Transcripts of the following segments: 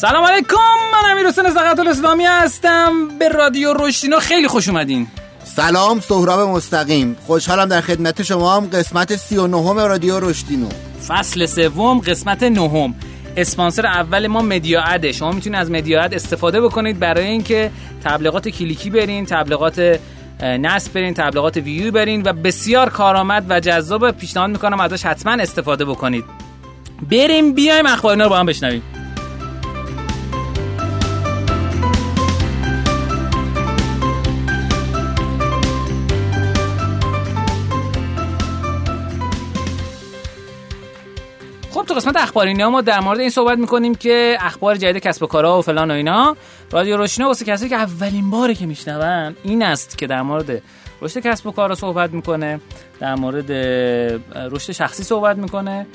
سلام علیکم من امیر حسین زغت الاسلامی هستم. به رادیو رشدینو خیلی خوش اومدین. سلام سهراب مستقیم. خوشحالم در خدمت شما هم قسمت 39 رادیو رشدینو فصل سوم قسمت نهم. اسپانسر اول ما مدیا اده شما می‌تونید از مدیا اد استفاده بکنید برای اینکه تبلیغات کلیکی برین تبلیغات نصب برین تبلیغات ویو برین و بسیار کارآمد و جذاب. پیشنهاد می‌کنم ازش حتما استفاده بکنید. بریم بیایم اخبار رو با هم بشنویم. تو قسمت اخباری ما در مورد این صحبت می‌کنیم که اخبار جدید کسب و کارها و فلان و اینا. رادیو روشنا واسه کسی که اولین باره که میشنون این است که در مورد رشد کسب و کارها صحبت می‌کنه در مورد رشد شخصی صحبت می‌کنه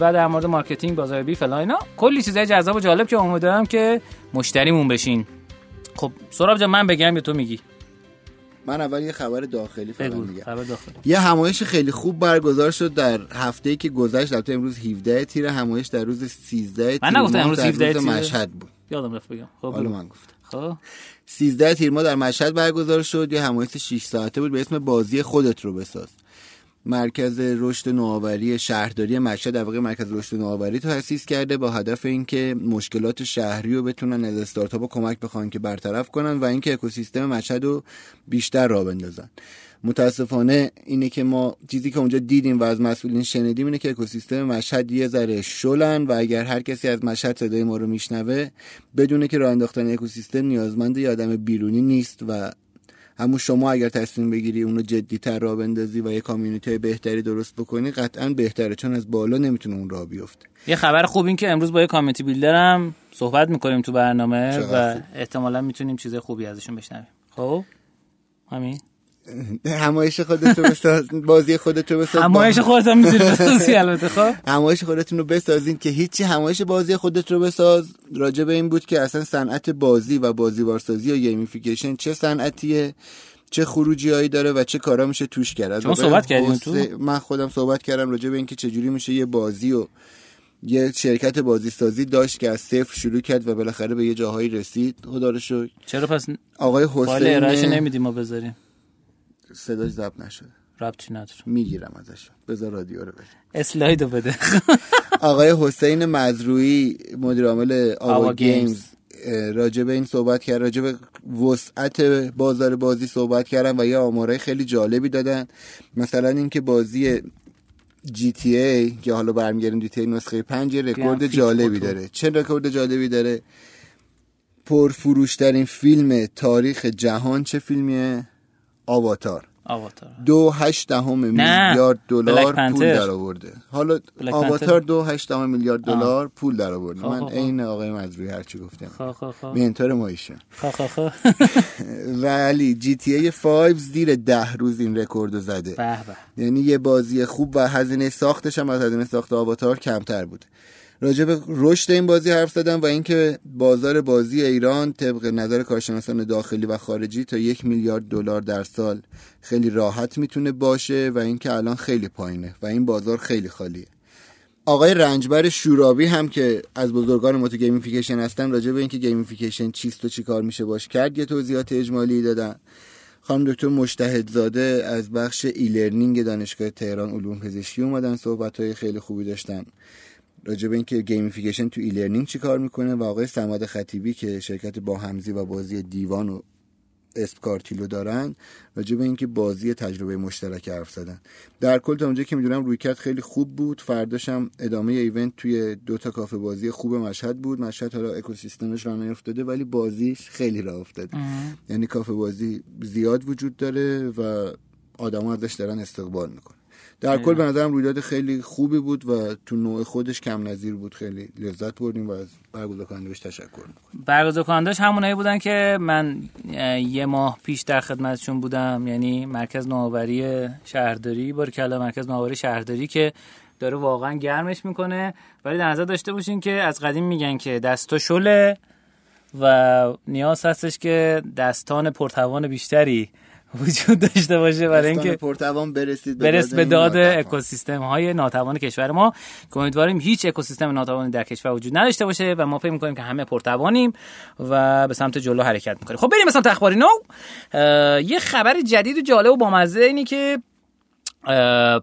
و در مورد marketing بازاریابی فلان اینا. کلی چیزای جذاب و جالب که امیدوارم که مشتریمون بشین. خب سهراب جان من بگم یا تو میگی؟ من اول یه خبر داخلی فقط میگم. خبر داخلی. یه همایش خیلی خوب برگزار شد در هفته که گذشت البته امروز 17 تیر همایش در روز 13 تیر من نگفتم امروز در 17 روز تیره. مشهد بود. یادم رفت بگم. خب حالا. من گفتم. خب. 13 تیر ماه در مشهد برگزار شد یه همایش 6 ساعته بود به اسم بازی خودت رو بساز. مرکز رشد نوآوری شهرداری مشهد در واقع مرکز رشد نوآوری تأسیس کرده با هدف اینکه مشکلات شهری رو بتونن از استارتاپ کمک بخوان که برطرف کنن و اینکه اکوسیستم مشهد رو بیشتر راه بندازن. متاسفانه اینه که ما چیزی که اونجا دیدیم و از مسئولین شنیدیم اینه که اکوسیستم مشهد یه ذره شلن و اگر هر کسی از مشهد صدای ما رو میشنوه بدونه که راه انداختن اکوسیستم نیازمند یه آدم بیرونی نیست و همون شما اگر تصمیم بگیری اونو جدی تر راه بندازی و یه community بهتری درست بکنی قطعا بهتره چون از بالا نمی‌تونه اون راه بیفته. یه خبر خوب این که امروز با یه community builder هم صحبت می‌کنیم تو برنامه و. احتمالا می‌تونیم چیز خوبی ازشون بشنویم. خب؟ همین؟ همایش خودت رو بساز بازی خودت رو بساز همایش خودت هم می‌تونی بسازی البته خب؟ همایش خودتون رو بسازین که هیچی. همایش بازی خودت رو بساز. راجع به این بود که اصلا صنعت بازی و بازیوارسازی و gamification چه صنعتیه چه خروجی هایی داره و چه کارا میشه توش کرد. شما صحبت کردین تو؟ من خودم صحبت کردم راجع به اینکه چجوری میشه یه بازی و یه شرکت بازی سازی داشت که از صفر شروع کرد و بالاخره به یه جاهایی رسید. خدا رو شکر. چرا پس آقای حسین نمیدیم ما بذاریم؟ صداش ضبط نشده. ربطی نداره؟ می‌گیرم ازش. بذار رادیو رو بده اسلایدو بده. آقای حسین مزروعی مدیر عامل آوا گیمز. راجع به این صحبت کرد. راجع به وسعت بازار بازی صحبت کردن و یه آمارای خیلی جالبی دادن. مثلا اینکه بازی GTA که حالا برمیگردیم GTA نسخه 5 یه رکورد جالبی. داره. چه رکورد جالبی داره؟ پرفروشترین فیلم تاریخ جهان چه فیلمیه؟ آواتار. آواتار. دو هشت دهم میلیارد دلار. پول در آورده حالا آواتار. دو هشت دهم میلیارد. دلار پول در آورده خب، من خب، خب. عین آقای مزروی هرچی گفتم. mentor ما ایشون ولی GTA 5 زیر ده روز این رکورد رو زده. به به. یعنی یه بازی خوب و هزینه ساختش هم از هزینه ساخت آواتار کمتر بود. راجع به رشد این بازی حرف زدم و اینکه بازار بازی ایران طبق نظر کارشناسان داخلی و خارجی تا یک میلیارد دلار در سال خیلی راحت می‌تونه باشه و اینکه الان خیلی پایینه و این بازار خیلی خالیه. آقای رنجبر شورابی هم که از بزرگان ما تو gamification هستن راجع به اینکه gamification چیست و چی کار میشه باش کرد یه توضیحات اجمالی دادن. خانم دکتر مشتهد زاده از بخش e-learning دانشگاه تهران علوم پزشکی اومدن صحبت های خیلی خوبی داشتن. راجع به اینکه gamification تو e-learning چی کار می‌کنه و آقای سماد خطیبی که شرکت با همزی و بازی دیوان و اسپ کارتیلو دارن راجع به اینکه بازی تجربه مشترک حرف زدن. در کل تا اونجا که می‌دونم رویکرد خیلی خوب بود. فرداشم ادامه ایونت توی دو تا کافه بازی خوب مشهد بود. مشهد حالا اکوسیستمش راه نیفتاده ولی بازیش خیلی راه افتاده. یعنی کافه بازی زیاد وجود داره و آدما ازش دارن استقبال می‌کنن. در کل به نظرم رویداد خیلی خوبی بود و تو نوع خودش کم نظیر بود. خیلی لذت بردیم و از برگزار کننده بهش تشکر می‌کنم برگزار کنندش همونایی بودن که من یه ماه پیش در خدمتشون بودم یعنی مرکز نوآوری شهرداری بارکلا مرکز نوآوری شهرداری که داره واقعا گرمش می‌کنه. ولی در نظر داشته باشین که از قدیم میگن که دستا شله و نیاز هستش که دستان پرتوان بیشتری وجود داشته باشه برای اینکه پرتوان برسید برس به داد اکوسیستم های ناتوان کشور ما. که امیدواریم هیچ اکوسیستم ناتوانی در کشور وجود نداشته باشه و ما فکر می‌کنیم که همه پرتوانیم و به سمت جلو حرکت می‌کنیم. خب بریم به سمت اخباری نو. یه خبر جدید و جالب و بامزه اینی که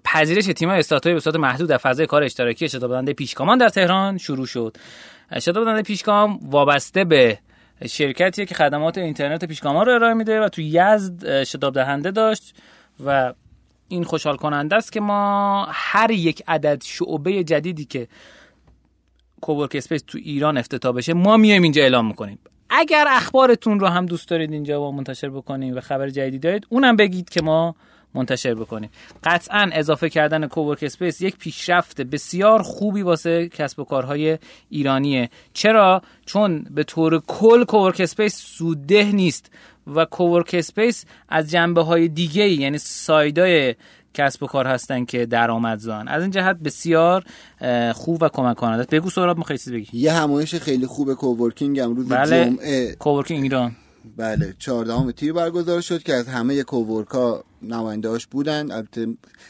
پذیرش تیم استاتوی به صورت محدود در فضای کار اشتراکی شتاب دهنده پیشگامان در تهران شروع شد. شتاب دهنده پیشگام وابسته به شرکتی که خدمات اینترنت پیشگامان رو ارائه میده و تو یزد شتاب دهنده داشت و این خوشحال کننده است که ما هر یک عدد شعبه جدیدی که co-work space تو ایران افتتاح بشه ما میایم اینجا اعلام می‌کنیم. اگر اخبارتون رو هم دوست دارید اینجا با منتشر بکنیم و خبر جدیدی دارید اونم بگید که ما منتشر بکنیم. قطعا اضافه کردن co-work space یک پیشرفت بسیار خوبی واسه کسب و کارهای ایرانیه. چرا؟ چون به طور کل co-work space سودده نیست و co-work space از جنبه های دیگه یعنی side ای کسب و کار هستن که درآمدزان. از این جهت بسیار خوب و کمک کننده بگو سهراب می‌خوای چیز بگی؟ یه همایش خیلی خوب coworking امروز بله. جمعه. coworking ایران. بله 14 تیر برگزار شد که از همه cowork ا نمایندهاش بودن. البته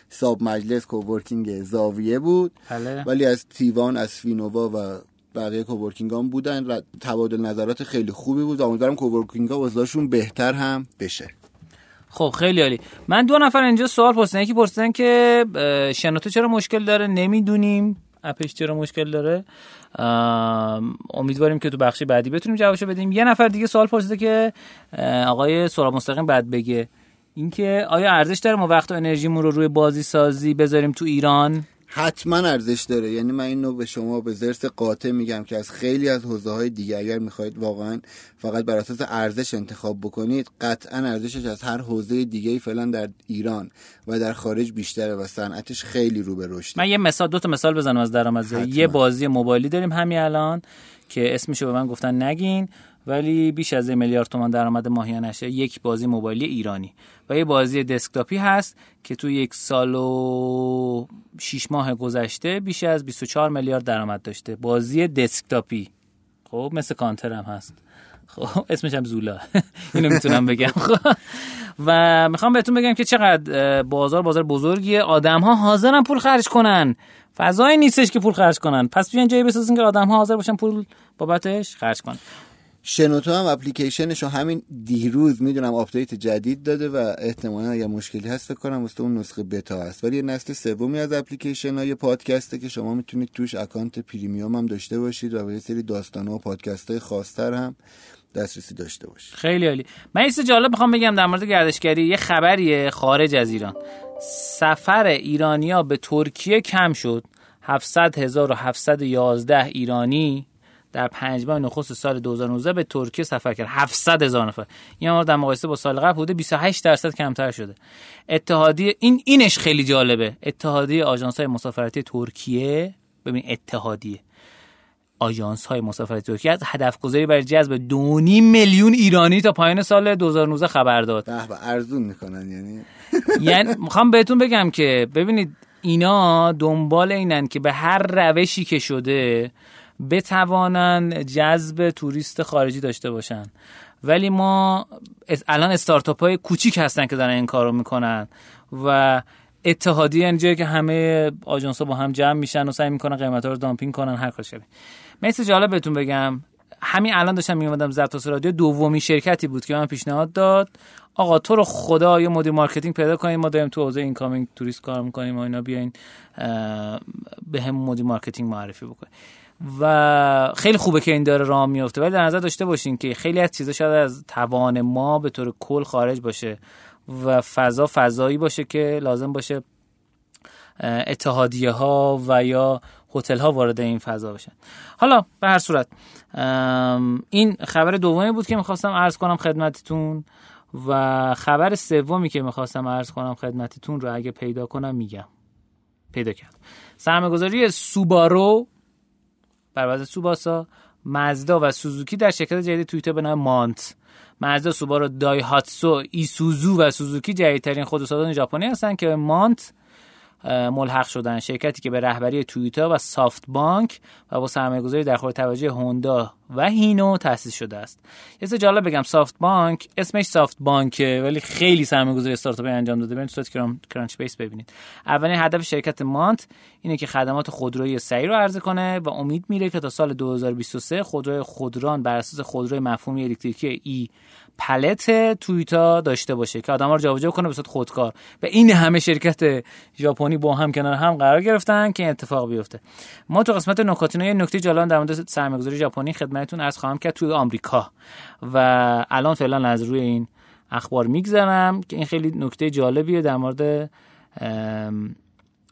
صاحب مجلس coworking زاویه بود. بله. ولی از تیوان از فینووا و بقیه coworking هم بودن. و تبادل نظرات خیلی خوبی بود. و امیدوارم coworking ها وضعشون بهتر هم بشه. خب خیلی عالی. من دو نفر اینجا سوال پرسیدن. یکی پرسیدن که شنوتو چرا مشکل داره؟ نمی‌دونیم. اپش چرا مشکل داره؟ امیدواریم که تو بخش بعدی بتونیم جوابشو بدیم. یه نفر دیگه سوال پرسیده که آقای سورا مستقیم بعد بگه. اینکه آیا ارزش داره ما وقت و انرژیمون رو روی بازی سازی بذاریم تو ایران؟ حتما ارزش داره. یعنی من اینو به شما به زرس قاطع میگم که از خیلی از حوزه های دیگه اگر می‌خواید واقعا فقط بر اساس ارزش انتخاب بکنید قطعا ارزشش از هر حوزه دیگه فعلا در ایران و در خارج بیشتره و صنعتش خیلی رو به رشد. من یه مثال دو تا مثال بزنم از درآمد یه بازی موبایلی داریم همین الان که اسمشو به من گفتن نگین. ولی بیش از میلیارد تومان درآمد ماهیانشه یک بازی موبایلی ایرانی. و یه بازی دسکتاپی هست که تو یک سال و 6 ماه گذشته بیش از 24 میلیارد درآمد داشته. بازی دسکتاپی. خب مثل کانتر هم هست. خب اسمش هم زولا. اینو می‌تونم بگم. خب و می‌خوام بهتون بگم که چقدر بازار بازار بزرگیه. آدم ها حاضرن پول خرج کنن. فضایی نیستش که پول خرج کنن. پس بیان جایی بسازین که آدم ها حاضر باشن پول بابتش خرج کنن. شنوتو هم اپلیکیشنش همین دیروز می‌دونم آپدیت جدید داده و احتمالا اگر مشکلی هست فکر کنم واسه اون نسخه بتا هست. ولی نسل سومی از اپلیکیشن های پادکسته که شما می‌تونید توش اکانت premium هم داشته باشید و یه سری داستان و پادکست های خاصتر هم دسترسی داشته باشید. خیلی عالی. من یه جالب می‌خوام بگم در مورد گردشگری یه خبریه خارج از ایران. سفر ایرانیا به ترکیه کم شد. 700,711 ایرانی در پنج ماه نخست سال 2019 به ترکیه سفر کرد. 700 هزار نفر. این ما در مقایسه با سال قبل بوده 28 درصد کمتر شده. اتحادیه این اینش خیلی جالبه. اتحادیه آژانس های مسافرتی ترکیه ببین اتحادیه. آژانس های مسافرتی ترکیه از هدف گذاری برای جذب 2.5 میلیون ایرانی تا پایان سال 2019 خبر داد. به ارزون می‌کنن یعنی. یعنی می‌خوام بهتون بگم که ببینید اینا دنبال اینن که به هر روشی که شده بتوانن جذب توریست خارجی داشته باشن ولی ما الان استارتاپ های کوچیک هستن که دارن این کارو می‌کنن و اتحادیه یعنی جایی که همه آژانس با هم جمع میشن و سعی می‌کنن قیمت ها رو دامپینگ کنن هر کار شبیه. مثال جالب بهتون بگم. همین الان داشتم میومدم زرتوس رادیو. دومی شرکتی بود که من پیشنهاد داد. آقا تو رو خدا یه مدیر marketing پیدا کنیم. ما داریم تو حوزه incoming tourist کار می‌کنیم و اینا بیاین به هم مدیر marketing معرفی بکنیم و خیلی خوبه که این داره راه میفته. ولی در نظر داشته باشین که خیلی از چیزا شاید از توان ما به طور کل خارج باشه و فضا فضایی باشه که لازم باشه اتحادیه ها و یا هتل ها وارد این فضا بشن. حالا به هر صورت این خبر دومی بود که می‌خواستم عرض کنم خدمتتون و خبر سومی که می‌خواستم عرض کنم خدمتتون رو اگه پیدا کنم میگم. پیدا کردم. سرمایه‌گذاری سوبارو بر وضع سوباسا مزدا و سوزوکی در شرکت جدید تویوتا به نام مانت. مزدا سوبارو دایهاتسو ایسوزو و سوزوکی جدیدترین خودروسازان ژاپنی هستند که مانت ملحق شدن. شرکتی که به رهبری تویوتا و سافت بانک و با سرمایه‌گذاری در خور توجه هوندا و هینو تأسیس شده است. یه سه جالب بگم سافت بانک اسمش سافت بانکه ولی خیلی سرمایه‌گذاری استارتاپی انجام داده. برید تو کرانچ بیس ببینید. اولین هدف شرکت مونه اینه که خدمات خودرویی سریع رو عرضه کنه و امید میره که تا سال 2023 خودروی خودران بر اساس خودروی مفهومی الکتریکی e-Palette تویوتا داشته باشه که آدما رو جابجا کنه به صورت خودکار. و این همه شرکت ژاپنی با هم کنار هم قرار گرفتن که این اتفاق بیفته. ما تو قسمت نکاتینو نکته جالب در مورد سرمایه‌گذاری ژاپنی خدمتتون عرض خواهم کرد توی آمریکا. و الان فعلا از روی این اخبار میگذرم که این خیلی نکته جالبیه در مورد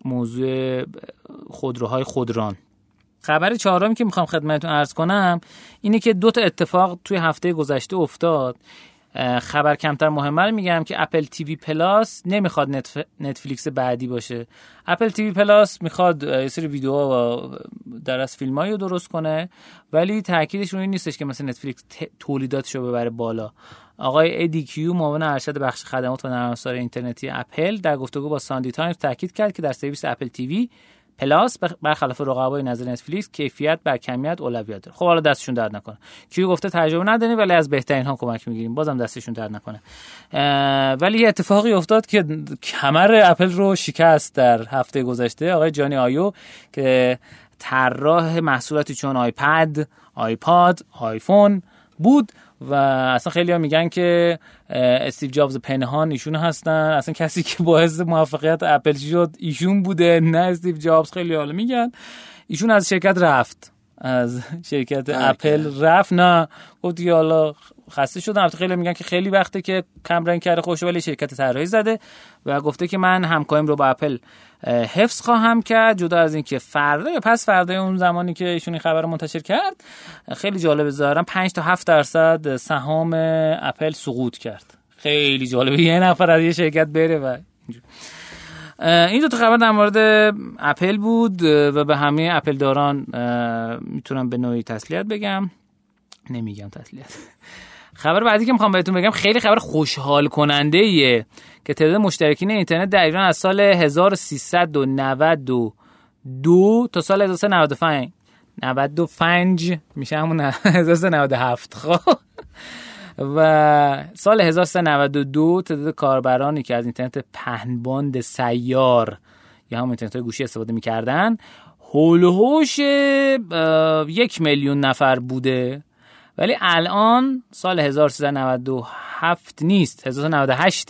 موضوع خودروهای خودران. خبر چهارمی که می‌خوام خدمتتون ارز کنم اینه که دو تا اتفاق توی هفته گذشته افتاد. خبر کمتر مهمه رو میگم که اپل تیوی پلاس نمی‌خواد نتف... نتفلیکس بعدی باشه. اپل تیوی پلاس می‌خواد یه سری ویدیوها و در از فیلم رو درست کنه ولی تاکیدش روی نیستش که مثل نتفلیکس ت... تولیداتش رو ببره بالا. آقای ادی کیو معاون ارشد بخش خدمات و نرم‌افزار اینترنتی اپل در گفتگو با ساندی تایمز تاکید کرد که در سرویس اپل تیوی پلاس برخلاف رقبای نظیر نتفلیکس کیفیت بر کمیت اولویت داره. خب حالا دستشون درد نکنه. کیو گفته تجربه نداریم ولی از بهترین ها کمک می‌گیریم. بازم دستشون درد نکنه. ولی یه اتفاقی افتاد که کمر اپل رو شکست در هفته گذشته. آقای جانی آیو که طراح محصولاتی چون آیپد آیپاد آیفون بود. و اصلا خیلی ها میگن که استیو جابز پنهان ایشون هستن. اصلا کسی که باعث موفقیت اپل شد ایشون بوده نه استیو جابز. خیلیا حالا میگن. ایشون از شرکت رفت. از شرکت اپل رفت. نه. گفت حالا خسته شدم. خیلی میگن که خیلی وقته که کم رنگ کرده خوش ولی شرکت طراحی زده و گفته که من همکاریم رو با اپل حفظ خواهم کرد. جدا از اینکه فردا یا پس فردا اون زمانی که ایشون این خبر منتشر کرد خیلی جالب ظاهرا 5 تا 7 درصد سهام اپل سقوط کرد. خیلی جالبه یه نفر از یه شرکت بره و این دو تا خبر در مورد اپل بود و به همه اپل داران می‌تونم به نوعی تسلیت بگم. نمیگم تسلیت. خبر بعدی که می‌خوام بهتون بگم خیلی خبر خوشحال کننده ایه که تعداد مشترکین اینترنت در ایران از سال 1392 تا سال 1395 95 میشه همون 1397 خب. و سال 1392 تعداد کاربرانی که از اینترنت پهنباند سیار یا هم اینترنت گوشی استفاده می‌کردن هول یک میلیون نفر بوده. ولی الان سال 1397 نیست 1398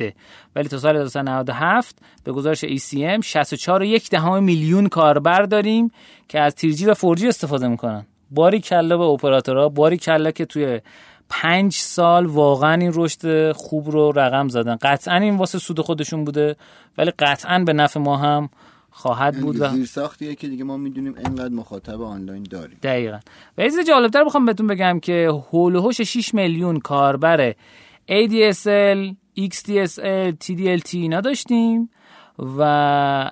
ولی تا سال 1997 به گزارش ECM 64 یک دهم میلیون کاربر داریم که از تیرجی و فورجی استفاده می‌کنن. باری کلا به اپراتورها باری کلا که توی پنج سال واقعا این رشد خوب رو رقم زدن. قطعا این واسه سود خودشون بوده ولی قطعا به نفع ما هم خواهد بود و زیر ساختیه که دیگه ما می‌دونیم اینقدر مخاطب آنلاین داریم. دقیقا. و از جالبتر بخوام بهتون بگم که هول و 6 میلیون کاربر ADSL XDSL TDLT اینا داشتیم و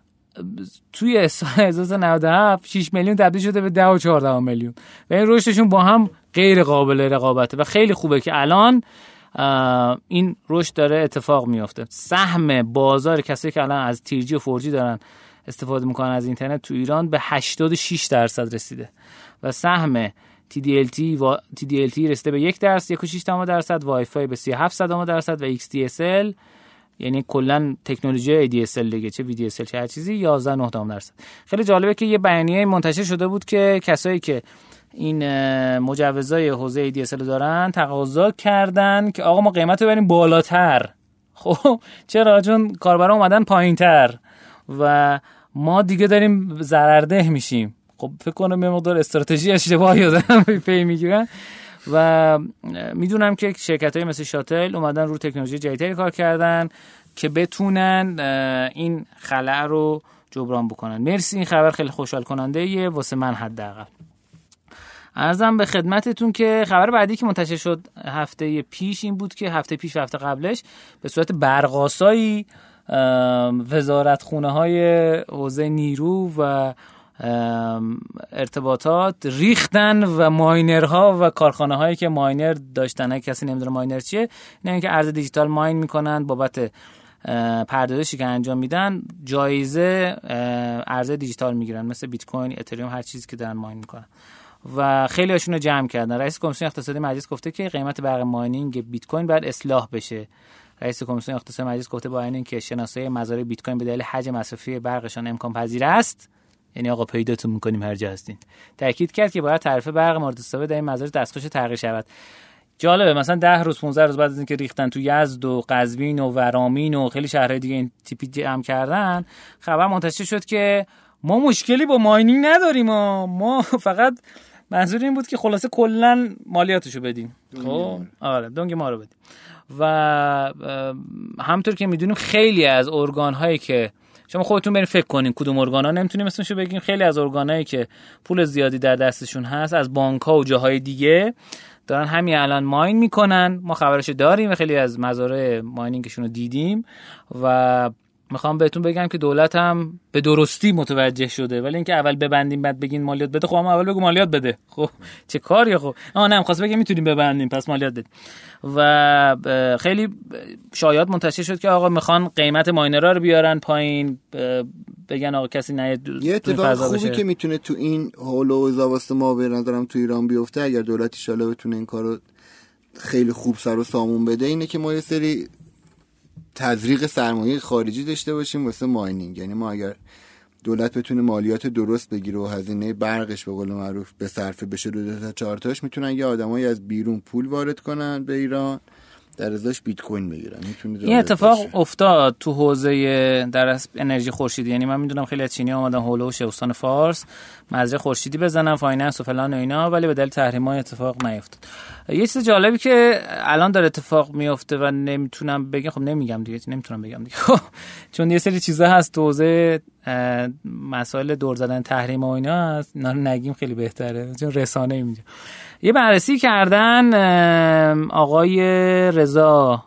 توی سال 1997 6 میلیون تبدیل شده به 10 و 14 میلیون. و این رشدشون با هم غیر قابل رقابته و خیلی خوبه که الان این رشد داره اتفاق میافته. سهم بازار کسایی که الان از تیرجی و فورجی دارن استفاده می‌کنن از اینترنت تو ایران به 86 درصد رسیده. و سهم TDLT و TDLT رسیده به یک درصد 1.6 درصد وای فای به 37 درصد و XDSL یعنی کلا تکنولوژی ADSL دیگه چه VDSL چه هر چیزی 11 درصد. خیلی جالبه که یه بیانیه منتشر شده بود که کسایی که این مجوزای حوزه ADSL دارن تقاضا کردن که آقا ما قیمت رو بریم بالاتر. خب چرا؟ چون کاربران اومدن پایینتر. و ما دیگه داریم ضررده میشیم. خب فکر کنم یه مقدار استراتژی اشتباهی دارن پی می‌گیرن و می‌دونم که شرکت های مثل شاتل اومدن رو تکنولوژی جدیدتری کار کردن که بتونن این خلع رو جبران بکنن. مرسی این خبر خیلی خوشحال کننده یه واسه من حداقل. ارزم به خدمتتون که خبر بعدی که منتشر شد هفته پیش این بود که هفته پیش و هفته قبلش به صورت برقاسایی وزارت خونه های حوزه نیرو و ارتباطات ریختن و ماینرها و کارخانه هایی که ماینر داشتن. کسی نمی‌دونه ماینر چیه نه که ارز دیجیتال ماین می‌کنن بابت پردازشی که انجام میدن. جایزه ارزه دیجیتال می‌گیرن مثل بیت کوین اتریوم هر چیزی که دارن ماین می‌کنن. و خیلی هاشون جمع کردن. رئیس کمیسیون اقتصادی مجلس گفته که قیمت برق ماینینگ بیت کوین باید اصلاح بشه. رئیس کمیسیون اقتصادی مجلس گفته با این که شناسایی مزارع بیت کوین به دلیل حجم مصرفی برقشان امکان پذیر است یعنی آقا پیداتون می‌کنیم هر جا هستین. تاکید کرد که باید تعرفه برق مورد استفاده در این مزارع دستخوش تغییر شود. جالبه مثلا 10 روز 15 روز بعد از اینکه ریختن تو یزد و قزوین و ورامین و خیلی شهرهای دیگه این تیپی جمع کردن خبر منتشر شد که ما مشکلی با ماینینگ نداریم و ما فقط منظور این بود که خلاصه کلا مالیاتشو بدیم. خب؟ آره دونگ ما رو بدیم. و همطور که می‌دونیم خیلی از ارگان هایی که شما خودتون برین فکر کنین کدوم ارگان ها نمی‌تونیم اسمشو بگیم خیلی از ارگان هایی که پول زیادی در دستشون هست از بانک ها و جاهای دیگه دارن همین الان ماین می‌کنن. ما خبرشو داریم و خیلی از مزارع ماینینگشون رو دیدیم و می‌خوام بهتون بگم که دولت هم به درستی متوجه شده ولی اینکه اول ببندیم بعد بگین مالیات بده خب هم اول بگو مالیات بده. خب چه کاری خب؟ آ نه خواست بگم می‌تونیم ببندیم پس مالیات بده و خیلی شایعات منتشر شد که آقا می‌خوان قیمت ماینرها رو بیارن پایین بگن آقا کسی نه یه اتفاق خوبی که می‌تونه تو این حول و واسه ما به نظرم تو ایران بیفته اگر دولت ان بتونه این کارو خیلی خوب سر و سامون بده اینه که ما یه سری تزریق سرمایه خارجی داشته باشیم واسه mining. یعنی ما اگر دولت بتونه مالیات درست بگیره و هزینه برقش به قول معروف به صرفه بشه دو تا چهار تاش می‌تونن یه آدمایی از بیرون پول وارد کنن به ایران. در ازاش بیت کوین بگیرن این اتفاق افتاد تو حوزه در انرژی خورشیدی. یعنی من می‌دونم خیلی از چینی اومدن حول و حوش استان فارس مزرعه خورشیدی بزنن فاینانس و فلان و اینا ولی به دلیل تحریم های اتفاق نیفتاد. یه چیز جالبی که الان داره اتفاق میفته و نمی‌تونم بگم. خب نمیگم دیگه نمی‌تونم بگم دیگه. چون یه سری چیزا هست تو حوزه مسائل دور زدن تحریم و اینا هست. اینا نگیم خیلی بهتره. چون رسانه اینجا. یه بررسی کردن آقای رضا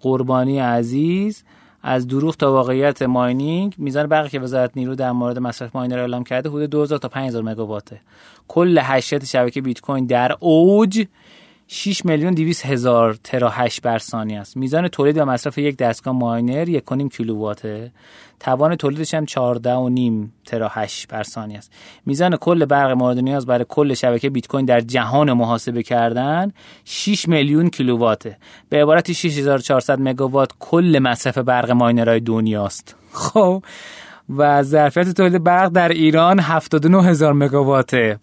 قربانی عزیز از دروغ تا واقعیت ماینینگ میزان برقی که وزارت نیرو در مورد مصرف ماینر اعلام کرده حدود 2000 تا 5000 مگاواته. کل hash rate شبکه بیت کوین در اوج 6 میلیون 200 هزار tera hash بر ثانیه است. میزان تولید و مصرف یک دستگاه ماینر 1.5 کیلوواته. توان تولیدش هم 14.5 tera hash بر ثانیه است. میزان کل برق مورد نیاز برای کل شبکه بیت کوین در جهان محاسبه کردن 6 میلیون کیلوواته. به عبارت 6400 مگاوات کل مصرف برق ماینرهای دنیاست. خب و ظرفیت تولید برق در ایران 79 هزار مگاواته.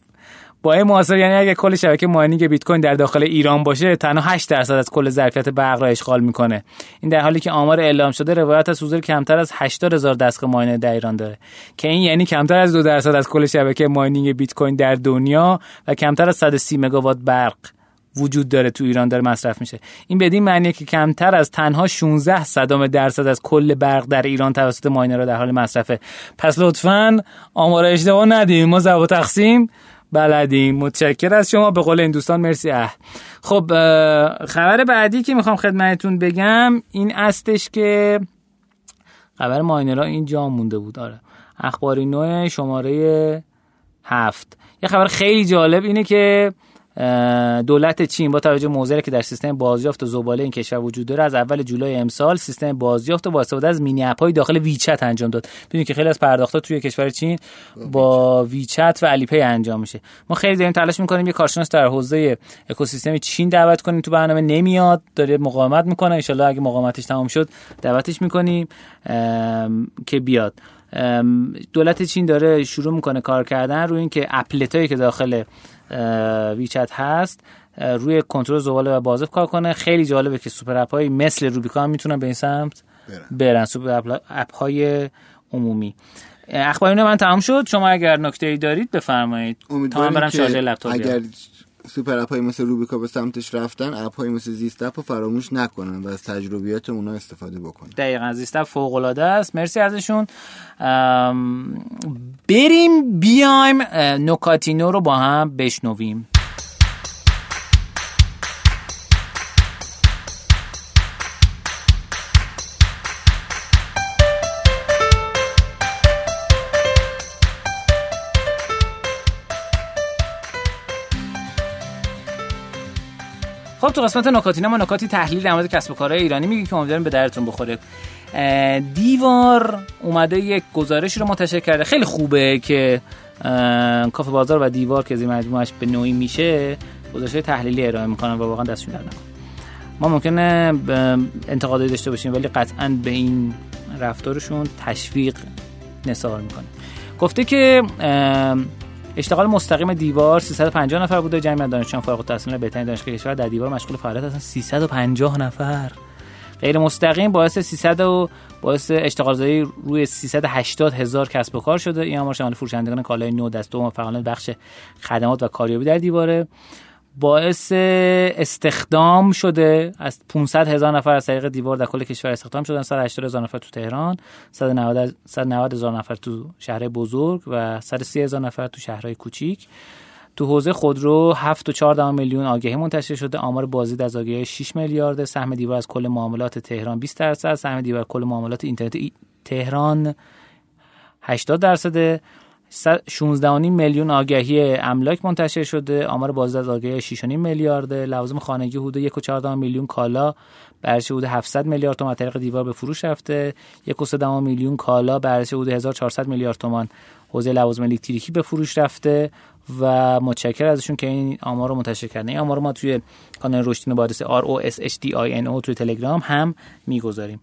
با این محاسبه یعنی اگه کل شبکه ماینینگ بیت کوین در داخل ایران باشه تنها 8 درصد از کل ظرفیت برق را اشغال می‌کنه. این در حالی که آمار اعلام شده روایت از حضور کمتر از 80 هزار دستگاه ماینر در ایران داره. که این یعنی کمتر از 2 درصد از کل شبکه ماینینگ بیت کوین در دنیا و کمتر از 130 مگاوات برق وجود داره تو ایران داره مصرف میشه. این بدین معنیه که کمتر از تنها 16 صدام درصد از کل برق در ایران توسط ماینرها در حال مصرفه. پس لطفا آمار اشتباه ندیم. ما ضرب تقسیم بلدیم متشکر از شما به قول این دوستان مرسی. اه. خب خبر بعدی که می‌خوام خدمتتون بگم این استش که خبر ماینرها اینجا مونده بود. آره. اخباری نوع شماره هفت. یه خبر خیلی جالب اینه که دولت چین با توجه موزلی که در سیستم بازیافت و زباله این کشور وجود داره از اول جولای امسال سیستم بازیافت و با استفاده از مینی اپ داخل ویچت انجام داد. ببینید که خیلی از پرداختات توی کشور چین با ویچت و علی‌پی انجام میشه. ما خیلی داریم تلاش می‌کنیم یه کارشناس در حوزه اکوسیستم چین دعوت کنیم تو برنامه. نمیاد داره مقاومت می‌کنه. ان اگه مقاومتش تمام شد دعوتش می‌کنیم که بیاد. دولت چین داره شروع می‌کنه کار کردن روی اینکه applet ایی که داخل ویچت هست. روی کنترل زباله و بازیافت کار کنه. خیلی جالبه که super app های مثل روبیکا هم می‌تونن به این سمت برن, super app های عمومی. اخبار من تمام شد. شما اگر نکته ای دارید بفرمایید. تا برم شارژ لپتاپ اگر super app های مثل روبیکا به سمتش رفتن app های مثل زیست اپ رو فراموش نکنن و از تجربیات اونا استفاده بکنن. دقیقا زیست اپ فوق العاده است. مرسی ازشون. بریم بیایم نکاتینو رو با هم بشنویم. خب تو قسمت نکاتی ما نکاتی تحلیل در مورد کسب و کارهای ایرانی میگیم که امیدوارم به درتون بخوره. دیوار اومده یک گزارشی رو منتشر کرده. خیلی خوبه که کافه بازار و دیوار که زی مجموعش به نوعی میشه گزارش تحلیلی ارائه می‌کنن و واقعا دستشون در ما ممکنه انتقادی داشته باشیم ولی قطعا به این رفتارشون تشویق نثار می‌کنه گفته که اشتغال مستقیم دیوار 350 نفر بوده. جمعیت دانشجویان فارغ التحصیلان بهترین دانشگاه کشور در دیوار مشغول فعالیت هستن. 350 نفر. غیر مستقیم باعث 300 و باعث اشتغال زایی روی 380 هزار کسب و کار شده. این آمار شامل فروشندگان کالای نو دست و فعالان بخش خدمات و کاریابی در دیواره. باعث استخدام شده از 500 هزار نفر از طریق دیوار در کل کشور استخدام شدن. 180 هزار نفر تو تهران 190 190 هزار نفر تو شهر بزرگ و 130 هزار نفر تو شهرهای کوچیک. تو حوزه خودرو 7 و 4 میلیون آگهی منتشر شده. آمار بازدید از آگهی 6 میلیارد سهم دیوار از کل معاملات تهران 20 درصد. سهم دیوار کل معاملات اینترنت تهران 80 درصده. 16 میلیون آگهی املاک منتشر شده. آمار بازدید از آگهی 6 میلیارد لوازم خانگی حدود 1.4 میلیون کالا. به حدود 700 میلیارد تومان طریق دیوار به فروش رفته. 1.3 میلیون کالا. به حدود 1400 میلیارد تومان حوزه لوازم الکتریکی به فروش رفته و متشکر ازشون که این آمار رو منتشر کردن. این آمار رو ما توی کانال رشدین بادس R O S H D I N O توی تلگرام هم می‌گذاریم.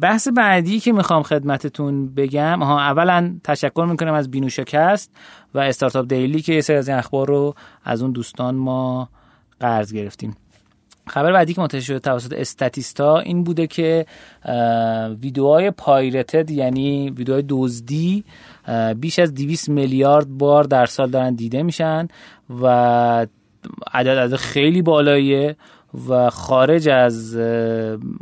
بحث بعدی که می‌خوام خدمتتون بگم ها اولا تشکر می‌کنم از بینو شکست و استارتاپ دیلی که یه سری از این اخبار رو از اون دوستان ما قرض گرفتیم. خبر بعدی که منتشر شده توسط استاتیستا این بوده که ویدیوهای پایرتد یعنی ویدیوهای دزدی بیش از 200 میلیارد بار در سال دارن دیده میشن و عدد عدد خیلی بالاییه. و خارج از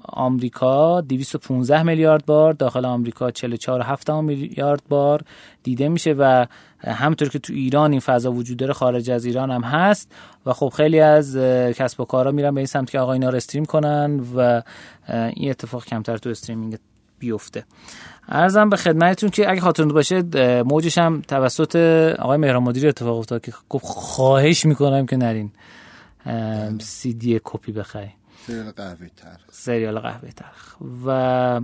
آمریکا 215 میلیارد بار داخل آمریکا 44.7 میلیارد بار دیده میشه و همینطور که تو ایران این فضا وجود داره خارج از ایران هم هست و خب خیلی از کسب و کارا میرن به این سمت که آقا اینا رو stream کنن و این اتفاق کمتر تو streaming بیفته. عرضم به خدمتتون که اگه خاطرتون باشه موجش هم توسط آقای مهران مدیری اتفاق افتاد که گفت خواهش می‌کنم که نرین. سی دی کپی بخری. سریال قهوه تلخ سریال قهوه تلخ و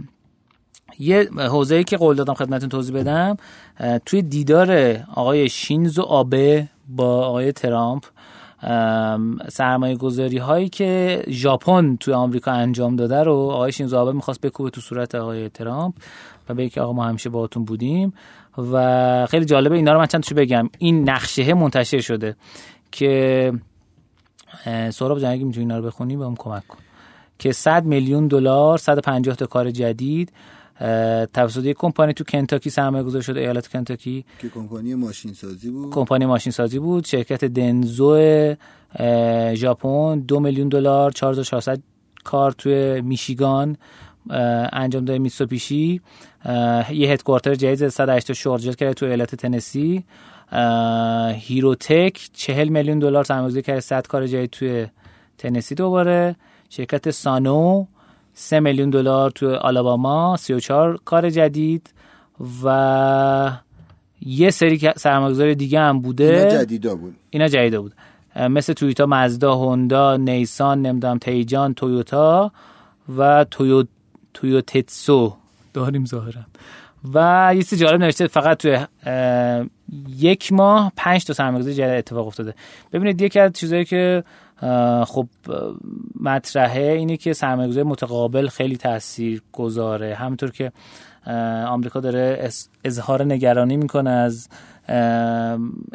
یه حوزه‌ای که قول دادم خدمتتون توضیح بدم توی دیدار آقای شینزو آبه با آقای ترامپ سرمایه گذاری هایی که ژاپن توی آمریکا انجام داده رو آقای شینزو آبه می‌خواست بکوبه تو صورت آقای ترامپ و به که آقا ما همیشه باهاتون بودیم. و خیلی جالبه اینا رو من چند بگم. این نقشه منتشر شده که سهراب جان اگه می‌تونی اینا رو بخونی بهم کمک کن. که 100 میلیون دلار 150 تا کار جدید توسط یک کمپانی تو کنتاکی سرمایه گذاری شده ایالت کنتاکی. که کمپانی ماشین سازی بود. کمپانی ماشین سازی بود. شرکت دنزو ژاپن دو میلیون دلار 4400 کار توی میشیگان. انجام داده میتسوبیشی. یه هدکوارتر جدید 180 شارژر کرده تو ایالت تنسی. هیروتک 40 میلیون دلار سرمایه‌گذاری کرده 100 کار جدید توی تنسی دوباره. شرکت سانو 3 میلیون دلار توی آلاباما 34 کار جدید. و یه سری سرمایه‌گذاری دیگه هم بوده. اینا جدیدا بود. اینا جدیدا بود. مثل تویوتا مزدا هوندا نیسان نمی‌دونم تیجان تویوتا. و تویو تویوتتسو داریم ظاهرا. و یه چیز جالب نوشته فقط توی یک ماه پنج تا سرمایه‌گذاری جدید اتفاق افتاده. ببینید یکی از چیزایی که خب مطرحه اینه که سرمایه‌گذاری متقابل خیلی تاثیر گذاره همونطور که آمریکا داره اظهار نگرانی می‌کنه از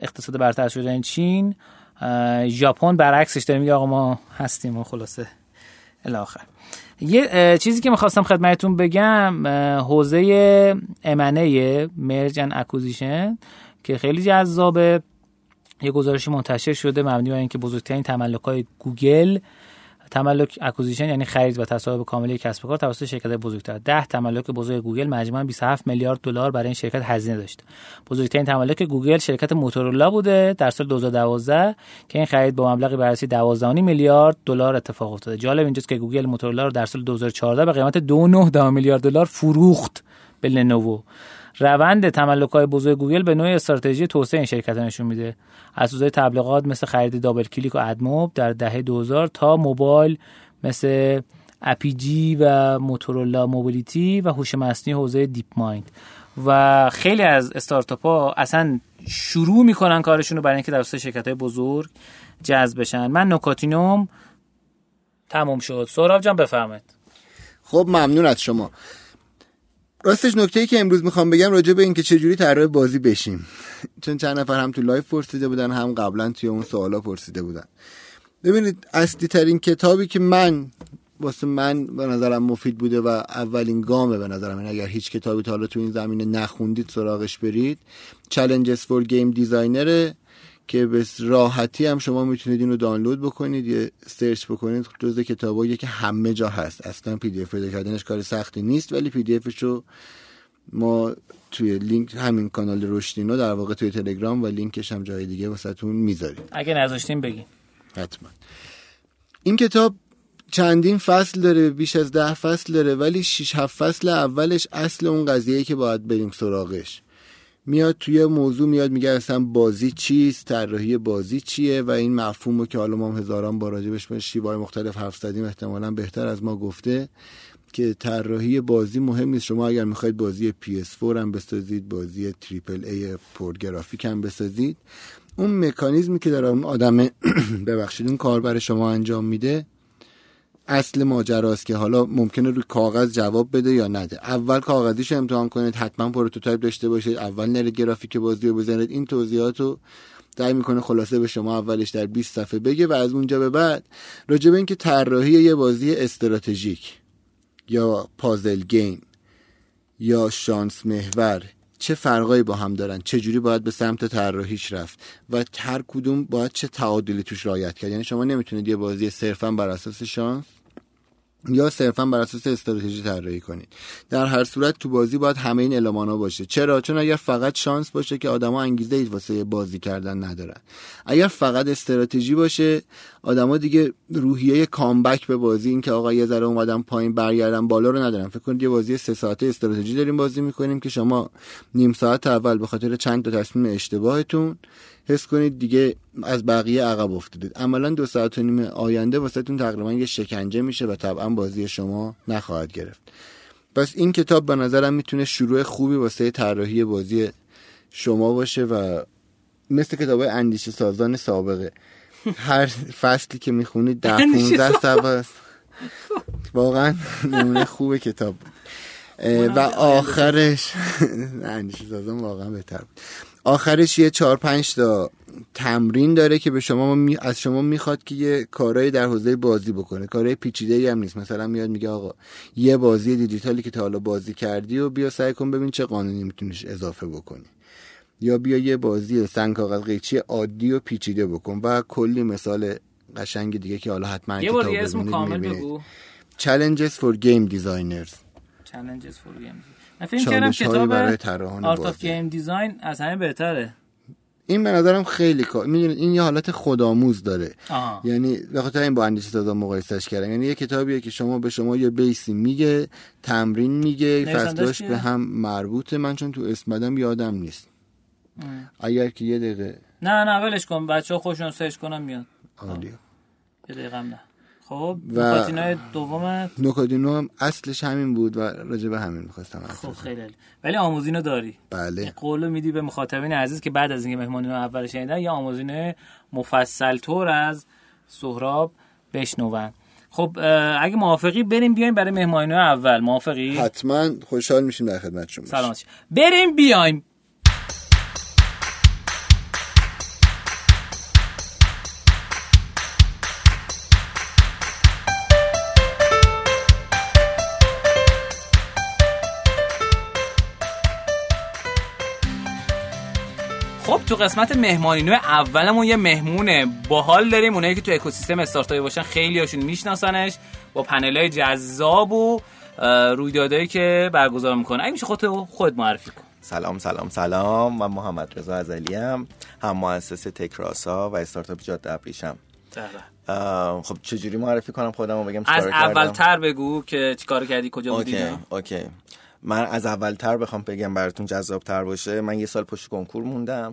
اقتصاد برتر شدن چین. ژاپن برعکسش داره. میگه آقا ما هستیم و خلاصه. الاخر یه چیزی که می‌خواستم خدمتتون بگم حوزه M&A merge acquisition که خیلی جذابه. یه گزارشی منتشر شده مبنی بر اینکه بزرگترین تملک های گوگل تملک acquisition یعنی خرید و تصاحب کامل کسب کار توسط شرکت بزرگتر. 10 تملک بزرگ گوگل مجموعاً 27 میلیارد دلار برای این شرکت هزینه داشت. بزرگترین تملک گوگل شرکت موتورولا بوده در سال 2012 که این خرید با مبلغی بررسی 12.5 میلیارد دلار اتفاق افتاده. جالب اینجاست که گوگل موتورولا رو در سال 2014 به قیمت 2.9 میلیارد دلار فروخت به لنوو. روند تملک های بزرگ گوگل به نوع استراتژی توسعه این شرکت نشون میده. از حوزه تبلیغات مثل خرید DoubleClick و AdMob در دهه 2000 تا موبایل مثل Apigee و Motorola Mobility و هوش مصنوعی حوزه DeepMind. و خیلی از استارتاپ ها اصلا شروع می‌کنن کارشون رو برای اینکه در شرکت های بزرگ جذب بشن. من نکاتینوم تموم شد. سهراب جان بفرمایید. خب ممنون از شما. راستش نکته ای که امروز می‌خوام بگم راجع به اینکه چجوری طراح بازی بشیم. چون چند نفر هم تو live پرسیده بودن هم قبلا توی اون سوالا پرسیده بودن. ببینید اصلی ترین کتابی که من واسه من به نظرم مفید بوده و اولین گامه به نظرم. این اگر هیچ کتابی تا حالا تو این زمینه نخوندید سراغش برید. Challenges for Game Designer که به راحتی هم شما می‌تونید اینو دانلود بکنید یا سرچ بکنید جزء کتابایی که همه جا هست. اصلا PDF پیدا کردنش کار سختی نیست ولی PDF شو ما توی لینک همین کانال رشدینو در واقع توی تلگرام و لینکش هم جای دیگه واسهتون می‌ذاریم. اگه نذاشتیم بگین. حتما. این کتاب چندین فصل داره بیش از ده فصل داره ولی 6 7 فصل اولش اصل اون قضیه که باید بریم سراغش. میاد توی موضوع میاد میگه اصلا بازی چیست؟ طراحی بازی چیه؟ و این مفهومو که حالا ما هزاران بار راجبش شیوهای مختلف حرف زدیم احتمالا بهتر از ما گفته که طراحی بازی مهم نیست. شما اگر می‌خواید بازی PS4 هم بسازید بازی triple A پرگرافیک هم بسازید اون مکانیزمی که در اون آدم ببخشید اون کار برای شما انجام میده اصل ماجراست که حالا ممکنه روی کاغذ جواب بده یا نده. اول کاغذیش امتحان کنید حتما prototype داشته باشید. اول نرید گرافیک بازی رو بزنید. این توضیحات رو سعی می‌کنه خلاصه به شما اولش در 20 صفحه بگه و از اونجا به بعد راجع به اینکه طراحی یه بازی استراتژیک یا پازل گیم یا شانس محور چه فرقایی با هم دارن؟ چه جوری باید به سمت طراحیش رفت؟ و هر کدوم باید چه تعادلی توش رعایت کرد؟ یعنی شما نمی‌تونید یه بازی صرفا بر اساس شانس یا صرفا بر اساس استراتژی طراحی کنید. در هر صورت تو بازی باید همه این المانا باشه. چرا؟ چون اگر فقط شانس باشه که آدما انگیزه ای واسه بازی کردن ندارن. اگر فقط استراتژی باشه آدما دیگه روحیه کامبک به بازی این که آقا یه ذره اومدم پایین برگردم بالا رو ندارم فکر کنید یه بازی سه ساعته استراتژی داریم بازی می‌کنیم که شما نیم ساعت اول به خاطر چند تا تصمیم اشتباهتون حس کنید دیگه از بقیه عقب افتادید. عملا دو ساعت و نیم آینده واسهتون تقریبا یه شکنجه میشه و طبعا بازی شما نخواهد گرفت. پس این کتاب به نظرم می‌تونه شروع خوبی واسه طراحی بازی شما باشه و مثل کتاب اندیشه سازان سابقه. هر فصلی که می‌خونید ده 15 صفحه واقعا نمونه خوب کتاب بود. و آخرش اندیشه سازان واقعا بهتر بود. آخرش یه چهار پنج تا تمرین داره که به شما می... از شما می‌خواد که یه کارهایی در حوزه بازی بکنه. کارهای پیچیده ای هم نیست. مثلا میاد میگه آقا یه بازی دیجیتالی که تا حالا بازی کردی و بیا سعی کن ببین چه قانونی میتونیش اضافه بکنی. یا بیا یه بازی سنگ کاغذ قیچی عادی و پیچیده بکن. و کلی مثال قشنگ دیگه که حالا حتما یه بار اسم کامل بگو. Challenges for Game Designers. Challenges for Game من فکر کردم کتاب Art of Game Design از همه بهتره. این به نظرم خیلی کار می‌دونید این یه حالت خودآموز داره. آه. یعنی به خاطر این با اندیشه سازا مقایسش کردم. یعنی یه کتابیه که شما به شما یه base ی میگه تمرین میگه فصلاش به هم مربوطه. من چون تو اسم بدم یادم نیست. اگر که یه دقیقه نه نه ولش کن. بچه ها خوشون سرچ کنم میاد عالیه یه دقیقه نه. خب نکاتینو دوم نکاتینو هم اصلش همین بود و راجع به همین می‌خواستم خب خیلی ولی آموزینو داری. بله. قولو میدی به مخاطبین عزیز که بعد از اینکه مهمانی اول شنیدن یا آموزین مفصل طور از سهراب بشنون. خب اگه موافقی بریم بیایم برای مهمانی اول. موافقی؟ حتما. خوشحال میشیم در خدمت شما سلامت بریم بیایم. قسمت مهمانی نوع اولمون یه مهمونه. باحال داریم اونایی که تو اکوسیستم استارتاپی باشن خیلی هاشون میشناسنش با پنل های جذاب و رویدادهایی که برگزار می‌کنه اگه میشه خودت خود معرفی کن. سلام سلام سلام. من محمد رضا ازلی هم هم مؤسس تکراسا و استارتاپ جاده ابریشم. خب چجوری معرفی کنم؟ خودمو بگم از اول تر بگو که چیکار کردی کجا بودی؟ اوکی اوکی. من از اولتر بخوام بگم براتون جذاب تر باشه. من یه سال پشت کنکور موندم.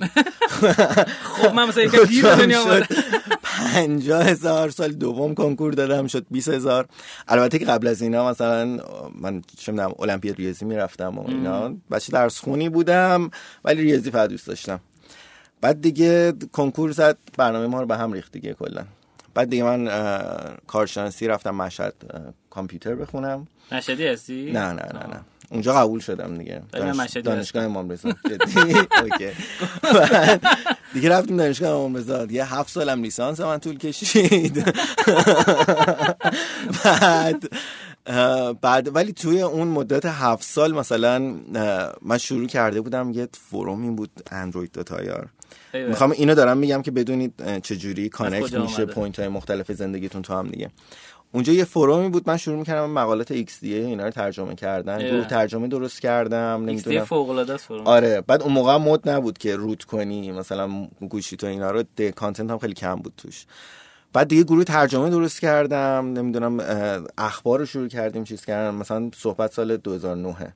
خب من مثلا یک دیر دنیا پنجاه هزار سال دوم کنکور دادم شد بیس هزار. البته که قبل از اینا مثلا من چه می‌دونم المپیاد ریاضی می‌رفتم و اینا. بچه درس خونی بودم ولی ریاضی فقط دوست داشتم. بعد دیگه کنکور زد برنامه ما رو به هم ریخت دیگه کلا. بعد دیگه من کارشناسی رفتم مشهد کامپیوتر بخونم. مشهدی هستی؟ نه نه نه نه. اونجا قبول شدم دیگه. دانش... دانشگاه امام رضا. دیگه رفتیم دانشگاه امام رضا. یه هفت سالم لیسانس من طول کشید. بعد بعد ولی توی اون مدت هفت سال مثلا من شروع کرده بودم یه forum ی بود Android dot ir می‌خوام اینو دارم میگم که بدونید چجوری connect میشه point های مختلف زندگیتون تو هم دیگه. اونجا یه forum ی بود من شروع می‌کردم مقالات XDA اینا رو ترجمه کردن گروه ترجمه درست کردم نمی‌دونم. فوق العاده آره بعد اون موقع مد نبود که root کنی مثلا گوشی تو اینا رو ده content هم خیلی کم بود توش. بعد دیگه گروه ترجمه درست کردم نمی‌دونم اخبار رو شروع کردیم چیز کردم مثلا صحبت سال 2009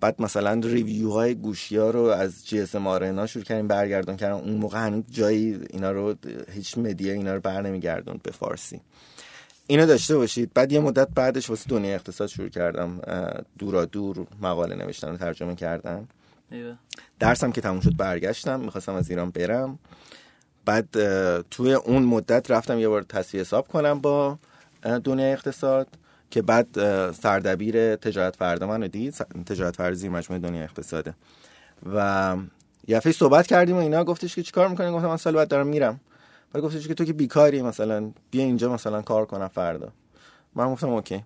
بعد مثلا review های گوشی ها رو از GSM شروع کردیم برگردون کردم اون موقع هنوز جایی اینا رو هیچ مدیا اینا رو بر نمیگردون به فارسی. اینو داشته باشید. بعد یه مدت بعدش واسه دنیا اقتصاد شروع کردم دورا دور مقاله نوشتن و ترجمه کردن. درسم که تموم شد برگشتم می‌خواستم از ایران برم. بعد توی اون مدت رفتم یه بار تصفیه حساب کنم با دنیا اقتصاد که بعد سردبیر تجارت فردا منو دید تجارت فرزی مجموعه دنیا اقتصاده. و یه صحبت کردیم و اینا گفتش که چیکار می‌کنی؟ گفتم من سال بعد دارم میرم. بعد گفتش که تو که بیکاری مثلا بیا اینجا مثلا کار کنم فردا. من گفتم اوکی.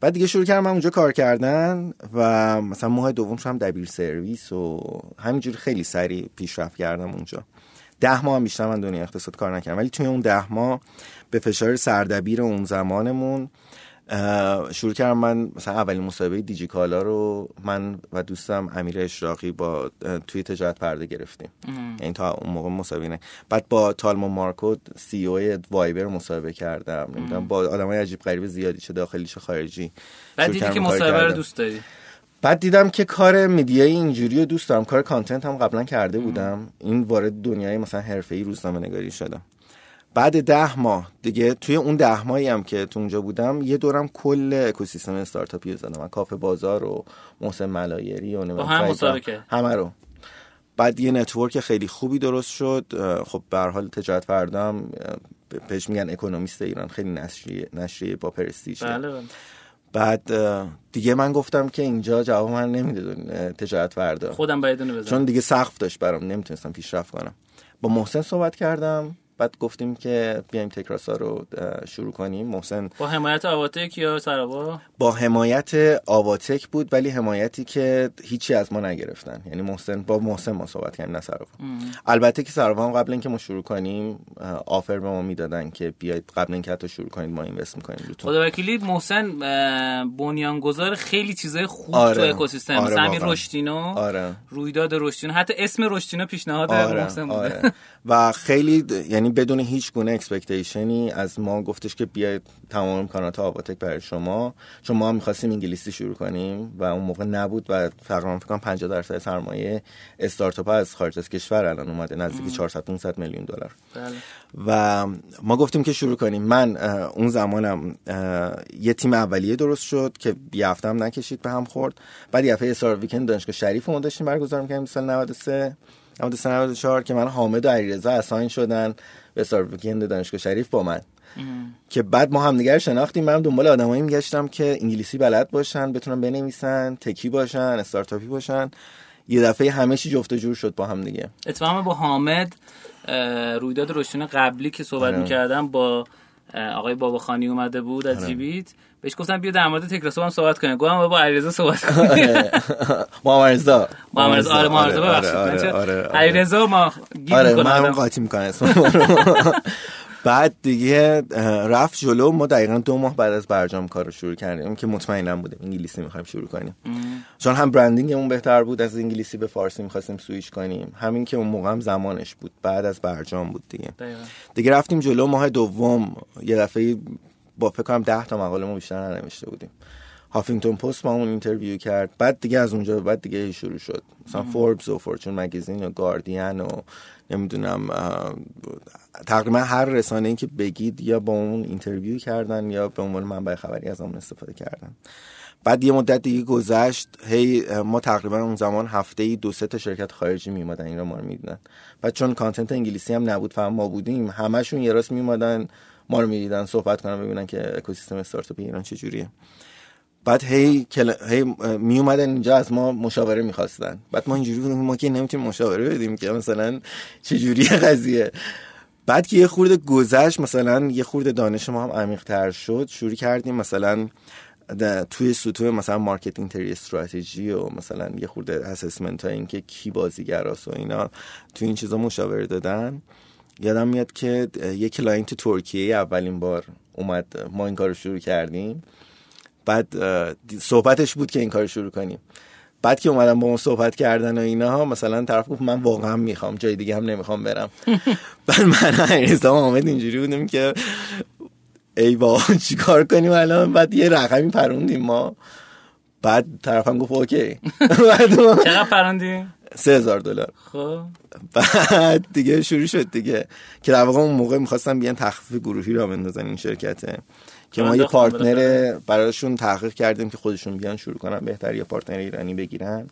بعد دیگه شروع کردم من اونجا کار کردن و مثلا ماه دوم هم دبیر سرویس و همینجوری خیلی سریع پیشرفت کردم اونجا. ده ماه هم بیشتر من دنیا اقتصاد کار نکردم. ولی توی اون ده ماه به فشار سردبیر اون زمانمون شروع کردم من مثلا اولین مسابقه دیجی کالا رو من و دوستم امیر اشراقی با توی تجارت پرده گرفتیم. این یعنی تا اون موقع مسابقه نه. بعد با تالمو مارکو سی او وایبر مسابقه کردم. نمی‌دونم با آدمای عجیب غریب زیادی چه داخلی چه خارجی. بعد دیدی که مسابقه رو دوست داری؟ بعد دیدم که کار میدیای اینجوری رو دوست دارم. کار کانتنت هم قبلا کرده بودم. این وارد دنیای مثلا حرفه‌ای روزنامه نگاری شدم. بعد ده ماه دیگه توی اون ده ماهی هم که تو اونجا بودم یه دورم کل اکوسیستم استارتاپی رو زدم. من کافه بازار و محسن ملایری و هم همه رو. بعد یه network خیلی خوبی درست شد. خب به حال تجارت فردم پیش میگن اکونومیست ایران. خیلی نشریه نشریه با پرستیژ بله بله. بعد دیگه من گفتم که اینجا جواب من نمیده تجارت فردا. خودم باید بزنم. چون دیگه سقف داشت برام نمی‌تونستم پیشرفت کنم. با محسن صحبت کردم. بعد گفتیم که بیایم تکراسا رو شروع کنیم محسن با حمایت آواتک یا سرابا با حمایت آواتک بود ولی حمایتی که هیچی از ما نگرفتن یعنی محسن با محسن ما صحبت کردیم نه سرابا البته که سرابا هم قبل اینکه ما شروع کنیم offer به ما می‌دادن که بیاید قبل اینکه حتی شروع کنید ما invest می‌کنیم روتون خدا وکیلی محسن بنیانگذار خیلی چیزای خوب آره. تو اکوسیستم آره همین رشدینو آره. رویداد رشدینو حتی اسم رشدینو پیشنهاد آره. محسن بوده آره. و خیلی یعنی یعنی بدون هیچ گونه expectation ی از ما گفتش که بیاید تمام امکانات آواتک برای شما. چون ما می‌خواستیم انگلیسی شروع کنیم و اون موقع نبود و تقریبا فکر کنم 50 درصد سرمایه استارتاپ از خارج از کشور الان اومده نزدیک 400 500 میلیون دلار. بله. و ما گفتیم که شروع کنیم. من اون زمانم یه تیم اولیه درست شد که یه هفته هم نکشید به هم خورد. بعد یه هفته ویکند دانشگاه شریف ما داشتیم برگزار می‌کردیم سال 93 93 94 که من حامد و علیرضا اساین شدن. به ویکند دانشگاه شریف با من. که بعد ما همدیگر شناختیم. من دنبال آدمایی میگشتم که انگلیسی بلد باشن بتونن بنویسن تکی باشن استارتاپی باشن. یه دفعه همه چی جفت جور شد با هم دیگه. اتفاقا با حامد رویداد روشن قبلی که صحبت آره. می‌کردم با آقای بابا خانی اومده بود از آره. جیبیت. بهش گفتم بیا در مورد تکراسو هم صحبت کنیم. گفتم با علیرضا صحبت کنیم رضا محمد رضا آره محمد رضا ببخشید. علیرضا ما گیر آره من قاطی می‌کنم. بعد دیگه رفت جلو. ما دقیقا دو ماه بعد از برجام کار رو شروع کردیم که مطمئنم بودیم انگلیسی می‌خوایم شروع کنیم. چون هم branding مون بهتر بود از انگلیسی به فارسی می‌خواستیم سویش کنیم. همین که اون موقع هم زمانش بود. بعد از برجام بود دیگه. دیگه رفتیم جلو. ماه دوم یه دفعه با فکر کنم 10 تا مقاله ما بیشتر ننوشته بودیم. هافینگتون پست با اون interview کرد. بعد دیگه از اونجا بعد دیگه شروع شد. مثلا فوربس و فورچون magazine و گاردین و نمی‌دونم تقریبا هر رسانه ای که بگید یا با اون interview کردن یا به عنوان منبع خبری از اون استفاده کردن. بعد یه مدت دیگه گذشت هی ما تقریبا اون زمان هفته ای دو سه تا شرکت خارجی میومدن اینا ما رو می‌دیدن. بعد چون content انگلیسی هم نبود فقط ما بودیم همشون یه راست میومدن ما رو می‌دیدن صحبت کنن ببینن که اکوسیستم استارتاپ ایران چجوریه بعد هی کل... هی می اومدن اینجا از ما مشاوره می‌خواستن. بعد ما اینجوری بودیم ما که نمی‌تونیم مشاوره بدیم که مثلا چجوری قضیه. بعد که یه خورده گذشت مثلا یه خورده دانش ما هم عمیق تر شد شروع کردیم مثلا توی سطوح مثلا marketing entry strategy و مثلا یه خورده assessment ها این که کی بازیگراست و اینا توی این چیزا مشاوره دادن. یادم میاد که یه client ترکیه اولین بار اومد ما این کار رو شروع کردیم. بعد صحبتش بود که این کار شروع کنیم. بعد که اومدم با اون صحبت کردن و اینا مثلا طرف گفت من واقعا می‌خوام جای دیگه هم نمی‌خوام برم. بعد من علیرضا آمد اینجوری بودیم که ای با چیکار کنیم الان؟ بعد یه رقمی پروندیم ما. بعد طرفم گفت اوکی. چقدر پروندی؟ سه هزار دلار. خب. بعد دیگه شروع شد دیگه که در واقع اون موقع می‌خواستم بیان تخفیف گروهی را بندازن این شرکته که ما یه partner براشون تحقیق کردیم که خودشون بیان شروع کنن بهتر یه partner ایرانی بگیرن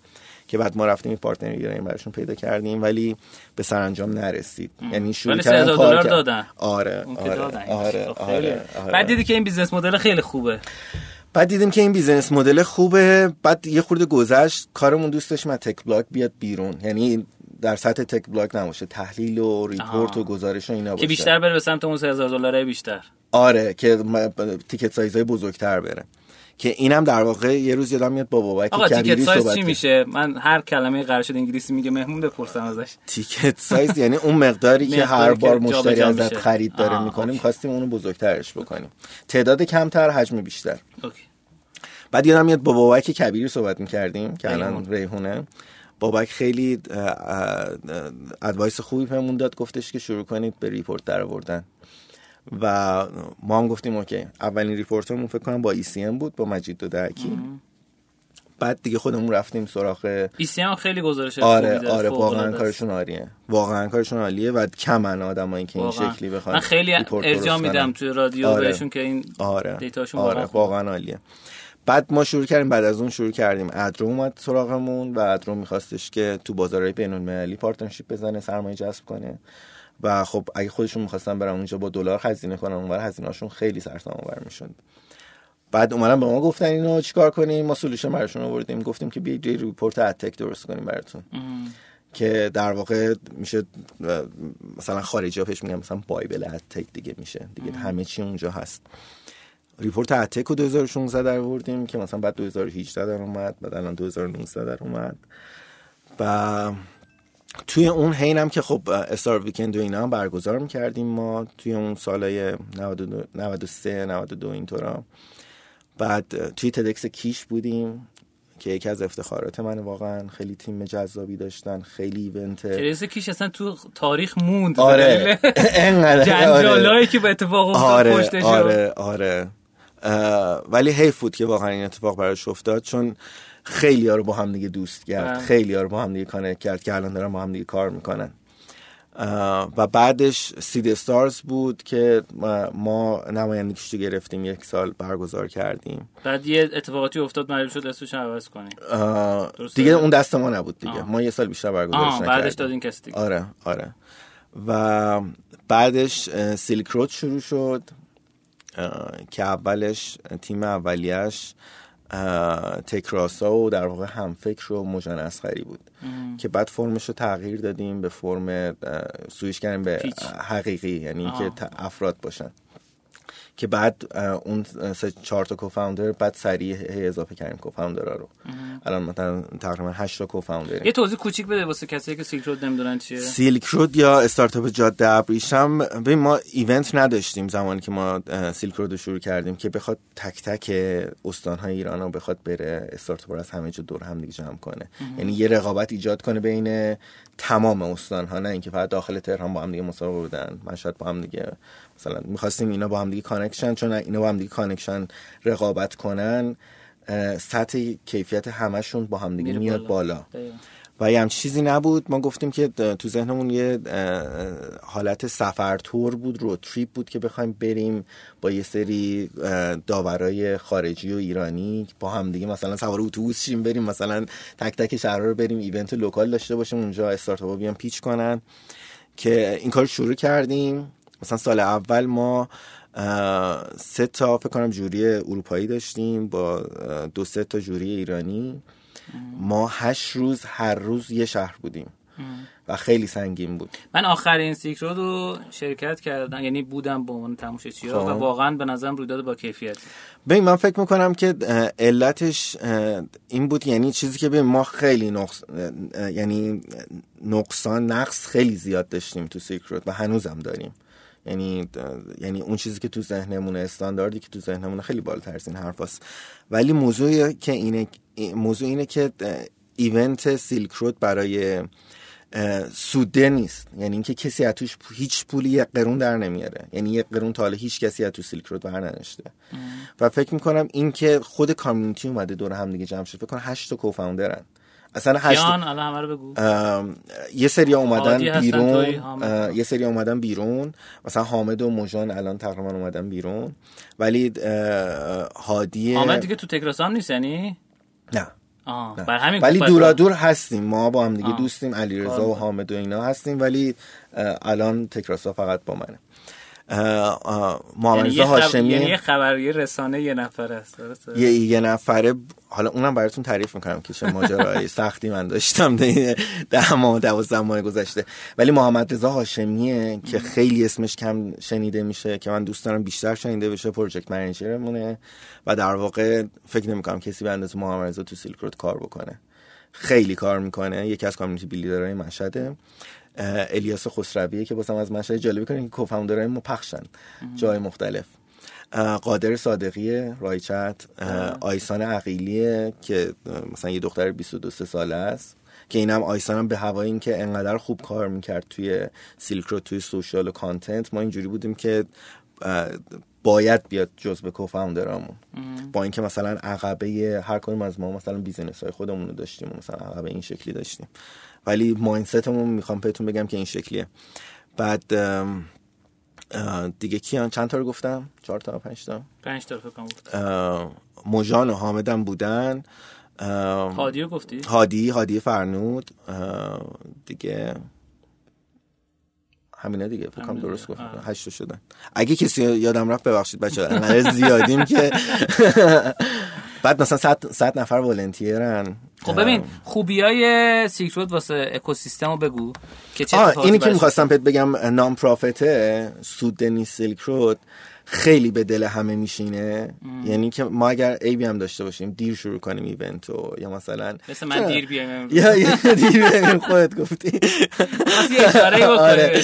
که بعد ما رفتیم این partner ایرانی براشون پیدا کردیم ولی به سرانجام نرسید. یعنی شروع کردن دلار دادن. آره آره آره, آره, آره, آره, بعد دیدی که این business model خیلی خوبه. بعد دیدیم که این business model خوبه. بعد یه خورده گذشت کارمون دوست داشتیم از tech blog بیاد بیرون. یعنی در سطح tech blog نباشه تحلیل و report و گزارش و اینا باشه. که بیشتر بره به سمت اون 3000 دلاره بیشتر. آره که ticket size ای بزرگتر بره. که اینم در واقع یه روز یادم میاد با بابک آقا ticket size چی میشه؟ من هر کلمه قرار شد انگلیسی میگه مهمون بپرسم ازش. ticket size یعنی اون مقداری که هر بار مشتری ازت خرید داره می‌کنه می‌خواستیم اونو بزرگترش بکنیم. تعداد کمتر حجم بیشتر. okay. بعد یادم میاد با بابک کبیری صحبت می‌کردیم که الان ریحونه. بابک خیلی ادوایس خوبی بهمون داد گفتش که شروع کنید به ریپورت در آوردن و ما هم گفتیم اوکی. اولین ریپورترمون فکر کنم با ای بود با مجید دو درکی بعد دیگه خودمون رفتیم سراغ ای خیلی گزارش آره آره واقعا کارشون عالیه. واقعا کارشون عالیه و کمن آدمایی که این شکلی بخوان من خیلی ارجاع میدم توی رادیو آره. بهشون که این آره. دیتاشون آره. واقعا عالیه. بعد ما شروع کردیم بعد از اون شروع کردیم ادرو اومد سراغمون و ادرو میخواستش که تو بازارهای بین المللی پارتنرشیپ بزنه سرمایه جذب کنه. و خب اگه خودشون می‌خواستن برن اونجا با دلار هزینه کنن اونور هزینه‌هاشون خیلی سرسام آور می‌شد. بعد اومدن به ما گفتن اینو چیکار کنیم؟ ما سولوشن براشون آوردیم گفتیم که بیاید یه ریپورت اتک درست کنیم براتون. که در واقع میشه مثلا خارجی ها پیش میگن مثلا بایبل اتک دیگه میشه. دیگه همه چی اونجا هست. report ادتک رو 2016 در آوردیم که مثلا بعد 2018 در اومد بعد الان 2019 در اومد. و توی اون حینم که خب استارتاپ ویکند و اینا هم برگزار می‌کردیم ما توی اون سالای 93 92 اینطورا. بعد توی تدکس کیش بودیم که یکی از افتخارات من واقعا خیلی تیم جذابی داشتن خیلی event تدکس کیش اصلا تو تاریخ موند. آره. جنجالایی آره. که به اتفاق افتاد آره پشتش آره آره. ولی حیف بود که واقعا این اتفاق براش افتاد چون خیلی ها رو با هم دیگه دوست کرد. بله. خیلی ها رو با هم دیگه کانکت کرد که الان دارن با هم دیگه کار می‌کنن. و بعدش سید استارز بود که ما نمایندگیش رو گرفتیم یک سال برگزار کردیم. بعد یه اتفاقاتی افتاد مجبور شد اسمش عوض کنیم دیگه اون دست ما نبود دیگه. آه. ما یه سال بیشتر برگزارش نکردیم. بعدش دادین کسی دیگه. آره آره. و بعدش سیلک رود شروع شد. که اولش تیم اولیش تکراسا و در واقع همفکر و مجان اسخری بود. که بعد فرمش رو تغییر دادیم به فرم سویش کردیم به حقیقی یعنی که افراد باشن. که بعد اون سه چهار تا کوفاوندر بعد سریع اضافه کردیم کوفاوندرها رو. الان مثلا تقریبا 8 تا کوفاوندر یه توضیح کوچیک بده واسه کسی که سیلک رود نمی‌دونن چیه. سیلک رود یا استارتاپ جاده ابریشم ببین ما event نداشتیم زمانی که ما سیلک رود رو شروع کردیم که بخواد تک تک استان های ایران رو بخواد بره. استارتاپ از همه جا دور هم دیگه جمع کنه. یعنی یه رقابت ایجاد کنه بین تمام استان ها نه اینکه فقط داخل تهران با هم دیگه مسابقه بودن. مشهد با هم دیگه مثلا می‌خواستیم اینا با هم دیگه connection چون اینا با هم دیگه connection رقابت کنن سطح کیفیت همشون با همدیگه میره میاد بالا. بالا. و یه همچین چیزی نبود ما گفتیم که تو ذهنمون یه حالت سفر تور بود road trip بود که بخوایم بریم با یه سری داورای خارجی و ایرانی با هم دیگه مثلا سوار اتوبوس شیم بریم مثلا تک تک شهرها رو بریم event local داشته باشیم اونجا استارتاپا بیان pitch کنن که این کار رو شروع کردیم مثلا سال اول ما سه تا فکر کنم jury اروپایی داشتیم با دو سه تا jury ایرانی. ما هشت روز هر روز یه شهر بودیم. و خیلی سنگین بود. من آخرین سیلک رود شرکت کردم یعنی بودم به عنوان تماشاچی خب. و واقعا به نظرم رویداد با کیفیت. ببین من فکر می‌کنم که علتش این بود یعنی چیزی که به ما خیلی نقص یعنی نقصان نقص خیلی زیاد داشتیم تو سیلک رود و هنوزم داریم. یعنی یعنی اون چیزی که تو ذهنمونه استانداردی که تو ذهنمونه خیلی بالاتر از این حرفاست. ولی موضوع که اینه موضوع اینه که ایونت سیلک رود برای سوده نیست. یعنی اینکه کسی از توش هیچ پولی یک قرون در نمیاره. یعنی یک قرون تا حالا هیچ کسی از تو سیلک رود بر ننشته و فکر می‌کنم این که خود کامیونیتی اومده دور هم دیگه جمع شد. فکر کنم هشت تا کوفاندرن اصلا هشت الان بگو. یه سری اومدن بیرون. یه سری اومدن بیرون. مثلا حامد و موجان الان تقریبا اومدن بیرون. ولی هادی حامد دیگه تو تگراس هم نیست یعنی؟ نه. آه. بر همین ولی دورا دور هستیم. ما با هم دیگه آه. دوستیم. علیرضا و. حامد و اینا هستیم. ولی الان تکراسا فقط با منه. محمد یعنی خب... هاشمی. یعنی یه خبر یه رسانه یه نفر است؟ یه, یه نفره حالا اونم براتون تعریف می‌کنم که چه ماجرای سختی من داشتم ده ده ماه دوازده ماه گذشته. ولی محمد رضا هاشمیه که خیلی اسمش کم شنیده میشه که من دوست دارم بیشتر شنیده بشه. پروژکت منیجرمونه. و در واقع فکر نمی‌کنم کسی به اندازه محمد رضا تو سیلک رود کار بکنه. خیلی کار می‌کنه. یکی از کامیونیتی بیلیدرهای مشهده. الیاس خسرویه که بازم از مشهد جالبی کنه که کوفاندرهای ما پخشن. جای مختلف. قادر صادقی رایچت آیسان عقیلیه که مثلا یه دختر 22 سه ساله است. که اینم آیسان هم به هوای این که انقدر خوب کار می‌کرد توی سیلک رو توی سوشال و کانتنت. ما اینجوری بودیم که باید بیاد جزء کوفاندرامون با اینکه مثلا عقبه هر کدوم از ما مثلا بیزینس های خودمون رو داشتیم و مثلا عقبه این شکلی داشتیم. ولی ماینستمون می‌خوام بهتون بگم که این شکلیه. بعد دیگه کیان؟ چند تا رو گفتم؟ چهار تا پنج تا؟ پنج تا فکر کنم. گفت. اه، موژان و حامدم بودن. اه، هادیو گفتی؟ هادی هادی فرنود. دیگه همینا دیگه فکر کنم درست. گفتم. هشت شدن. اگه کسی یادم رفت ببخشید بچه انقدر زیادیم که بعد مثلا صد, صد نفر ولنتیرن خب ببین خوبی های سیکرود واسه اکوسیستم رو بگو که چه اینی که می‌خواستم بهت بگم نام پرافته سودنی سیلک رود. خیلی به دل همه میشینه. یعنی که ما اگر عیبی هم داشته باشیم دیر شروع کنیم ایونتو یا مثلا مثل من دیر بیایم. یا دیر بیایم خودت گفتی. بکنی آره.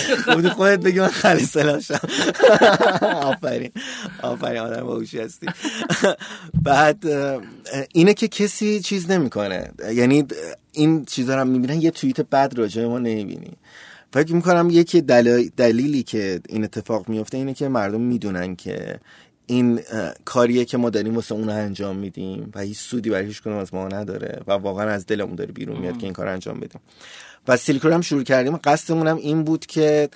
خودت بگی من خلیصه نشم آفرین. آفرین آدم باهوشی هستی. بعد اینه که کسی چیز نمی‌کنه. یعنی این چیزا رو هم می‌بینن. یه توییت بد راجع ما نمی‌بینی. فکر می‌کنم یکی دل- دلیلی که این اتفاق میفته اینه که مردم می‌دونن که این کاریه که ما داریم واسه اون انجام میدیم و هیچ سودی برای هیچ کدوم از ما نداره و واقعا از دلمون داره بیرون میاد که این کار انجام بدیم. و سیلکور هم شروع کردیم. قصدمون هم این بود که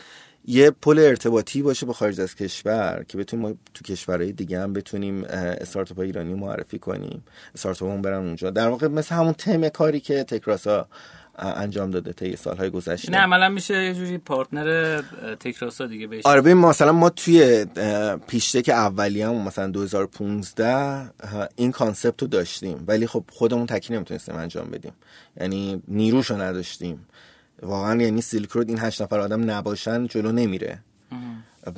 یه پل ارتباطی باشه با خارج از کشور که بتونیم ما تو کشورهای دیگه هم بتونیم استارتاپ ایرانی معرفی کنیم. استارتاپ برن اونجا. در واقع مثل همون همون کاری که تکراسا انجام داده طی سالهای گذشته. نه عملا میشه یه جوری partner تکراسا دیگه بهش آره ببین مثلا ما توی اه، pitch deck اولیه‌مون مثلا 2015 اه، این concept رو داشتیم. ولی خب خودمون تکی نمی‌تونستیم انجام بدیم. یعنی نیروشو نداشتیم. واقعا یعنی سیلک رود این هشت نفر آدم نباشن جلو نمیره.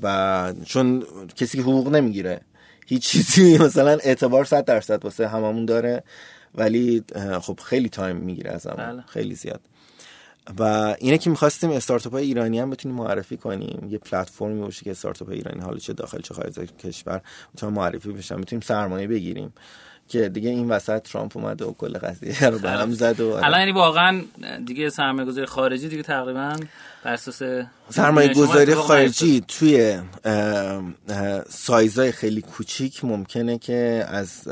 و چون کسی که حقوق نمی‌گیره هیچ چیزی مثلا اعتبار صد درصد واسه هممون داره. ولی خب خیلی time می‌گیره از بله. خیلی زیاد. و اینه که می‌خواستیم استارتاپ های ایرانی هم بتونیم معرفی کنیم. یه پلتفرمی باشه که استارتاپ های ایرانی حالا چه داخل چه خارج از کشور بتونن معرفی بشن. بتونیم سرمایه بگیریم. که دیگه این وسط ترامپ اومد و کل قضیه رو به هم زد و الان یعنی واقعا دیگه سرمایه گذاری خارجی دیگه تقریبا بر اساس سرمایه شما گذاری اتفاق خارجی توی سایزهای خیلی کوچیک ممکنه که از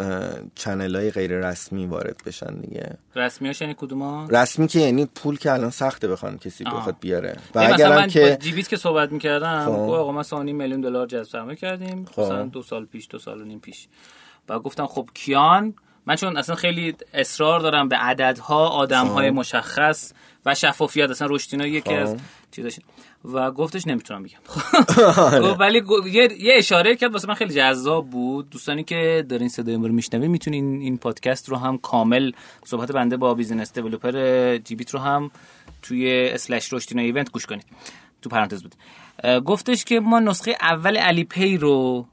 چنل های غیر رسمی وارد بشن دیگه. رسمیاش یعنی کدوما رسمی که یعنی پول که الان سخته بخوان کسی. بخواد بیاره. و یعنی من با که جیبیت که صحبت می‌کردم خب. آقا ما سانی میلیون دلار جذب سرمایه کردیم. خب. مثلا دو سال پیش دو سال و نیم پیش. و گفتم خب کیان؟ من چون اصلا خیلی اصرار دارم به عددها آدمهای خب. مشخص و شفافیت اصلا رشدینا یکی خب. از چیزاش. و گفتش نمی‌تونم بگم. گفت ولی گو- یه, اشاره کرد واسه من خیلی جذاب بود. دوستانی که دارین صدای ما رو میشنوین می‌تونین این پادکست رو هم کامل صحبت بنده با business developer جیبیت رو هم توی slash رشدینا event گوش کنید. تو پرانتز بود. گفتش که ما نسخه اول علی‌پی رو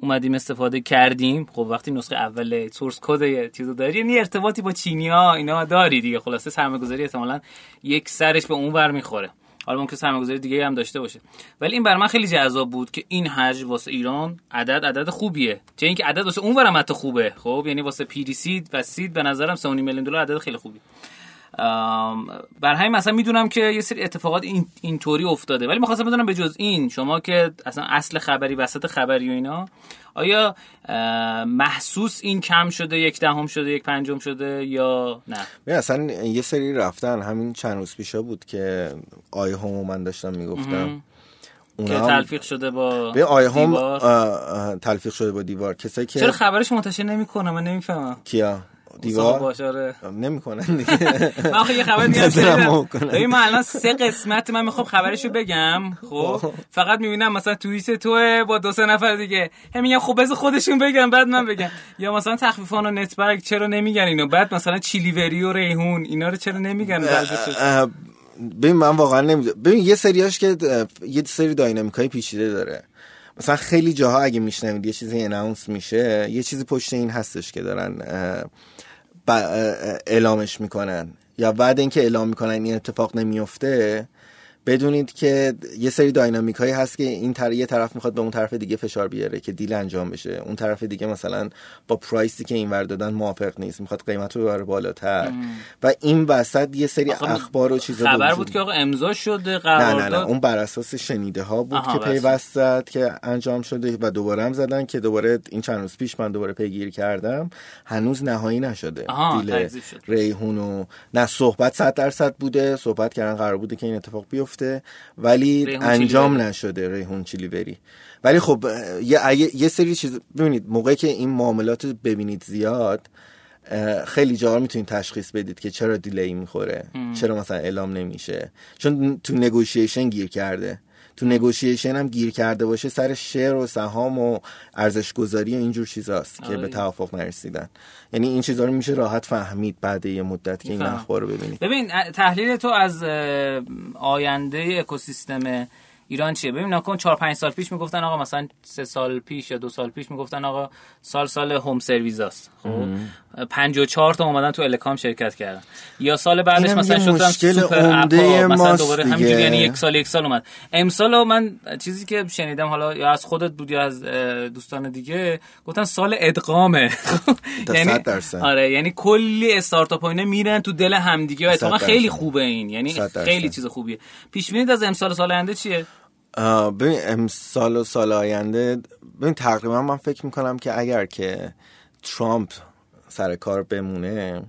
اومدیم استفاده کردیم. خب وقتی نسخه اول source code چیزو داری یعنی ارتباطی با چینیا اینا داری دیگه. خلاصه سرمایه‌گذاری احتمالاً یک سرش به اون ور می‌خوره. حالا ممکن سرمایه‌گذاری دیگه هم داشته باشه. ولی این بر من خیلی جذاب بود که این حجم واسه ایران عدد عدد خوبیه. چه اینکه عدد واسه اون ورم حتی خوبه. خب یعنی واسه پی سید و سید به نظرم 3.5 میلیون دلار عدد خیلی خوبی. ام، بر همین مثلا می‌دونم که یه سری اتفاقات این اینطوری افتاده. ولی می‌خواستم بدونم به جز این شما که اصلا اصل خبری وسط خبری و اینا آیا محسوس این کم شده یک دهم شده یک پنجم شده یا نه؟ ببین اصلا یه سری رفتن. همین چند روز پیشا بود که آی همو من داشتم می‌گفتم. که اونا هم تلفیق شده با به آی هم دیوار. تلفیق شده با دیوار. کسایی که چرا خبرش منتشر نمی‌کنه؟ من نمی‌فهمم. کیا؟ دیوار. باشه، آره. نمی‌کنن دیگه. من آخه یه خبر دیگه من الان سه قسمت من می‌خوام خبرشو بگم خب؟ فقط می‌بینم مثلا توییت تو با دو سه نفر دیگه. هم میگم خب بذار خودشون بگم بعد من بگم. یا مثلا تخفیفان و نتبرگ چرا نمیگن اینو؟ بعد مثلا چیلیوری و ریحون اینا رو چرا نمیگن ببین من واقعا نمی‌دونم. ببین یه سریاش که یه سری داینامیک های پیچیده داره. مثلا خیلی جاها اگه میشنوید یه چیزی اناونس میشه یه چیزی پشت این هستش که دارن اعلامش می‌کنن. یا بعد اینکه اعلام می‌کنن این اتفاق نمیفته بدونید که یه سری داینامیک هایی هست که این طرف یه طرف می‌خواد به اون طرف دیگه فشار بیاره که دیل انجام بشه. اون طرف دیگه مثلا با پرایسی که اینور دادن موافق نیست. می‌خواد قیمت رو ببره بالاتر. و این وسط یه سری اخبار و چیزا خبر بود که آقا امضا شده نه نه قرارداد. نه اون بر اساس شنیده ها بود که. پیوست زد که انجام شده و دوباره هم زدن که دوباره این چند روز پیش من دوباره پیگیری کردم. هنوز نهایی نشده. دیل. ریحون و نه صحبت صد درصد بوده. صحبت کردن قرار بوده که این اتفاق بیفته. ولی ریحون انجام. نشده ریحون چیلیوری ولی خب یه, یه- یه سری چیز ببینید موقعی که این معاملات رو ببینید زیاد خیلی جاها می‌تونید تشخیص بدید که چرا دیلی می‌خوره چرا مثلا اعلام نمیشه. چون تو نگوشیشن گیر کرده. تو نگوشیشن هم گیر کرده باشه سر شعر و سهام و ارزش گذاری و اینجور چیزاست که آره. به توافق نرسیدن یعنی این چیزها رو میشه راحت فهمید بعد یه مدت که این. اخبار رو ببینید ببین تحلیل تو از آینده اکوسیستم ایران چیه؟ ببین نکن 4 5 سال پیش می‌گفتن آقا مثلا سه سال پیش یا دو سال پیش می‌گفتن آقا سال سال هوم سرویس است خب؟ 54 تا اومدن تو الکام شرکت کردن. یا سال بعدش مثلا شدن سوپر اپا مثلا دوباره. همینجوری یعنی یک سال یک سال اومد. امسال من چیزی که شنیدم حالا یا از خودت بود یا از دوستان دیگه گفتن سال ادغامه. درصد. آره یعنی کلی استارتاپ اینا میرن تو دل همدیگه و اتفاقا خیلی. خوبه این. یعنی. خیلی چیز خوبیه. پیش بینید از امسال سال آینده چیه؟ ببین امسال و سال آینده ببین تقریبا من فکر می‌کنم که اگر که ترامپ سر کار بمونه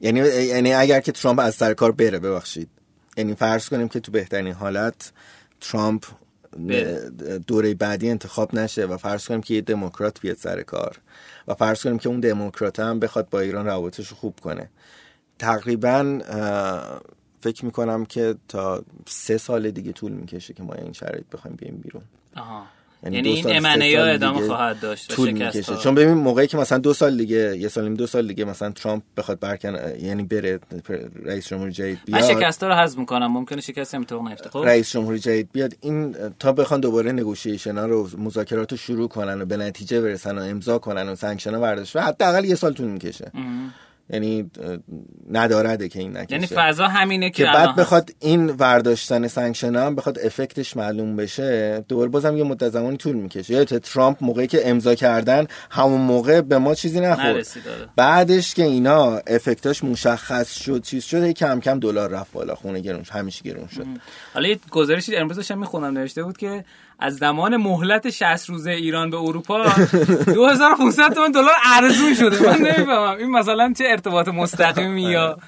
یعنی یعنی اگر که ترامپ از سر کار بره ببخشید یعنی فرض کنیم که تو بهترین حالت ترامپ. دوره بعدی انتخاب نشه و فرض کنیم که یه دموکرات بیاد سر کار و فرض کنیم که اون دموکرات هم بخواد با ایران روابطش رو خوب کنه تقریبا فکر می‌کنم که تا سه سال دیگه طول می‌کشه که ما این شرایط بخوایم بیایم بیرون. آها. یعنی یعنی این امنه ها ادامه خواهد داشت طول شکست می‌کشه. چون ببین موقعی که مثلا دو سال دیگه یه سال دو سال دیگه مثلا ترامپ بخواد برکن یعنی بره رئیس جمهور جدید من بیاد. شکست ها رو حذف می‌کنم. ممکنه شکست هم اتفاق نیفته. خب؟ رئیس جمهور جدید بیاد. این تا بخوان دوباره نگوشیشن ها رو مذاکرات رو شروع کنن و به نتیجه برسن و امضا کنن و سانکشن ها برداشت. و حداقل یه سال طول می‌کشه. مم. یعنی ندارده که این نکشه. یعنی فضا همینه که, که بعد بخواد این ورداشتن sanction هم بخواد effect ش معلوم بشه دوباره بازم یه مدت زمانی طول می‌کشه. یا ترامپ موقعی که امضا کردن همون موقع به ما چیزی نخورد. بعدش که اینا effect اش مشخص شد چیز شد کم کم دلار رفت بالا خونه گرون همیشه گرون شد. حالا یه گزارشی امروز داشتم می‌خونم نوشته بود که از زمان مهلت 60 روزه ایران به اروپا 2500 تومان دلار ارزون شده. من نمی‌فهمم. این مثلا چه ارتباط مستقیمی یا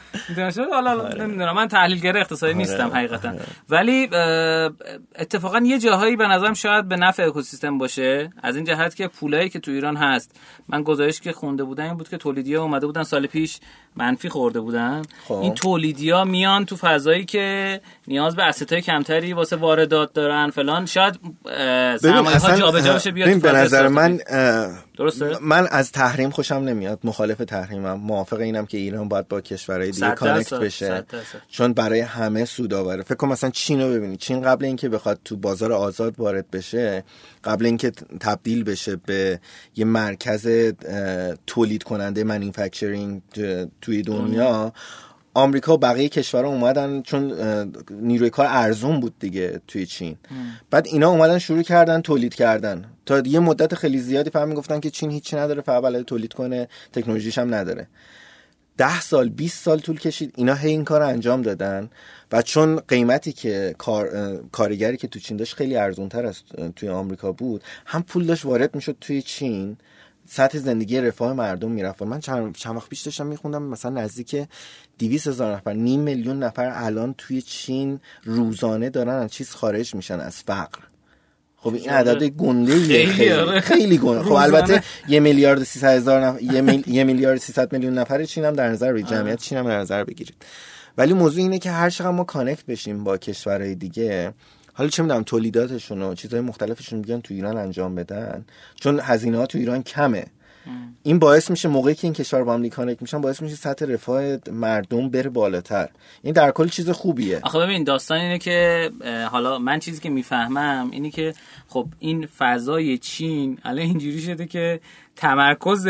حالا آره. نمی‌دونم. من تحلیلگر اقتصادی آره. نیستم حقیقتا. آره. ولی اتفاقا یه جاهایی به نظرم شاید به نفع اکوسیستم باشه. از این جهت که پولایی که تو ایران هست. من گزارش که خونده بودم این بود که تولیدیا اومده بودن سال پیش منفی خورده بودن. خب. این تولیدیا میان تو فضایی که نیاز به اسیتای کمتری واسه واردات دارن فلان. شاید سرمایه ها جابجا بشه بیاد به نظر من درسته؟ من از تحریم خوشم نمیاد مخالف تحریمم موافق اینم که ایران باید با کشورهای دیگه کانکت بشه. چون برای همه سودآوره فکر کنم مثلا چین رو ببینید چین قبل اینکه بخواد تو بازار آزاد وارد بشه قبل اینکه تبدیل بشه به یه مرکز تولید کننده مانیفکتچرینگ توی دنیا. آمریکا و بقیه کشورها اومدن چون نیروی کار ارزون بود دیگه توی چین. بعد اینا اومدن شروع کردن تولید کردن. تا یه مدت خیلی زیادی فهم گفتن که چین هیچی نداره فقط بلد تولید کنه تکنولوژیش هم نداره. ده سال 20 سال طول کشید اینا هی این کار انجام دادن. و چون قیمتی که کار، کارگری که تو چین داشت خیلی ارزون تر از توی آمریکا بود هم پول داشت وارد می‌شد توی چین. سطح زندگی رفاه مردم می‌رفت. من چند, چند وقت پیش داشتم میخوندم مثلا نزدیک 200 هزار نفر نیم میلیون نفر الان توی چین روزانه دارن از چیز خارج میشن از فقر. خب این عدد گنده خیلی آره. خیلی, گنده. خب البته یه میلیارد 300 هزار نفر یه, میلیارد 300 میلیون نفر چین هم در نظر بگیرید. آره. جمعیت چین هم در نظر بگیرید. ولی موضوع اینه که هر چقدر ما کانکت بشیم با کشورهای دیگه حالا چه می‌دونم تولیداتشون و چیزهای مختلفشون میگن تو ایران انجام بدن. چون هزینه ها تو ایران کمه. این باعث میشه موقعی که این کشور با هم کانکت میشن باعث میشه سطح رفاه مردم بره بالاتر. این در کل چیز خوبیه. آخه ببین داستان اینه که حالا من چیزی که می‌فهمم اینه که خب این فضای چین الان اینجوری شده که تمرکز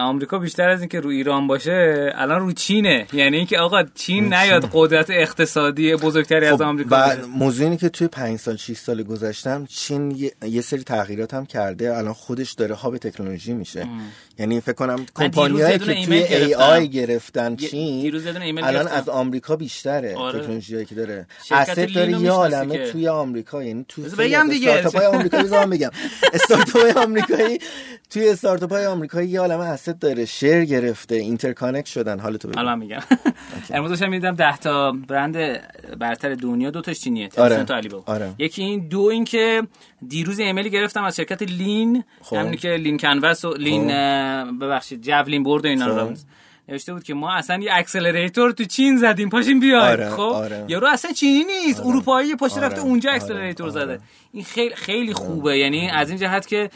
آمریکا بیشتر از اینکه رو ایران باشه الان رو چینه. یعنی اینکه آقا چین نیاد قدرت اقتصادی بزرگتری از خب، آمریکا باشه. موضوع اینه که توی 5 سال 6 سال گذشتم چین یه, سری تغییرات هم کرده. الان خودش داره هاب تکنولوژی میشه. یعنی فکر کنم کمپانیایی که توی ای آی گرفتن. چین الان از آمریکا بیشتره آره. تکنولوژی که داره. اسید داره یه عالمه توی آمریکا یعنی تو بگم دیگه. استارتاپ های آمریکایی بگم. استارتاپ آمریکایی توی استارتاپ های آمریکایی یه عالمه اسید داره. شیر گرفته اینترکانکت شدن. حالا تو الان میگم. امروز داشتم میدم 10 تا برند برتر دنیا دو تاش چینیه آره. تو آره. یکی این دو این که دیروز ایمیلی گرفتم از شرکت لین. خب. همونی که لین کنوس و لین خب. ببخشید جولین برد و اینا رو خب. نوشته بود که ما اصلا یه اکسلراتور تو چین زدیم پاشیم بیاید. آره، خب؟ آره. یارو اصلا چینی نیست. آره. اروپایی پاش آره. رفته اونجا اکسلراتور آره. زده. این خیلی خیلی خوبه. یعنی از این جهت که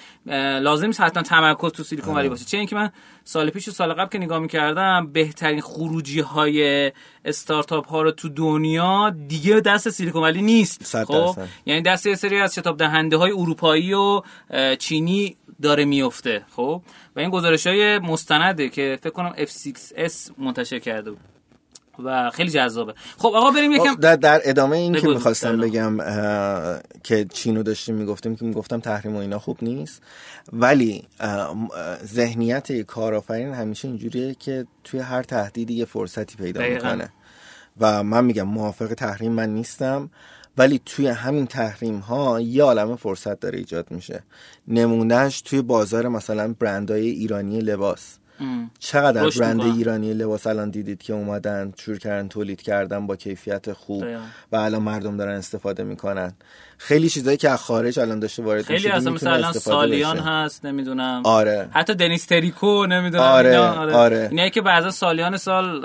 لازم نیست حتما تمرکز تو سیلیکون ولی باشه. چه اینکه من سال پیش و سال قبل که نگاه می‌کردم بهترین خروجی های استارتاپ ها رو تو دنیا دیگه دست سیلیکون ولی نیست. خب؟ یعنی دست یه سری از شتاب دهنده های اروپایی و چینی داره میفته خب؟ و این گزارش های مستنده که فکر کنم F6S منتشر کرده بود. و خیلی جذابه. خب آقا بریم خب، یکم در, در ادامه این که می‌خواستم بگم که چینو داشتیم می‌گفتیم که می‌گفتم تحریم و اینا خوب نیست. ولی ذهنیت کارآفرین همیشه اینجوریه که توی هر تهدیدی یه فرصتی پیدا می‌کنه. و من میگم موافق تحریم من نیستم. ولی توی همین تحریم ها یه عالم فرصت داره ایجاد میشه. نمونهش توی بازار مثلا برندهای ایرانی لباس. چقدر برند ایرانی لباس الان دیدید که اومدن شروع کردن تولید کردن با کیفیت خوب و الان مردم دارن استفاده می‌کنن. خیلی چیزایی که از خارج الان داشته وارد خیلی اصلا مثلا سالیان هست نمی‌دونم. آره. حتی دنیس تریکو نمی‌دونم آره اینا آره, آره. اینه که بعضا سالیان سال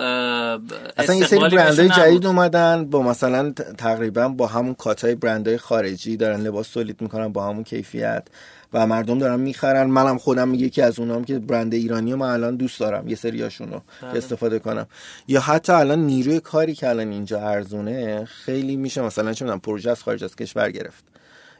اصلا یه سری برندهای جدید اومدن با مثلا تقریبا با همون کاتای برندهای خارجی دارن لباس تولید می‌کنن با همون کیفیت. و مردم دارن می‌خرن. منم خودم میگه که از اونام که برند ایرانی من الان دوست دارم یه سریاشونو که بله. استفاده کنم. یا حتی الان نیروی کاری که الان اینجا ارزونه خیلی میشه مثلا چه می‌دونم پروژه از خارج از کشور گرفت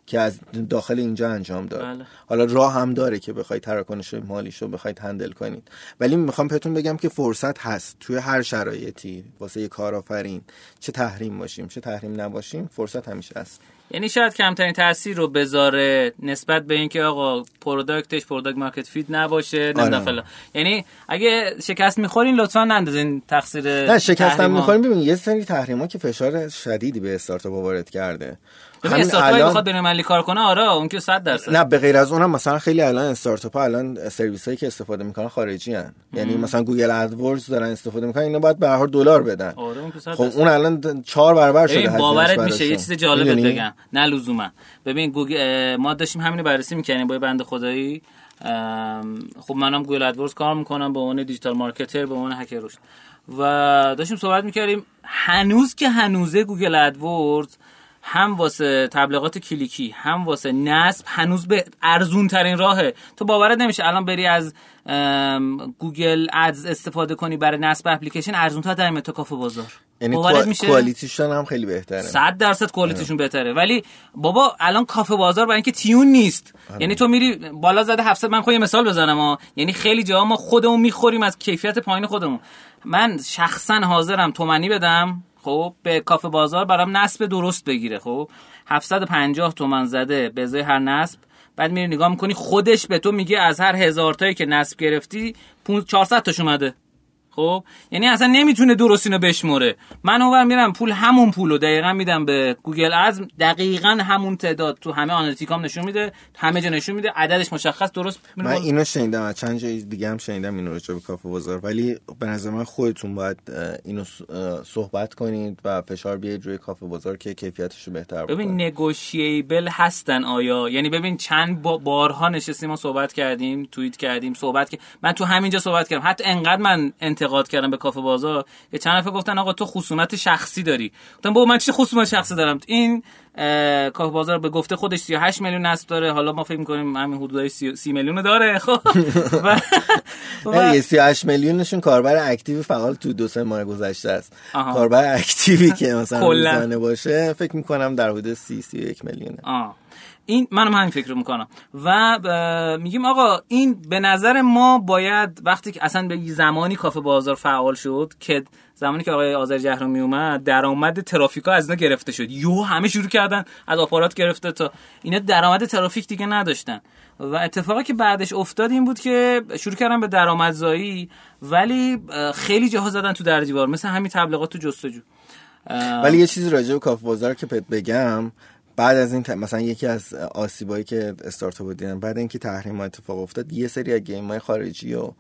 که از داخل اینجا انجام داد. بله. حالا راه هم داره که بخواید تراکنش مالیشو بخواید هندل کنید. ولی می‌خوام بهتون بگم که فرصت هست. توی هر شرایطی واسه کارآفرین چه تحریم باشیم چه تحریم نباشیم فرصت همیشه هست. یعنی شاید کمترین تاثیر رو بذاره نسبت به اینکه آقا product ش product market fit نباشه نمی‌دونم آره. یعنی اگه شکست می‌خورین لطفا نندازین تقصیر نه شکستم تحریما. می‌خوریم ببین یه سری تحریما که فشار شدیدی به استارتاپ وارد کرده همین الان- بخواد بین کار کنه آره اون که 100 درصد نه به غیر از اونم مثلا خیلی الان استارتاپ ها الان سرویس هایی که استفاده می‌کنن خارجی هن. یعنی مثلا گوگل ادوردز دارن استفاده می‌کنن اینا باید به هر دلار بدن آره اون که 100 خب. اون الان چهار برابر شده باورت. میشه یه چیز جالبت می‌دونی؟ بگم نه لزوما. ببین گوگل ما داشتیم همین رو بررسی می‌کنیم با یه بنده خدایی. خب منم گوگل ادوردز کار می‌کنم به عنوان digital marketer به عنوان growth hacker و داشتیم صحبت می‌کردیم هنوز که هنوزه گوگل ادوردز هم واسه تبلیغات کلیکی هم واسه نصب هنوز به ارزون ترین راهه. تو باورت نمیشه الان بری از گوگل ادز استفاده کنی برای نصب اپلیکیشن ارزون تر در تا کافه بازار. یعنی کوالیتیشون هم خیلی بهتره. صد درصد کوالیتیشون بهتره. ولی بابا الان کافه بازار برای اینکه تیون نیست. یعنی تو میری بالا زده 700 من خود یه مثال بزنم ها. یعنی خیلی جاها ما خودمون می‌خوریم از کیفیت پایین خودمون. من شخصا حاضرم تومنی بدم. خب به کافه بازار برام نصب درست بگیره. خب 750 تومن زده به ازای هر نصب. بعد میری نگاه می‌کنی خودش به تو میگه از هر هزار تایی که نصب گرفتی 500 400 تاش اومده. خب؟ یعنی اصلا نمی‌تونه درست اینو بشمره من اونور میرم پول همون پولو دقیقا میدم به گوگل از دقیقا همون تعداد تو همه analytics ام نشون میده همه جا نشون میده عددش مشخص درست من اینو شنیدم چند جای دیگه هم شنیدم اینو راجع به کافه بازار. ولی به نظر من خودتون باید اینو صحبت کنید و فشار بیارید روی کافه بازار که کیفیتش رو بهتر ببین بکنید نگوشیبل هستن آیا؟ یعنی ببین چند با- بارها نشستیم ما صحبت کردیم توییت کردیم صحبت که من تو همینجا صحبت کردم. حتی انقدر من انتقاد کردم به کافه بازار که چند نفر گفتن آقا تو خصومت شخصی داری. گفتم بابا من چه خصومت شخصی دارم؟ این کافه بازار به گفته خودش 38 میلیون نصب داره. حالا ما فکر می‌کنیم همین حدودای 30 میلیون داره. خب. و- و- نه، یه 38 میلیونشون کاربر اکتیو فعال تو دو سه ماه گذشته است. کاربر اکتیوی که مثلا باشه فکر می‌کنم در حدود 30 31 میلیونه. این منم همین فکر رو می‌کنم. و میگیم آقا این به نظر ما باید وقتی که اصلا به زمانی کافه بازار فعال شد که زمانی که آقای آذر جهرومی اومد درآمد ترافیکا از اینا گرفته شد. یو همه شروع کردن از آپارات گرفته تا اینا درآمد ترافیک دیگه نداشتن. و اتفاقی که بعدش افتاد این بود که شروع کردن به درآمدزایی ولی خیلی جاها زدن تو در دیوار مثل همین تبلیغات تو جستجو. ولی یه چیزی راجع به کافه بازار که بگم بعد از این ت- مثلا یکی از آسیبایی که استارتاپ دیدن بعد اینکه تحریم اتفاق افتاد یه سری از گیم های خارجی و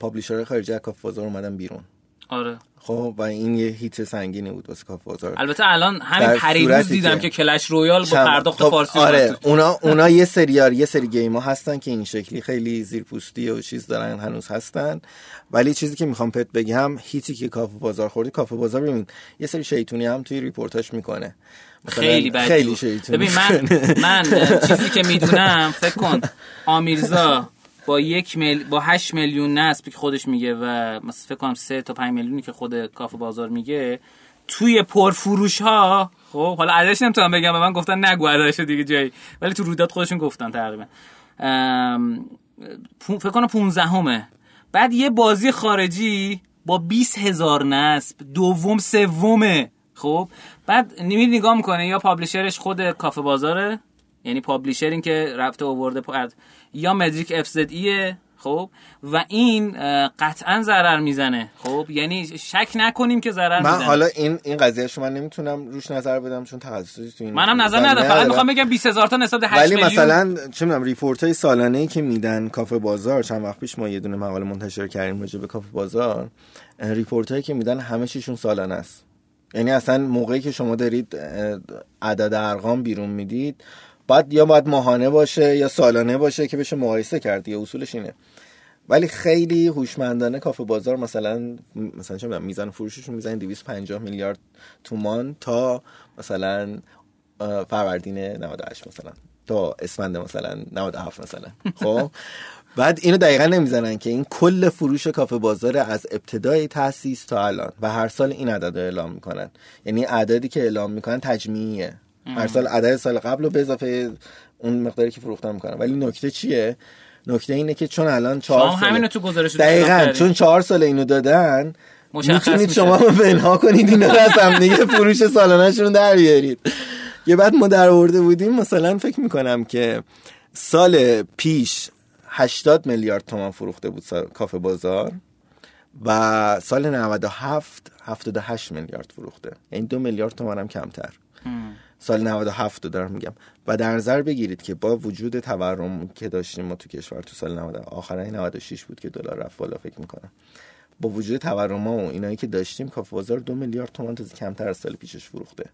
پابلیشرهای خارجی از کافه بازار اومدن بیرون. آره. خب و این یه هیت سنگینی بود واسه کافه بازار. البته الان همین پریروز دیدم که- کلش رویال با پرداخت خب، فارسی آره. اونا اونا یه سریار یه سری گیم ها هستن که این شکلی خیلی زیرپوستی و چیز دارن هنوز هستن. ولی چیزی که می‌خوام پت بگم هیتی که کافه بازار خوردی کافه بازار ببین یه سری شیطونی هم توی ریپورتاش می‌کنه. خیلی بدی خیلی ببین من من چیزی که می‌دونم فکر کن آمیرزا با یک مل... با 8 میلیون نصب که خودش میگه و مثلا فکر کنم 3 تا 5 میلیونی که خود کافه بازار میگه توی پرفروش ها خب حالا عددش نمی‌تونم بگم به من گفتن نگو عددش دیگه جایی ولی تو رویداد خودشون گفتن تقریبا. ام، پو- فکر کنم 15 همه بعد یه بازی خارجی با 20 هزار نصب دوم سومه خب؟ بعد نمی نگاه می‌کنه یا پابلیشرش خود کافه بازاره؟ یعنی پابلیشر این که رفته آورده پا- یا مدریک اف زد ایه خب؟ و این قطعا ضرر می‌زنه خب؟ یعنی شک نکنیم که ضرر من می‌زنه. حالا این این قضیه شما نمی‌تونم روش نظر بدم چون تخصصی تو این منم نظر ندارم. فقط. می‌خوام بگم 20 هزار تا نسبت به 8 ولی مثلا چه می‌دونم report های سالانه ای که میدن کافه بازار چند وقت پیش ما یه دونه مقاله منتشر کردیم راجع به کافه بازار report هایی که میدن همه چیشون سالانه است. یعنی اصلا موقعی که شما دارید عدد ارقام بیرون می‌دید باید یا باید ماهانه باشه یا سالانه باشه که بشه مقایسه کرد یا اصولش اینه. ولی خیلی هوشمندانه کافه بازار مثلا مثلا چه میزان فروششون می‌زنن 250 میلیارد تومان تا مثلا فروردین 98 مثلا تا اسفند مثلا 97 مثلا. خب؟ بعد اینو دقیقا نمی‌زنن که این کل فروش کافه بازار از ابتدای تاسیس تا الان و هر سال این عدد رو اعلام می‌کنن. یعنی عددی که اعلام می‌کنن تجمیعیه. هر سال عدد سال قبل رو به اضافه اون مقداری که فروختن می‌کنم ولی نکته چیه؟ نکته اینه که چون الان چهار شما ساله همینو تو گزارش دقیقا چون چهار سال اینو دادن می‌تونید. شما بنها کنید این رو از هم دیگه فروش سالانهشون در بیارید. یه بعد ما در آورده بودیم مثلا فکر می‌کنم که سال پیش 80 میلیارد تومان فروخته بود کافه بازار و سال 97 78 میلیارد فروخته. یعنی دو میلیارد تومان هم کمتر. سال 97 رو دارم میگم. و در نظر بگیرید که با وجود تورم که داشتیم ما تو کشور تو سال 90 آخرای 96 بود که دلار رفت بالا فکر می‌کنم. با وجود تورم ها و اینایی که داشتیم کافه بازار دو میلیارد تومان تازه کمتر از سال پیشش فروخته.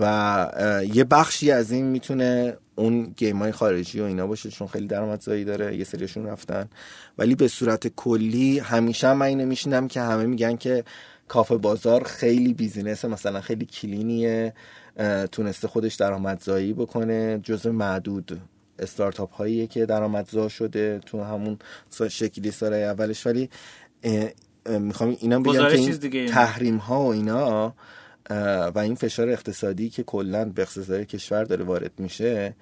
و یه بخشی از این می‌تونه اون گیم های خارجی و اینا باشه چون خیلی درآمدزایی داره یه سریشون رفتن. ولی به صورت کلی همیشه من اینو میشنم که همه میگن که کافه بازار خیلی business مثلا خیلی clean یه تونسته خودش درآمدزایی بکنه. جزو معدود استارتاپ هاییه که درآمدزا شده تو همون شکلی سال اولش. ولی می‌خوام اینا بگم که این. تحریم ها و اینا و این فشار اقتصادی که کلا به اقتصاد کشور داره وارد میشه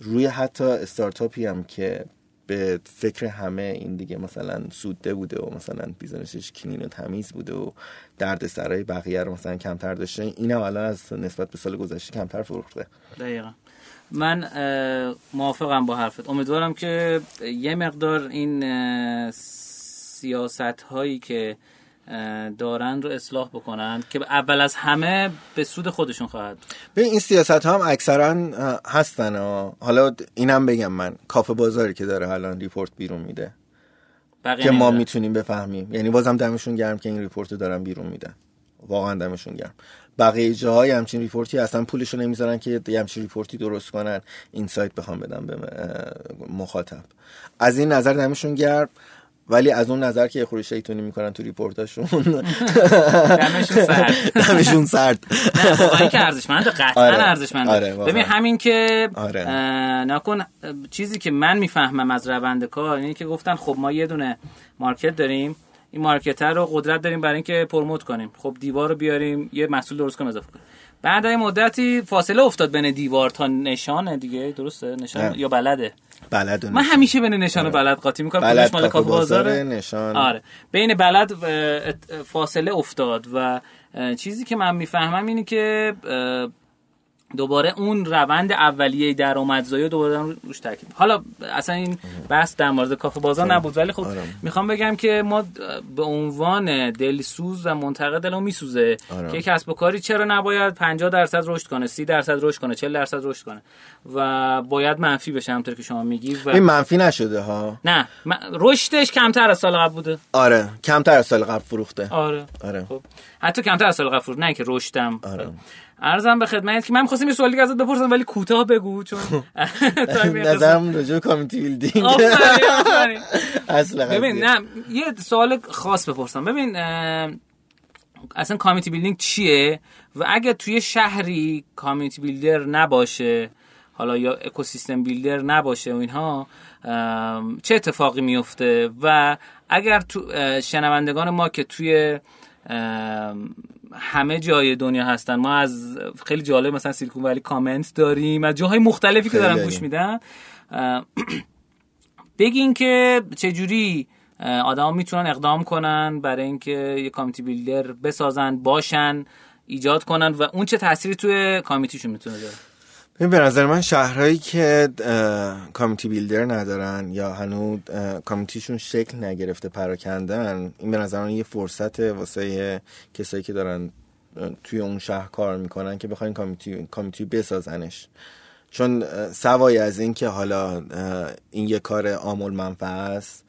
روی حتی استارتاپی هم که به فکر همه این دیگه مثلا سوده بوده و مثلا business ش clean و تمیز بوده و درد سرای بقیه رو مثلا کمتر داشته این هم الان از نسبت به سال گذشته کمتر فروخته دقیقا. من موافقم با حرفت. امیدوارم که یه مقدار این سیاست هایی که دارن رو اصلاح بکنن که اول از همه به سود خودشون خواهد. ببین این سیاست ها هم اکثرا هستن ها. حالا اینم بگم من کافه بازاری که داره الان ریپورت بیرون میده که ما. می‌تونیم بفهمیم یعنی بازم دمشون گرم که این report رو دارن بیرون میدن واقعا دمشون گرم بقیه جاهای همچین report ی اصلا پولشو نمی‌ذارن که یه همچین report ی درست کنن insight بخوام بدم به مخاطب از این نظر دمشون گرم ولی از اون نظر که یه خوری شیطونی می‌کنن تو report اشون دمشون سرد. دمشون سرد نه واقعا که ارزشمنده قطعا آره. ارزشمنده آره، واقعا. ببین همین که آره. نکن چیزی که من می‌فهمم از روند کار اینه که گفتن خب ما یه دونه مارکت داریم این مارکت رو قدرت داریم برای اینکه پروموت کنیم خب دیوار رو بیاریم یه محصول درست کنیم اضافه کنیم بعد از مدتی فاصله افتاد بین دیوار تا نشانه دیگه درسته؟ نشان نه. یا بلده؟ بلد من همیشه بین نشان و بلد قاطی می‌کنم بلد مال کافه بازاره نشان. آره. بین بلد فاصله افتاد و چیزی که من می‌فهمم اینه که دوباره اون روند اولیه درآمدزایی رو دوباره روش تاکید حالا اصلا این بحث در مورد کافه بازار نبود ولی خب آره. می‌خوام بگم که ما به عنوان دلسوز و منتقد دلمون میسوزه آره. که کسب و کاری چرا نباید 50 درصد رشد کنه 30 درصد رشد کنه 40 درصد رشد کنه؟ و باید منفی بشه همونطور که شما میگی و این منفی نشده ها؟ نه رشدش کمتر از سال قبل بوده. آره کمتر از سال قبل فروخته. آره. آره. خب. حتی کمتر از سال قبل فروخت نه که رشدم. آره. عرضم به خدمت که من می‌خواستم یه سوالی که ازت بپرسم ولی کوتاه بگو چون قسمت- نظرم راجع به community building. اصلا ببین نه یه سوال خاص بپرسم. ببین اصلا community building چیه؟ و اگه توی شهری community builder نباشه حالا یا ecosystem builder نباشه و اینها چه اتفاقی میفته و اگر تو شنوندگان ما که توی همه جای دنیا هستن. ما از خیلی جالب مثلا سیلیکون ولی کامنت داریم. از جاهای مختلفی که دارن. گوش میدن. بگین که چجوری آدم می‌تونن اقدام کنن برای اینکه یه کامیتی بیلدر بسازن باشن ایجاد کنن و اون چه تأثیری توی کامیتیشون می‌تونه داره ببین به نظر من شهرهایی که کامیتی بیلدر ندارن یا هنوز کامیتیشون شکل نگرفته پراکندن این به نظر من یه فرصت واسه کسایی که دارن توی اون شهر کار می‌کنن که بخواین کامیتی کامیتی بسازنش. چون سوای از این که حالا این یه کار آمول منفعه است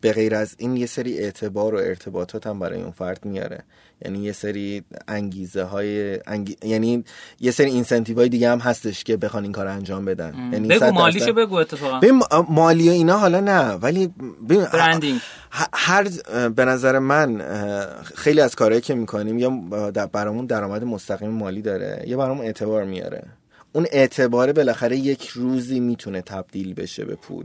به غیر از این یه سری اعتبار و ارتباطات هم برای اون فرد میاره. یعنی یه سری انگیزه های انگی... یعنی یه سری incentive های دیگه هم هستش که بخوان این کار انجام بدن. یعنی بگو 100 مالیشو بگو اتفاقا. ببین ما- مالی و اینا حالا نه ولی ببین branding هر به نظر من خیلی از کارهایی که می‌کنیم یا در- برامون درآمد مستقیم مالی داره یا برامون اعتبار میاره. اون اعتباره بالاخره یک روزی می‌تونه تبدیل بشه به پول.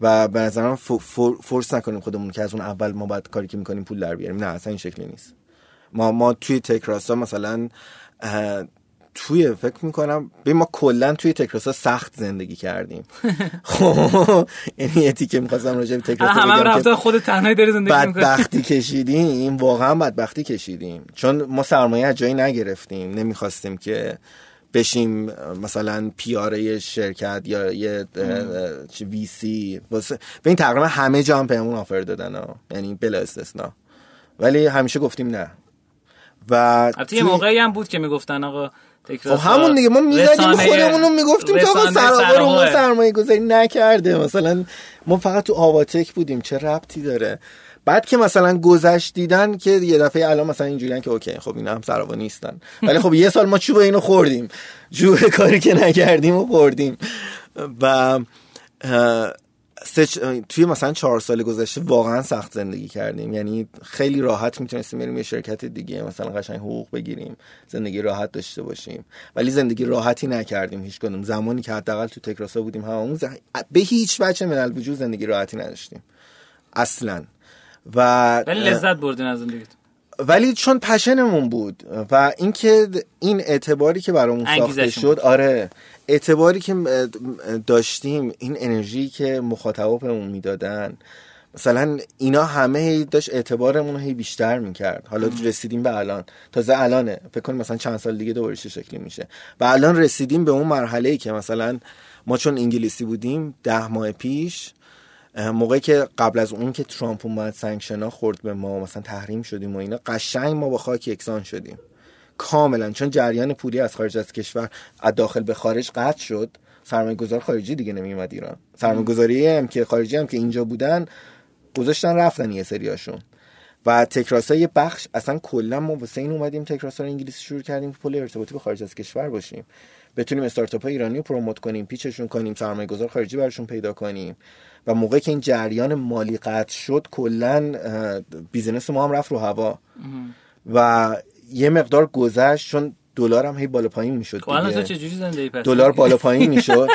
و به نظر من ف- ف- force نکنیم خودمون که از اون اول ما باید کاری که می‌کنیم پول در بیاریم. نه اصلا این شکلی نیست. ما ما توی تکراسا مثلا توی فکر می‌کنم به ما کلا توی تکراسا سخت زندگی کردیم. خب یعنی یه تیکه می‌خواستم راجع به تکراسا همه رفته خود تنهایی داری زندگی می‌کنی بدبختی کشیدیم واقعا بدبختی کشیدیم. چون ما سرمایه از جایی نگرفتیم نمی‌خواستیم که بشیم مثلا پیاره شرکت یا یه وی سی. به این تقریبا همه جا هم بهمون آفر دادن ها. یعنی بلا استثنا. ولی همیشه گفتیم نه. و البته یه موقعی هم بود که می‌گفتن آقا خب همون دیگه ما می‌زدیم خودمون رو می‌گفتیم که آقا سرآقا رو ما سرمایه. سرمایه گذاری نکرده. مثلا ما فقط تو آواتک بودیم. چه ربطی داره؟ بعد که مثلا گذشت دیدن که یه دفعه الان مثلا اینجوریان که اوکی خب اینا هم سروا نیستن. ولی خب یه سال ما چوب اینو خوردیم. جوه کاری که نکردیم و خوردیم و اه، سه چ- توی مثلا چهار سال گذشته واقعا سخت زندگی کردیم. یعنی خیلی راحت می‌تونستیم بریم یه شرکت دیگه مثلا قشنگ حقوق بگیریم زندگی راحت داشته باشیم. ولی زندگی راحتی نکردیم هیچ کدوم. زمانی که حداقل تو تکراسا بودیم هممون ز- به هیچ وجه من الوجود زندگی راحتی نداشتیم. اصلا. و ولی لذت بردین از زندگیت ولی چون پشنمون بود و اینکه این اعتباری که برامون ساخته شد آره اعتباری که داشتیم این انرژی که مخاطبا بهمون می‌دادن مثلا اینا همه داشت اعتبارمون هی بیشتر می‌کرد. حالا رسیدیم به الان. تازه الانه. فکر کنیم مثلا چند سال دیگه دوباره چه شکلی میشه. و الان رسیدیم به اون مرحله ای که مثلا ما چون انگلیسی بودیم ده ماه پیش موقعی که قبل از اون که ترامپ اومد سانکشنا خورد به ما مثلا تحریم شدیم و اینا قشنگ ما با خاک یکسان شدیم. کاملا چون جریان پولی از خارج از کشور از داخل به خارج قطع شد. سرمایه گذار خارجی دیگه نمیومد ایران. سرمایه گذاری هم که خارجی هم که اینجا بودن گذاشتن رفتن یه سریاشون. و تکراسا یه بخش اصلا کلا ما واسه این اومدیم تکراسا رو انگلیسی شروع کردیم پل ارتباطی به خارج از کشور باشیم. بتونیم استارتاپ های ایرانی رو پروموت کنیم پیچشون کنیم سرمایه گذار خارجی براشون پیدا کنیم. و موقعی که این جریان مالی قطع شد کلا business ما هم رفت رو هوا. و یه مقدار گذشت چون دلار هم هی بالا پایین می‌شد خب دلار بالا پایین می‌شد.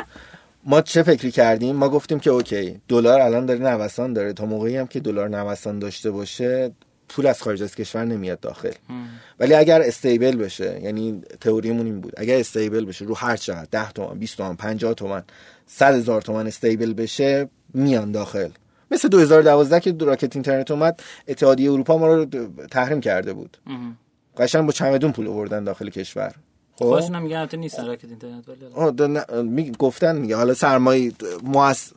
ما چه فکری کردیم؟ ما گفتیم که okay دلار الان داره نوسان داره. تا موقعی هم که دلار نوسان داشته باشه پول از خارج از کشور نمیاد داخل. ولی اگر stable بشه یعنی تئوریمون این بود اگر stable بشه رو هر چقدر 10 تومن 20 تومن 50 تومن 100 هزار تومن stable بشه میان داخل. مثل 2012 که راکت اینترنت اومد اتحادیه اروپا ما رو تحریم کرده بود. قشنگ با چمدون پول آوردن داخل کشور. خب؟ خودشون هم میگن البته نیستن راکت اینترنت ولی گفتن میگه حالا سرمایه مؤس...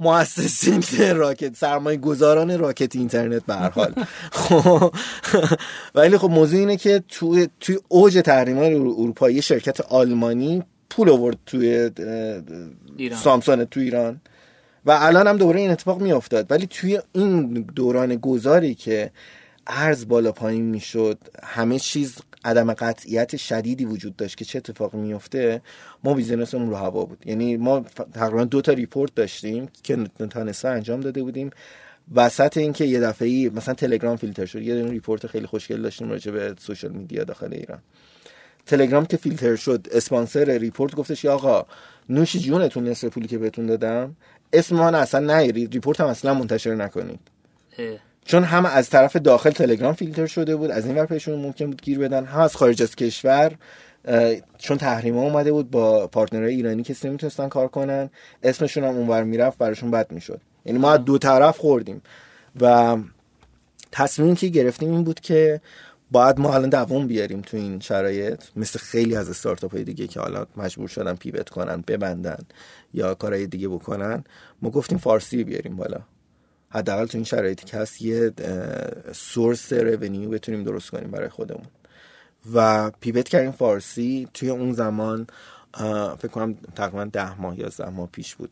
مؤسسین راکت سرمایه گذاران راکت اینترنت به هر حال. خب. ولی خب موضوع اینه که توی توی اوج تحریم های اروپایی شرکت آلمانی پول آورد توی. سامسونگ تو ایران. و الان هم دوباره این اتفاق میافتاد. ولی توی این دوران گذاری که ارز بالا پایین می‌شد همه چیز عدم قطعیت شدیدی وجود داشت که چه اتفاقی میفته ما business مون رو هوا بود. یعنی ما تقریبا دو تا report داشتیم که تا نصفه انجام داده بودیم. وسط اینکه یه دفعه مثلا تلگرام فیلتر شد. یه report خیلی خوشگل داشتیم راجع به social media داخل ایران. تلگرام که فیلتر شد اسپانسر report گفتش آقا نوش جونتون نصف پولی که بهتون دادم اسم من اصلا نیارید report هم اصلا منتشر نکنید. چون هم از طرف داخل تلگرام فیلتر شده بود از این ور پیشون ممکن بود گیر بدن. هم از خارج از کشور چون تحریم اومده بود با partner های ایرانی که نمی‌تونستن کار کنن اسمشون هم اونور می‌رفت براشون بد می‌شد. یعنی ما دو طرف خوردیم. و تصمیمی که گرفتیم این بود که باید ما الان دوام بیاریم تو این شرایط مثل خیلی از استارتاپ های دیگه که حالا مجبور شدن پیوت کنن ببندن یا کارهای دیگه بکنن. ما گفتیم فارسی بیاریم بالا. حداقل تو این شرایطی که هست یه سورس رونیو بتونیم درست کنیم برای خودمون. و پیوت کردیم فارسی. توی اون زمان فکر کنم تقریبا ده ماه یا ماه پیش بود.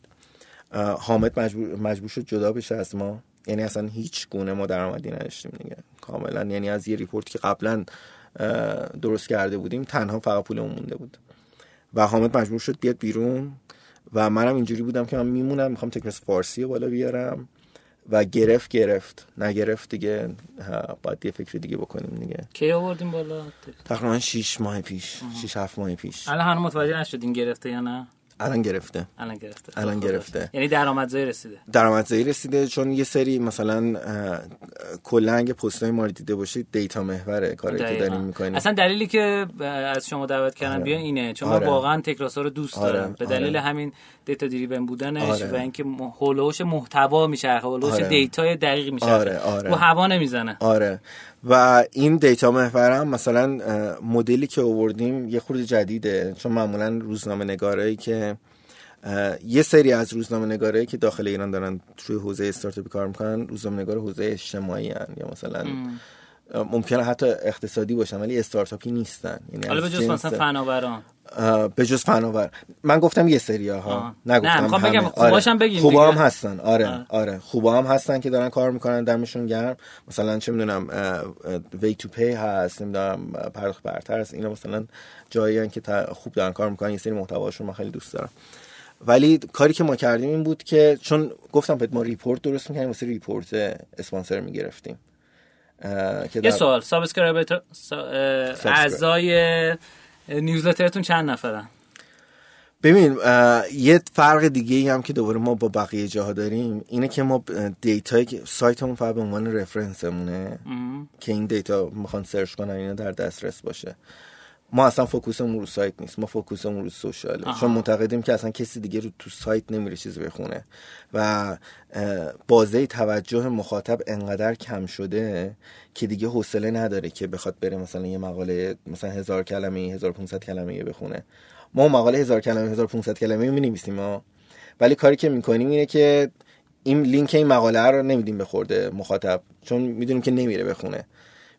حامد مجبور, مجبور شد جدا بشه از ما. یعنی اصلا هیچ گونه ما درآمدی نداشتیم دیگه. کاملا یعنی از یه report ی که قبلا درست کرده بودیم تنها فقط پولمون مونده بود. و حامد مجبور شد بیاد بیرون. و منم اینجوری بودم که من میمونم می‌خوام تکراسا فارسی رو بالا بیارم. و گرفت گرفت. نگرفت دیگه. باید یه فکر دیگه بکنیم دیگه. کی آوردیم بالا؟ تقریبا 6 ماه پیش 6 7 ماه پیش. الان هنوز متوجه نشدین گرفته یا نه؟ الان گرفته الان گرفته الان خب، گرفته. یعنی درآمدزایی رسیده درآمدزایی رسیده چون یه سری مثلا کلا اگه پستای ما رو دیده باشید data محوره کاری که. داریم می‌کنیم اصلا دلیلی که از شما دعوت کردم آره. بیان اینه چون آره. من واقعا تکراسا رو دوست آره. دارم به دلیل آره. همین data-driven بودنش آره. و اینکه م- هولوش محتوا میشه هولوش آره. data ی دقیق میشه آره، آره. رو هوا نمی‌زنه آره و این دیتا محور هم مثلا مدلی که آوردیم یه خورده جدیده چون معمولا روزنامه نگارایی که یه سری از روزنامه نگارایی که داخل ایران دارن توی حوزه استارتاپی کار می‌کنن روزنامه نگار حوزه اجتماعی هن. یا مثلا اه، ممکنه حتی اقتصادی باشن ولی استارتاپی نیستن. یعنی حالا به جز مثلا فناوران. به جز فناور. من گفتم یه سری ها. نگفتم نه، بگم همه. خوباش هم بگیم خوبا. هم هستن. آره آه. آره. خوبا هم هستن که دارن کار می‌کنن دمشون گرم. مثلا چه می‌دونم Way2Pay هست نمی‌دونم پرداخت برتر هست. اینا مثلا جایی که خوب دارن کار می‌کنن. یه سری محتواشون من خیلی دوست دارم. ولی کاری که ما کردیم این بود که چون گفتم بهت ما report درست می‌کنیم واسه report اسپانسر می‌گرفتیم. که یه سوال subscriber اعضای newsletter تون چند نفرن؟ ببین یه فرق دیگه ای هم که دوباره ما با بقیه جاها داریم اینه که ما data یی که سایتمون فقط به عنوان reference مونه که این data می‌خوان search کنن اینا در دسترس باشه. ما اصلا focus مون رو سایت نیست ما focus مون رو social ه. آها. چون معتقدیم که اصلا کسی دیگه رو تو سایت نمیره چیزی بخونه. و بازه توجه مخاطب انقدر کم شده که دیگه حوصله نداره که بخواد بره مثلا یه مقاله مثلا هزار کلمه 1500 کلمه بخونه. ما مقاله هزار کلمه 1500 کلمه می نویسیم ما ولی کاری که می‌کنیم اینه که این لینک این مقاله رو نمیدیم به خورد مخاطب چون می‌دونیم که نمیره بخونه.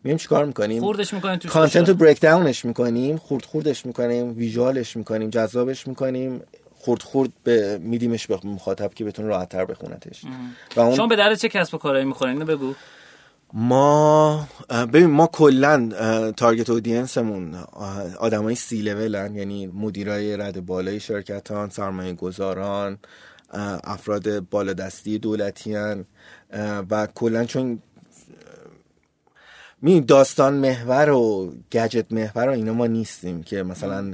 میریم چیکار می‌کنیم؟ خوردش می‌کنین تو content رو break down ش می‌کنیم خورد خوردش می‌کنیم visual ش می‌کنیم جذابش می‌کنیم خورد خورد به میدیمش به مخاطب که بتونه راحت تر بخونتش و اون شما به درد چه کسب و کارهایی می‌خورین؟ اینو بگو. ما ببین ما کلا target audience مون آدمای سی لولن یعنی مدیرای رده بالای شرکتان سرمایه گذاران افراد بالادستی دولتی هن و کلا چون می داستان محور و گجت محور و اینا ما نیستیم که مثلا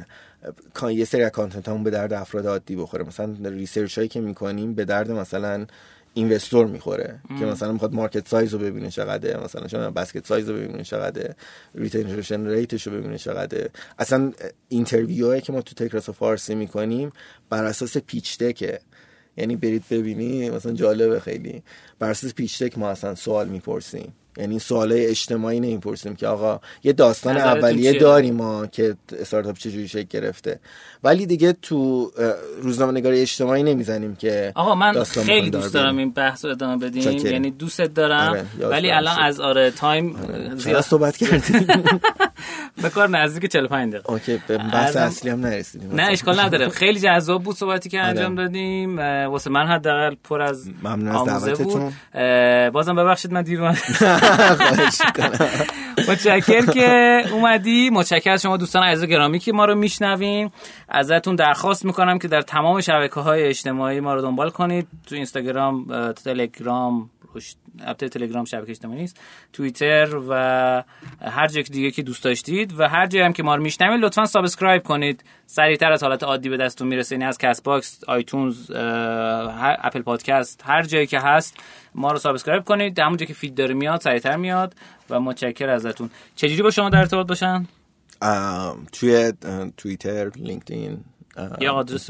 یه سری content همون به درد افراد عادی بخوره. مثلا research هایی که می‌کنیم به درد مثلا investor می‌خوره که مثلا می‌خواد market size رو ببینه چقدره مثلا چون basket size رو ببینه چقدره retention rate ش رو ببینه چقدره اصلا interview هایی که ما تو تکراسا فارسی می‌کنیم بر اساس pitch deck ه. یعنی برید ببینی مثلا جالبه خیلی. بر اساس pitch deck ما اصلا سوال می‌پرسیم. یعنی سوالای اجتماعی نمی‌پرسیم که آقا یه داستان اولیه؟ داریم ما که استارتاپ چجوری شکل گرفته ولی دیگه تو روزنامه نگاری اجتماعی نمی‌زنیم که آقا من داستان خیلی دوست دار دارم. این بحث رو ادامه بدیم چاکریم. یعنی دوستت دارم آره، ولی الان. از آره time چرا زیاد صحبت کردیم به کار نزدیک 45 دقیقه OK به بحث اصلی هم نرسیدیم نه اشکال نداره خیلی جذاب بود صحبتی که انجام آره. دادیم اه، واسه من حداقل پر از ممنون از دعوتتون. بازم ببخشید من دیر. متشکر که اومدی. متشکر شما دوستان عزیز گرامی که ما رو میشنویم ازتون درخواست می‌کنم که در تمام شبکه های اجتماعی ما رو دنبال کنید. تو اینستاگرام اه، تلگرام البته تلگرام شبکه اجتماعی نیست. توییتر و هر جای دیگه که دوست داشتید و هر جایی هم که ما رو میشنوید لطفا subscribe کنید. سریعتر از حالت عادی به دستتون می‌رسه. یعنی از Castbox iTunes Apple Podcast هر جایی که هست ما رو subscribe کنید. همون جایی که feed داره میاد سریعتر میاد و متشکر ازتون. چجوری با شما در ارتباط باشن؟ توی توییتر لینکدین یا آدرس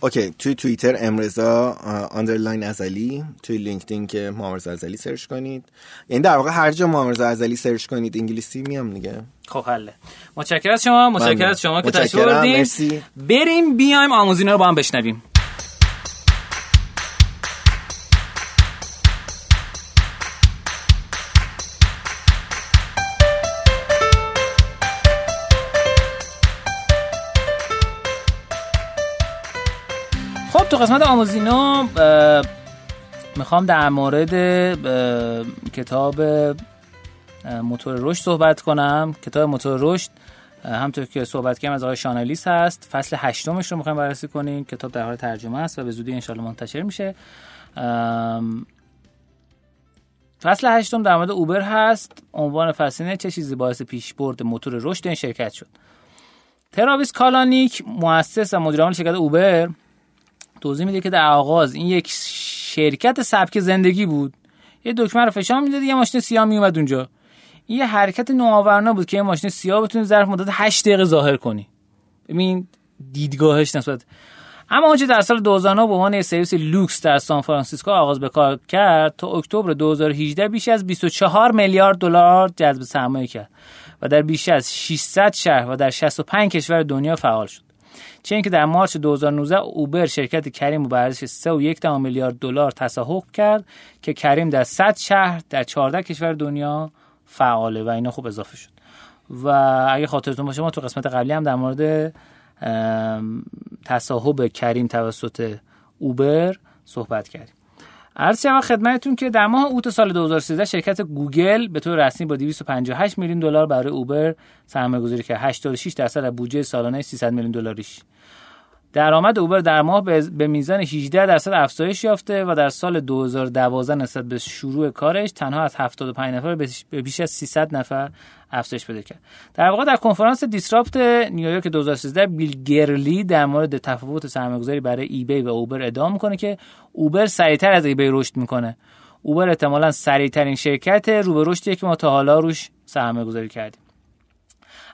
OK توی توییتر امرزا underline ازلی. توی لینکدین که محمد ازلی search کنید. یعنی در واقع هر جا محمد ازلی سرچ کنید انگلیسی میام دیگه. خب حله. متشکر از شما. متشکر ممنون. از شما که تشریف متشکرم. بریم بیایم آموزینا رو با هم بشنویم. قسمت آموزینا اه، می‌خوام در مورد کتاب موتور رشد صحبت کنم. کتاب موتور رشد همطور که صحبت کردم از آقای شانلیس هست. فصل هشتمش رو می‌خوایم بررسی کنیم. کتاب در حال ترجمه است و به زودی انشالله منتشر میشه. فصل هشتم در مورد اوبر هست. عنوان فصل اینه چه چیزی باعث پیشبرد موتور رشد این شرکت شد. تراویس کالانیک مؤسس و مدیر شرکت اوبر توضیح میده که در آغاز این یک شرکت سبک زندگی بود. یه دکمه رو فشار می‌داد یه ماشین سیاه میومد اونجا. این یه حرکت نوآورانه بود که یه ماشین سیاه بتونی ظرف مدت 8 دقیقه ظاهر کنی. ببین دیدگاهش نسبت اما آنچه در سال 2009 به عنوان سرویس لوکس در سان فرانسیسکو آغاز به کار کرد تا اکتبر 2018 بیش از 24 میلیارد دلار جذب سرمایه کرد و در بیش از 600 شهر و در 65 کشور دنیا فعال شد. چه اینکه در مارچ 2019 اوبر شرکت کریم با ارزش 3.1 میلیارد دلار تصاحب کرد که کریم در 100 شهر در 14 کشور دنیا فعاله و اینا خوب اضافه شد. و اگه خاطرتون باشه ما تو قسمت قبلی هم در مورد تصاحب کریم توسط اوبر صحبت کردیم. عرض شود خدمتتون که در ماه اوت سال 2013 شرکت گوگل به طور رسمی با 258 میلیون دلار برای اوبر سرمایه گذاری کرد 86 درصد از بودجه سالانه 300 میلیون دلاریش درآمد اوبر در ماه به میزان 18 درصد افزایش یافته و در سال 2012 نسبت به شروع کارش تنها از 75 نفر به بیش از 300 نفر افزایش پیدا کرد. در واقع در کنفرانس دیسراپت نیویورک 2013 بیل گرلی در مورد تفاوت سرمایه‌گذاری برای ایبی و اوبر ادعا می‌کنه که اوبر سریعتر از ایبی رشد می‌کنه. اوبر احتمالاً سریعترین شرکت رو به رشدی که ما تا حالا روش سرمایه‌گذاری کردیم.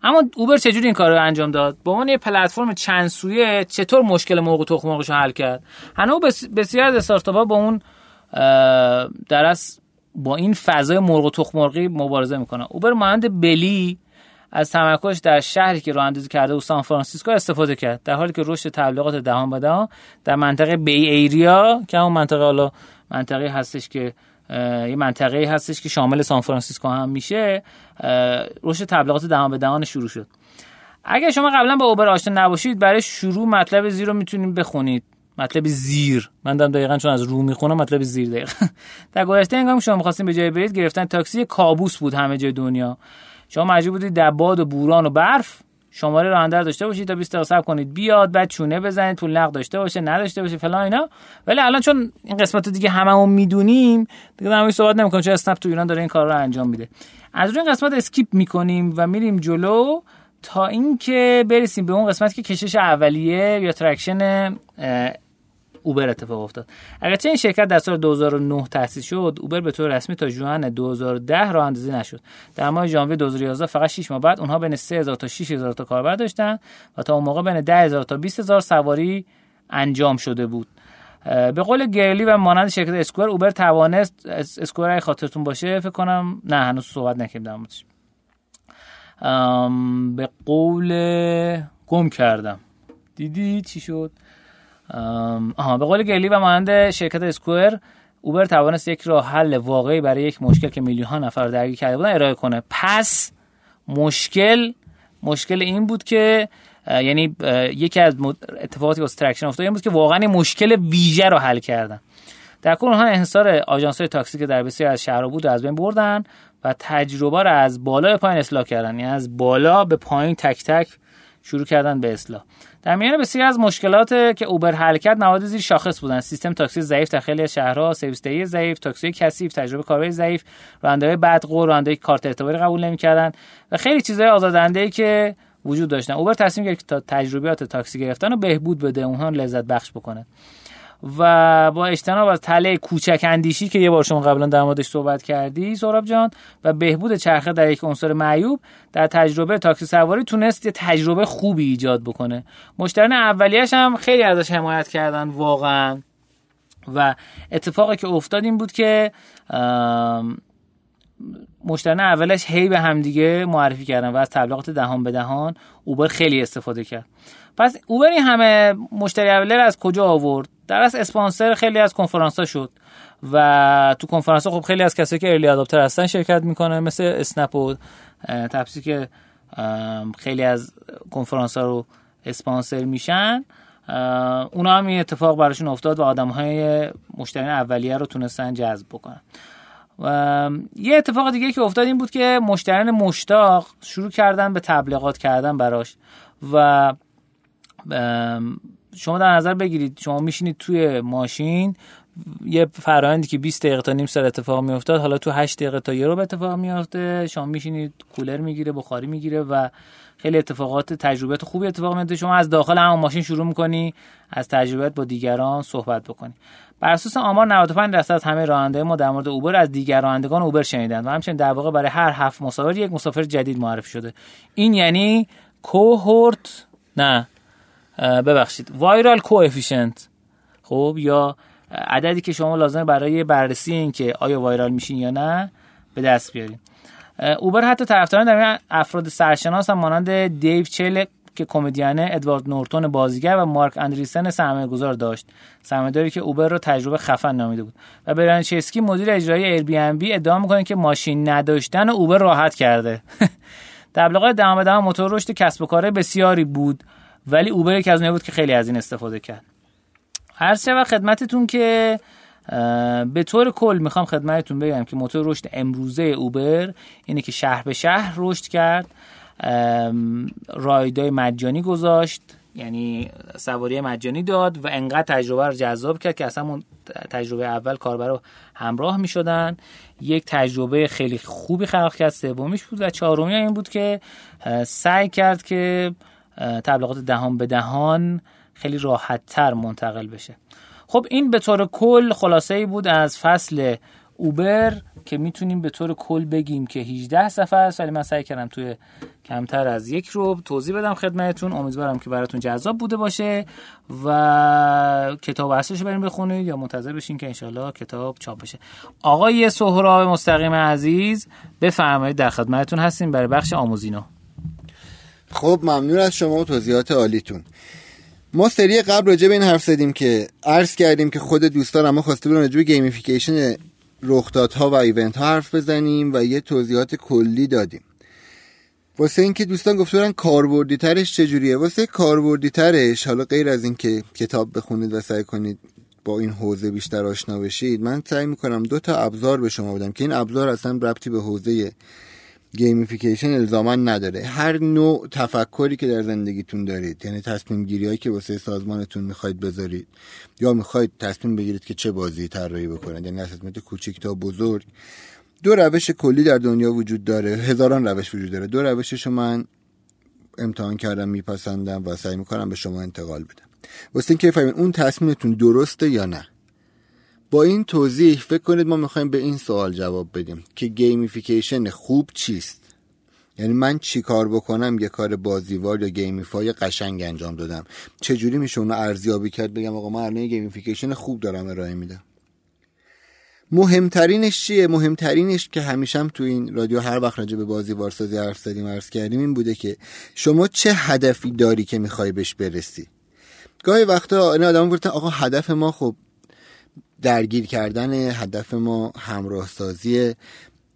اما اوبر چجوری این کار رو انجام داد؟ به عنوان یه پلتفرم چند سویه چطور مشکل و تخم مرغش رو حل کرد؟ هنوز بسیار از استارتاپ‌ها با اون در با این فضای مرغ و تخم مبارزه می‌کنه اوبر مانند بلی از تمرکزش در شهری که راه اندازی کرده و سان فرانسیسکو استفاده کرد در حالی که رشد تبلیغات دهان به دهان در منطقه Bay Area که همون منطقه حالا منطقه هستش که یه منطقه هستش که شامل سان فرانسیسکو هم میشه. رشد تبلیغات دهان به دهان شروع شد. اگر شما قبلا با اوبر آشنا نباشید برای شروع مطلب زیر رو می‌تونید بخونید. مطلب زیر. من دارم دقیقا چون از رو می‌خونم مطلب زیر دقیقا. در گذشته انگام شما می‌خواستین به جای برید گرفتن تاکسی کابوس بود همه جای دنیا. شما مجبور بودید در باد و بوران و برف شماره راننده داشته باشید تا 20 دقیقه کنید. بیاد بعد چونه بزنید پول نقد داشته باشه نداشته باشه فلان اینا. ولی الان چون این قسمت دیگه هممون می‌دونیم دیگه در صحبت نمی‌کنم چون اسنپ تو ایران داره این کار رو انجام میده. از روی این قسمت skip می‌کنیم و میریم جلو تا اینکه برسیم به اون قسمت که کشش اولیه یا traction اوبر اتفاق افتاد. اگرچه این شرکت در سال 2009 تأسیس شد اوبر به طور رسمی تا ژوئن 2010 راه اندازی نشد. در ماه ژانویه 2011 فقط 6 ماه بعد اونها بین 3000 تا 6000 تا کاربر داشتن و تا اون موقع بین 10000 تا 20000 سواری انجام شده بود. به قول گرلی و مانند شرکت اسکوئر اوبر توانست اسکوئر اگه خاطرتون باشه فکر کنم نه هنوز صحبت نکردم به قول گم کردم. دیدی چی شد؟ آها به قول گلی و مانند شرکت اسکوئر اوبر توانست یک راه حل واقعی برای یک مشکل که میلیون ها نفر درگیر کرده بودن ارائه کنه. پس مشکل مشکل این بود که یعنی یکی از اتفاقاتی واسه traction افتاد این بود که واقعا مشکل ویژه رو حل کردن. در کل اونها انحصار آژانس تاکسی که در بسیاری از شهرها بود از بین بردن و تجربه رو از بالا به پایین اصلاح کردن. یعنی از بالا به پایین تک تک شروع کردن به اصلاح. در میان بسیار از مشکلات که اوبر حل کرد موارد زیر شاخص بودن. سیستم تاکسی ضعیف در خیلی شهرها سرویس دهی ضعیف تاکسی کثیف تجربه کاربری ضعیف راننده‌های بدقو راننده‌ای کارت اعتباری قبول نمی‌کردن و خیلی چیزهای آزاردهنده که وجود داشتن. اوبر تصمیم گرفت تا تجربیات تاکسی گرفتن رو بهبود بده اونها لذت بخش بکنه. و با اجتناب از تله کوچک اندیشی که یه بار شما قبلا در موردش صحبت کردی سوراب جان و بهبود چرخه در یک عنصر معیوب در تجربه تاکسی سواری تونست یه تجربه خوبی ایجاد بکنه. مشتریان اولیش هم خیلی ازش حمایت کردن واقعا. و اتفاقی که افتاد این بود که مشتریان اولش هی به همدیگه معرفی کردن و از تبلیغات دهان به دهان اوبر خیلی استفاده کرد. پس اوبر این همه مشتری اولیه از کجا آورد؟ در از اسپانسر خیلی از کنفرانس ها شد و تو کنفرانس ها خب خیلی از کسایی که ارلی اداپتر هستن شرکت می‌کنه مثل اسنپ و تپسی که خیلی از کنفرانس ها رو اسپانسر میشن. اونا هم این اتفاق براشون افتاد و آدم های مشتریان اولیه رو تونستن جذب بکنن. و یه اتفاق دیگه که افتاد این بود که مشتریان مشتاق شروع کردن به تبلیغات کردن براش و شما در نظر بگیرید شما میشینید توی ماشین یه فرآیندی که 20 دقیقه تا نیم ساعت اتفاق میافتاد حالا تو 8 دقیقه تا یه رو اتفاق میافته شما میشینید کولر می‌گیره بخاری می‌گیره و خیلی اتفاقات تجربیات خوبی اتفاق میفته شما از داخل همون ماشین شروع می‌کنی از تجربیات با دیگران صحبت بکنی. بر اساس آمار 95 درصد از همه راننده ما در مورد اوبر از دیگر رانندگان اوبر شنیدن و همچنین در واقع برای هر هفت مسافر یک مسافر جدید معرفی شده. این یعنی کوهورت نه. ببخشید. وایرال کوافیشنت خب یا عددی که شما لازم برای بررسی این که آیا وایرال میشین یا نه به دست بیارید اوبر حتی طرفداران در افراد سرشناس هم مانند دیو چپل که کمدین ادوارد نورتون بازیگر و مارک اندریسن سرمایه گذار داشت. سرمایه‌داری که اوبر رو تجربه خفن نامیده بود. و برایان چسکی مدیر اجرایی Airbnb ادعا می‌کنه که ماشین نداشتن اوبر راحت کرده. تبلیغات دهم دهم موتور رشد کسب و کار بسیاری بود. ولی اوبر یکی از بود که خیلی از این استفاده کرد. عرض شود خدمتتون که به طور کل می‌خوام خدمتتون بگم که موتور رشد امروزه اوبر اینه که شهر به شهر رشد کرد. رایدای مجانی گذاشت یعنی سواری مجانی داد و انقدر تجربه رو جذاب کرد که اصلا تجربه اول کاربر همراه می شدن یک تجربه خیلی خوبی خلق کرد سومیش بود و چهارمی این بود که سعی کرد که تبلیغات دهان به دهان خیلی راحت تر منتقل بشه. خب این به طور کل خلاصه ای بود از فصل اوبر که می‌تونیم به طور کل بگیم که 18 صفحه است. ولی من سعی کردم توی کمتر از یک رو توضیح بدم خدمتتون. امیدوارم که براتون جذاب بوده باشه و کتاب اصلش بریم بخونید یا منتظر بشین که انشالله کتاب چاپ بشه. آقای سهراب مستقیم عزیز بفرمایید در خدمتتون هستیم برای بخش آموزینو. خب ممنون از شما و توضیحات عالیتون. ما سری قبل راجع به این حرف زدیم که عرض کردیم که خود دوستان اما خواسته بودن راجع به gamification رخدادها و event ها حرف بزنیم و یه توضیحات کلی دادیم. واسه اینکه دوستان گفتن کاربردی ترش چجوریه؟ واسه کاربردی ترش حالا غیر از اینکه کتاب بخونید و سعی کنید با این حوزه بیشتر آشنا بشید من سعی می‌کنم دو تا ابزار به شما بدم که این ابزار اصلا ربطی به حوزه gamification الزاما نداره. هر نوع تفکری که در زندگیتون دارید یعنی تصمیم گیری هایی که واسه سازمانتون می‌خواید بذارید یا می‌خواید تصمیم بگیرید که چه بازی طراحی بکنید یعنی از کوچیک تا بزرگ دو روش کلی در دنیا وجود داره. هزاران روش وجود داره. دو روشش من امتحان کردم میپسندم و سعی می‌کنم به شما انتقال بدم. واسه اینکه فهمید اون تصمیمتون درسته یا نه؟ با این توضیح فکر کنید ما می‌خوایم به این سوال جواب بدیم که gamification خوب چیست؟ یعنی من چی کار بکنم؟ یه کار بازیوار یا gamify قشنگ انجام دادم. چجوری میشه اونو ارزیابی کرد؟ بگم آقا من الان gamification خوب دارم ارائه میدم. مهمترینش چیه؟ مهمترینش که همیشه هم تو این رادیو هر وقت راجع به بازی وارسازی حرف زدیم عرض کردیم این بوده که شما چه هدفی داری که می‌خوای بهش برسی؟ گاهی وقتا این آدم گفتن آقا هدف ما خب درگیر کردن هدف ما همراه سازی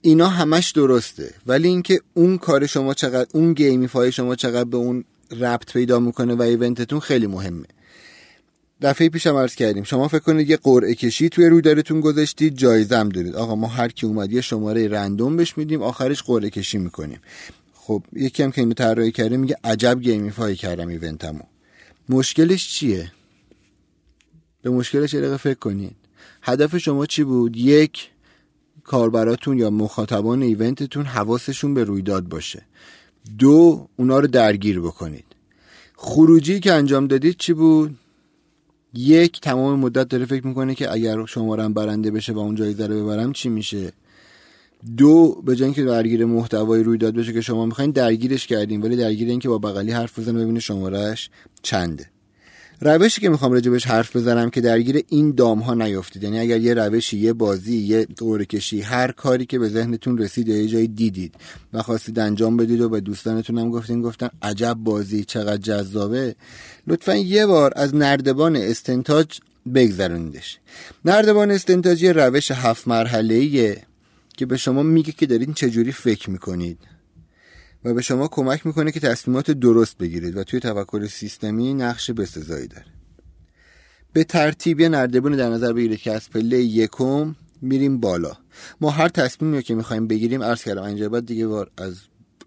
اینا همش درسته. ولی اینکه اون کار شما چقدر اون gamify شما چقدر به اون ربط پیدا می‌کنه و event تون خیلی مهمه. دفعه پیشم عرض کردیم شما فکر کنید یه قرعه کشی توی رویدادتون گذاشتید جایزه هم دارید آقا ما هر کی اومد یه شماره random بهش میدیم آخرش قرعه کشی می‌کنیم. خب یکی هم که اینو طراحی کرده میگه عجب gamify کردم event مو. مشکلش چیه؟ به مشکلش یه فکر کنید. هدف شما چی بود؟ یک کاربراتون یا مخاطبان ایونتتون حواسشون به رویداد باشه. دو اونا رو درگیر بکنید. خروجی که انجام دادید چی بود؟ یک تمام مدت داره فکر می‌کنه که اگر شمارم برنده بشه و اون جایزه رو ببرم چی میشه؟ دو به جای اینکه درگیر محتوای رویداد بشه که شما می‌خواین درگیرش کردیم ولی درگیر اینکه با بغلی حرف بزنه ببینه شمارش چنده. روشی که می‌خوام راجبش حرف بزنم که درگیر این دام ها نیافتید یعنی اگر یه روشی یه بازی یه قرعه کشی هر کاری که به ذهنتون رسید یا یه جایی دیدید و خواستید انجام بدید و به دوستانتون هم گفتین گفتن عجب بازی چقدر جذابه. لطفا یه بار از نردبان استنتاج بگذرونیدش. نردبان استنتاج یه روش هفت مرحله که به شما میگه که دارید چجوری فکر می‌کنید. و به شما کمک می‌کنه که تصمیمات درست بگیرید و توی تفکر سیستمی نقش بسزایی داره. به ترتیب یه نردبون در نظر بگیرید که از پله یکم میریم بالا. ما هر تصمیمی که می‌خوایم بگیریم عرض کردم اینجا بعد دیگه بار از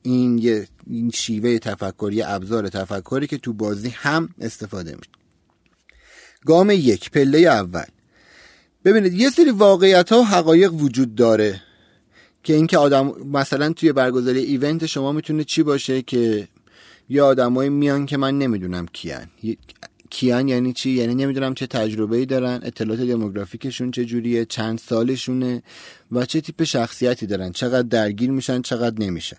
این یه این شیوه تفکر یه ابزار تفکری که تو بازی هم استفاده میشه. گام یک پله اول. ببینید یه سری واقعیت ها و حقایق وجود داره. که اینکه آدم مثلا توی برگزاری ایونت شما می‌تونه چی باشه که یه آدمایی میان که من نمی‌دونم کیان. کیان یعنی چی؟ یعنی نمی‌دونم چه تجربه ای دارن اطلاعات دموگرافیکشون چه جوریه چند سالشونه و چه تیپ شخصیتی دارن. چقدر درگیر میشن چقدر نمیشن.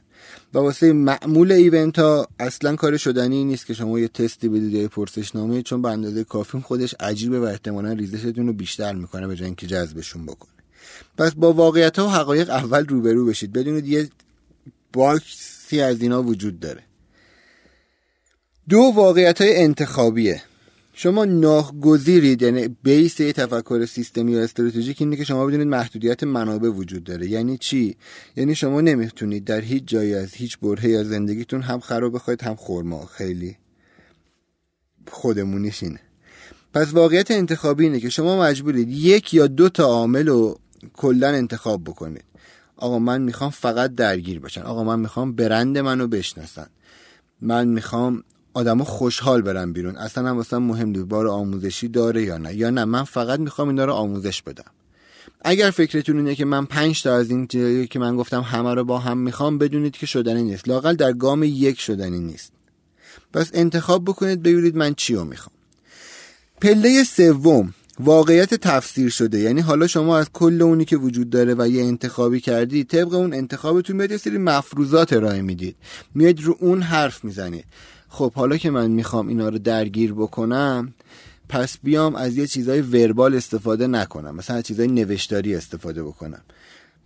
و واسه معمول ایونت ها اصلا کار شدنی نیست که شما یه تستی بدید یا پرسشنامه چون به اندازه کافی خودش عجیبه و احتمالا ریزشتون رو بیشتر می‌کنه به جای اینکه جذبشون بکنه پس با واقعیت ها و حقایق اول روبرو بشید. بدونید یه باکسی از اینا وجود داره. دو واقعیت های انتخابیه. شما ناگزیرید یعنی بیس تفکر سیستمی یا استراتژیک اینه که شما بدونید محدودیت منابع وجود داره. یعنی چی؟ یعنی شما نمی‌تونید در هیچ جایی از هیچ برهه یا زندگیتون هم خراب بخواید هم خورما خیلی خودمونیش اینه. پس واقعیت انتخابی اینه که شما مجبورید یک یا دو تا عامل رو کلا انتخاب بکنید. آقا من می‌خوام فقط درگیر باشن آقا من می‌خوام برند منو بشناسن. من می‌خوام آدما خوشحال برن بیرون. اصلا هم واسه مهم نیست بار آموزشی داره یا نه. یا نه من فقط می‌خوام اینا رو آموزش بدم. اگر فکرتون اینه که من پنج تا از این چیزایی که من گفتم همه رو با هم می‌خوام بدونید که شدنی نیست. لاقل در گام یک شدنی نیست. پس انتخاب بکنید ببینید من چی رو می‌خوام. پله سوم. واقعیت تفسیر شده. یعنی حالا شما از کل اونی که وجود داره و یه انتخابی کردی طبق اون انتخابتون میاد یه سری مفروضات ارائه می‌دید. میاد رو اون حرف می‌زنید. خب حالا که من می‌خوام اینا رو درگیر بکنم پس بیام از یه چیزای وربال استفاده نکنم. مثلا چیزای نوشتاری استفاده بکنم.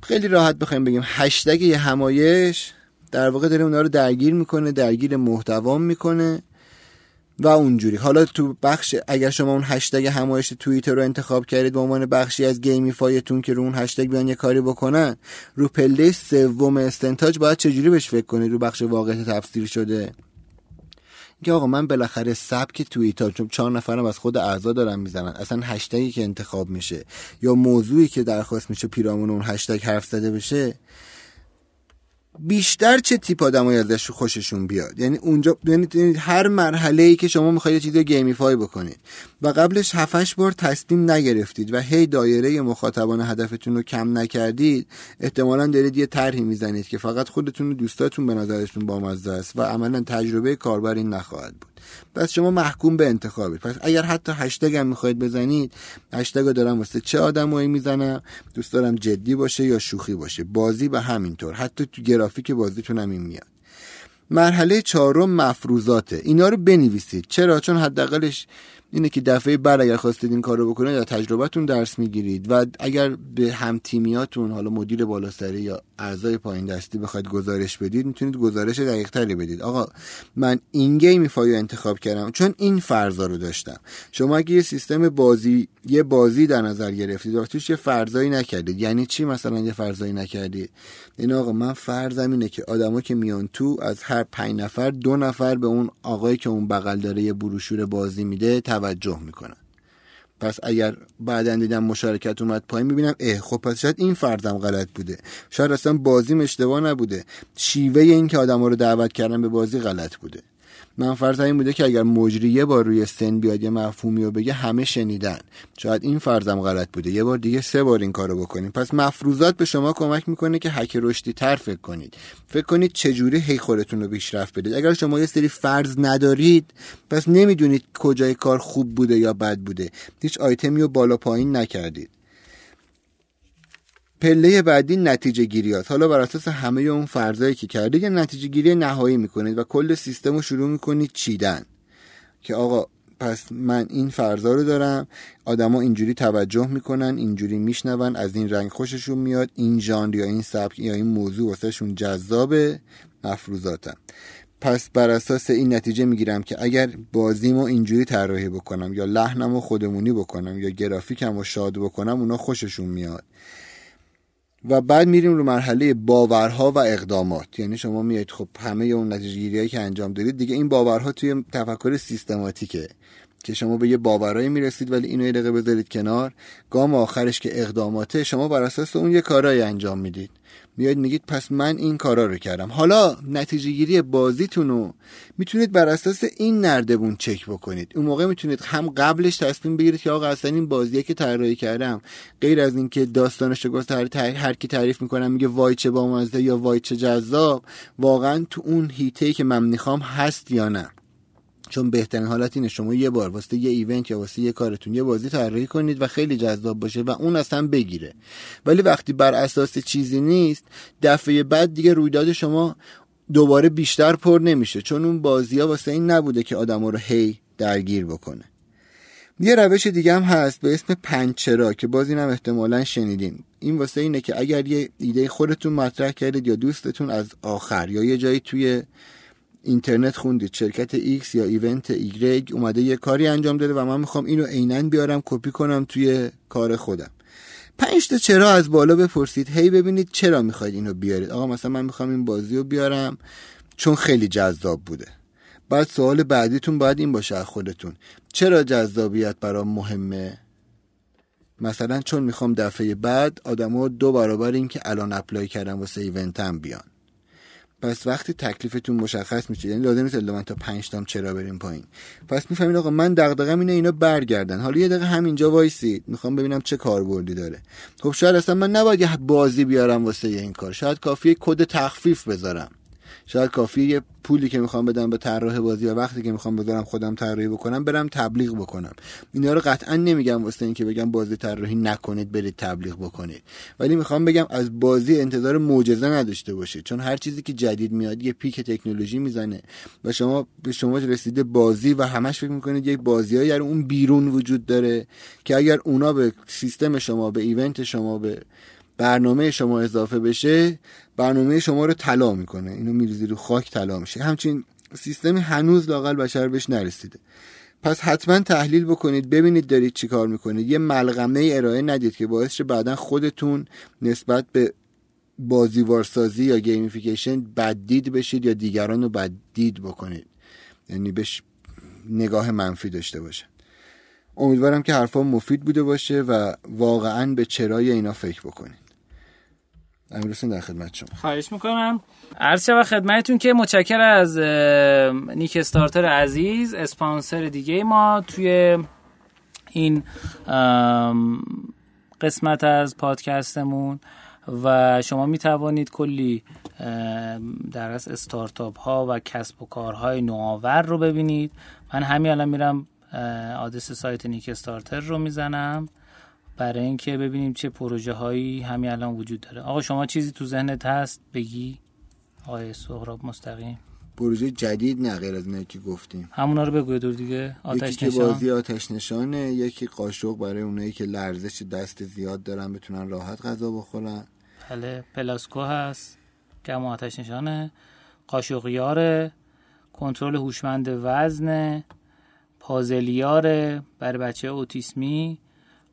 خیلی راحت بخوایم بگیم هشتگ یه همایش در واقع داره اونا رو درگیر می‌کنه درگیر محتوام می‌کنه. و اونجوری. حالا تو بخش اگر شما اون هشتگ همایش توییتر رو انتخاب کردید به عنوان بخشی از gamify تون که رو اون هشتگ بیان یه کاری بکنن رو پله سوم استنتاج باید چجوری بهش فکر کنید؟ رو بخش واقعیت تفسیر شده. که آقا من بالاخره سبک توییتر چون چهار نفرم از خود اعضا دارن می‌زنن اصلا هشتگی که انتخاب میشه یا موضوعی که درخواست میشه پیرامون اون هشتگ حرف زده بشه بیشتر چه تیپ آدمایی ازش خوششون بیاد؟ یعنی اونجا یعنی هر مرحله ای که شما می‌خواید یه چیزی gamify بکنید و قبلش 7 بار تصمیم نگرفتید و هی دایره مخاطبان هدفتون رو کم نکردید احتمالا دارید یه طرحی می‌زنید که فقط خودتون و دوستاتون به نظرشون بامزه است و عملا تجربه کاربر این نخواهد بود. پس شما محکوم به انتخابید پس اگر حتی هشتگ هم می‌خواید بزنید هشتگ رو دارم واسه چه آدمایی می‌زنم؟ دوست دارم جدی باشه یا شوخی باشه. بازی به همینطور. حتی تو گرافیک بازیتون هم این میاد. مرحله چهارم مفروضاته. اینا رو بنویسید. چرا؟ چون حداقلش اینه که دفعه بعد اگر خواستید این کارو بکنید یا تجربتون درس می‌گیرید. و اگر به هم تیمیاتون حالا مدیر بالاسری یا اعضای پایین دستی بخواید گزارش بدید می‌تونید گزارش دقیق تری بدید. آقا من این gamify انتخاب کردم چون این فرضا رو داشتم. شما اگه یه سیستم بازی یه بازی در نظر گرفتید و توش یه فرضایی نکردید یعنی چی مثلا یه فرضایی نکردید؟ این آقا من فرضم اینه که آدما که میان تو از هر پنج نفر دو نفر به اون آقایی که اون بغل داره یه بروشور بازی میده توجه می‌کنن. پس اگر بعدا دیدم مشارکت اومد پایین می‌بینم اه خب پس شاید این فرضم غلط بوده. شاید اصلا بازیم اشتباه نبوده. شیوه این که آدم رو دعوت کردن به بازی غلط بوده. من فرض این بوده که اگر مجری یه بار روی سن بیاد یه مفهومی رو بگه همه شنیدن. شاید این فرضم غلط بوده. یه بار دیگه سه بار این کارو بکنیم. پس مفروضات به شما کمک می‌کنه که حک رشدی تر فکر کنید. فکر کنید چجوری هی خودتون رو پیشرفت بدید. اگر شما یه سری فرض ندارید پس نمی‌دونید کجای کار خوب بوده یا بد بوده. هیچ آیتمی رو بالا پایین نکردید. پله بعدی نتیجه گیری هست. حالا بر اساس همه اون فرضایی که کرده یه نتیجه گیری نهایی می‌کنید و کل سیستم رو شروع می‌کنید چیدن. که آقا پس من این فرضا رو دارم آدما اینجوری توجه می‌کنن اینجوری میشنون از این رنگ خوششون میاد این ژانر یا این سبک یا این موضوع واسهشون جذابه مفروضاتم پس بر اساس این نتیجه می‌گیرم که اگر بازیمو اینجوری طراحی بکنم یا لحنمو خودمونی بکنم یا گرافیکمو شاد بکنم اونا خوششون میاد. و بعد میریم رو مرحله باورها و اقدامات. یعنی شما میایید خب همه اون نتیجه که انجام دارید دیگه این باورها توی تفکر سیستماتیکه که شما به یه باورایی می‌رسید ولی اینو یه دقیقه بذارید کنار. گام آخرش که اقداماته شما بر اساس اون یه کارایی انجام می‌دید. میاد میگید پس من این کارا رو کردم. حالا نتیجه گیری بازیتون رو می‌تونید بر اساس این نردبون چک بکنید. اون موقع می‌تونید هم قبلش تصمیم بگیرید که آقا اصلا این بازیه که طراحی کردم غیر از اینکه داستانش رو هر, هر کی تعریف می‌کنم میگه وای چه بامزه یا وای چه جذاب واقعا تو اون هیته که من می‌خوام هست یا نه. چون بهترین حالت اینه. شما یه بار واسه یه ایونت یا واسه یه کارتون یه بازی طراحی کنید و خیلی جذاب باشه و اون اصلا بگیره. ولی وقتی بر اساس چیزی نیست دفعه بعد دیگه رویداد شما دوباره بیشتر پر نمیشه. چون اون بازی ها واسه این نبوده که آدم رو هی درگیر بکنه. یه روش دیگه هم هست به اسم پنچرا که باز اینم احتمالا شنیدین. این واسه اینه که اگر یه ایده خودتون مطرح کردید یا دوستتون از آخر یا یه جایی توی اینترنت خوندید شرکت X یا event Y اومده یه کاری انجام داده و من می‌خوام اینو عینا بیارم کپی کنم توی کار خودم. پنج تا چرا از بالا بپرسید؟ هی ببینید چرا می‌خواید اینو بیارید. آقا مثلا من می‌خوام این بازی رو بیارم چون خیلی جذاب بوده. بعد سوال بعدیتون باید این باشه از خودتون. چرا جذابیت برام مهمه؟ مثلا چون می‌خوام دفعه بعد آدما دو برابر این که الان apply کردم واسه event م بیان. پس وقتی تکلیفتون مشخص میشه یعنی لازم نیست من تا پنج تام چرا بریم پایین. پس می‌فهمید آقا من دغدغه‌م اینه اینا برگردن. حالا یه دقیقه همینجا وایسید. می‌خوام ببینم چه کاربردی داره. خب شاید اصلا من نباید بازی بیارم واسه این کار. شاید کافیه کد تخفیف بذارم. شاید کافیه یه پولی که می‌خوام بدم به طراح بازی و وقتی که می‌خوام بذارم خودم طراحی بکنم برم تبلیغ بکنم. اینا رو قطعا نمیگم واسه اینکه بگم بازی طراحی نکنید برید تبلیغ بکنید. ولی می‌خوام بگم از بازی انتظار معجزه نداشته باشید. چون هر چیزی که جدید میاد یه پیک تکنولوژی می‌زنه و شما به شما رسیده بازی و همش فکر می‌کنید یک بازیایی در اون بیرون وجود داره که اگر اونا به سیستم شما به ایونت شما به برنامه شما اضافه بشه برنامه شما رو طلا می‌کنه. اینو میریزی رو خاک طلا میشه. همچین سیستمی هنوز لاقل بشر بهش نرسیده. پس حتما تحلیل بکنید ببینید دارید چی کار می‌کنید. یه ملغمه ارائه ندید که باعث شه بعدا خودتون نسبت به بازیوارسازی یا gamification بددید بشید یا دیگران رو بددید بکنید. یعنی بهش نگاه منفی داشته باشه. امیدوارم که حرفا مفید بوده باشه و واقعا به چرای اینا فکر بکنید. امیر در خدمت شما. خواهش می‌کنم. عرض شود خدمتتون که متشکر از نیک استارتر عزیز اسپانسر دیگه ما توی این قسمت از پادکستمون و شما می توانید کلی در از استارتاپ ها و کسب و کارهای نوآور رو ببینید. من همین الان میرم آدرس سایت نیک استارتر رو می‌زنم. برای اینکه ببینیم چه پروژه هایی همین الان وجود داره. آقا شما چیزی تو ذهنت هست بگی؟ آقای سهراب مستقیم. پروژه جدید نه غیر از اینه که گفتیم. همونا رو بگوی دور دیگه. آتش یکی بازی آتش نشانه یکی قاشق برای اونایی که لرزش دست زیاد دارن بتونن راحت غذا بخورن. بله پلاسکو هست که آتش نشانه. قاشقیاره کنترل هوشمند وزن پازلیاره برای بچه اوتیسمی.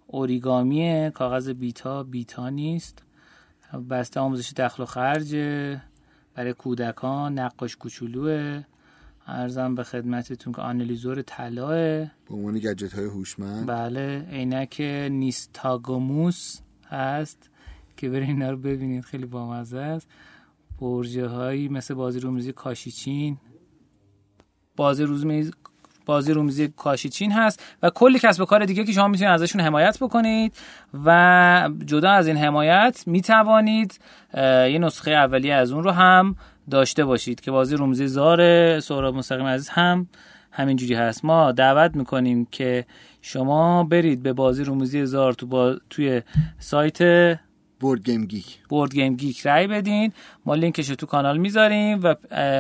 اوریگامی کاغذ بیتا بیتا نیست. بسته آموزش دخل و خرج برای کودکان نقاش کوچولوه ارزم به خدمتتون که آنالیزور طلاه به عنوان گجت های هوشمند. بله عینک نیستاگوموس هست که برین اینا رو ببینید خیلی بامزه است. پروژه هایی مثل بازی رومیزی کاشیچین. بازی روزمیز بازی رومیزی کاشیچین هست و کلی کسب کار دیگه که شما می‌تونید ازشون حمایت بکنید و جدا از این حمایت می‌توانید یه نسخه اولیه از اون رو هم داشته باشید که بازی رومیزی زار سهراب مستقیم عزیز هم همینجوری هست. ما دعوت می‌کنیم که شما برید به بازی رومیزی زار تو با... توی سایت بورد گیم گیک بورد گیم گیک رای بدین. ما لینکش رو تو کانال می‌ذاریم و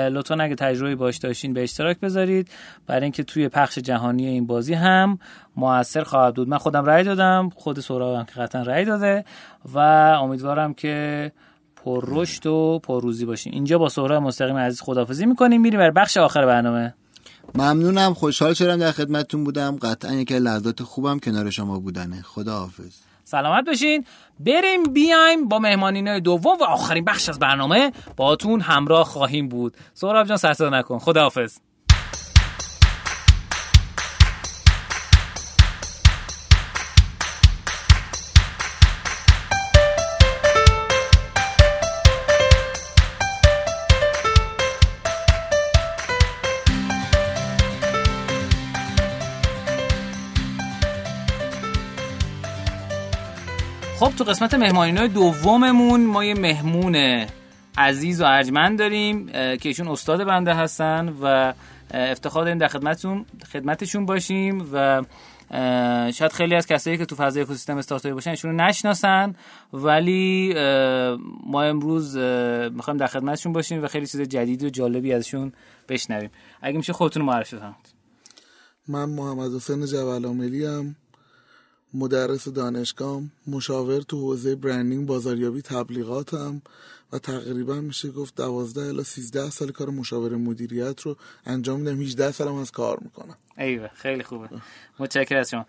لطفا اگه تجربه باش داشتین به اشتراک بذارید. برای اینکه توی پخش جهانی این بازی هم موثر خواهد بود. من خودم رای دادم. خود سهراب هم که قطعا رای داده. و امیدوارم که پر رشد و پر روزی باشین. اینجا با سهراب مستقیم عزیز خدافظی می‌کنیم. میریم بر بخش آخر برنامه. ممنونم. خوشحال شدم در خدمتتون بودم. قطعا یکی لحظات خوبم کنار شما بودنه. خداحافظ. سلامت باشین. بریم بیایم با مهمانین دوم و آخرین بخش از برنامه. باتون همراه خواهیم بود. سهراب جان سرسد نکن. خداحافظ. خب تو قسمت مهمانی دوممون ما یه مهمون عزیز و ارجمند داریم که ایشون استاد بنده هستن و افتخار داریم در خدمتشون خدمتشون باشیم و شاید خیلی از کسایی که تو فضای اکوسیستم استارتاپی باشن ایشون نشناسن ولی ما امروز می‌خوایم در خدمتشون باشیم و خیلی چیز جدید و جالبی ازشون بشنویم. اگه میشه خودتون معرفی کنید من محمد حسین جوالاملی ام. مدرس دانشگاه مشاور تو حوزه برندینگ بازاریابی تبلیغاتم و تقریبا میشه گفت 12 الی 13 سال کار مشاور مدیریت رو انجام میدم. 18 سالم از کار می‌کنم. ایوه خیلی خوبه. متشکرم از شما.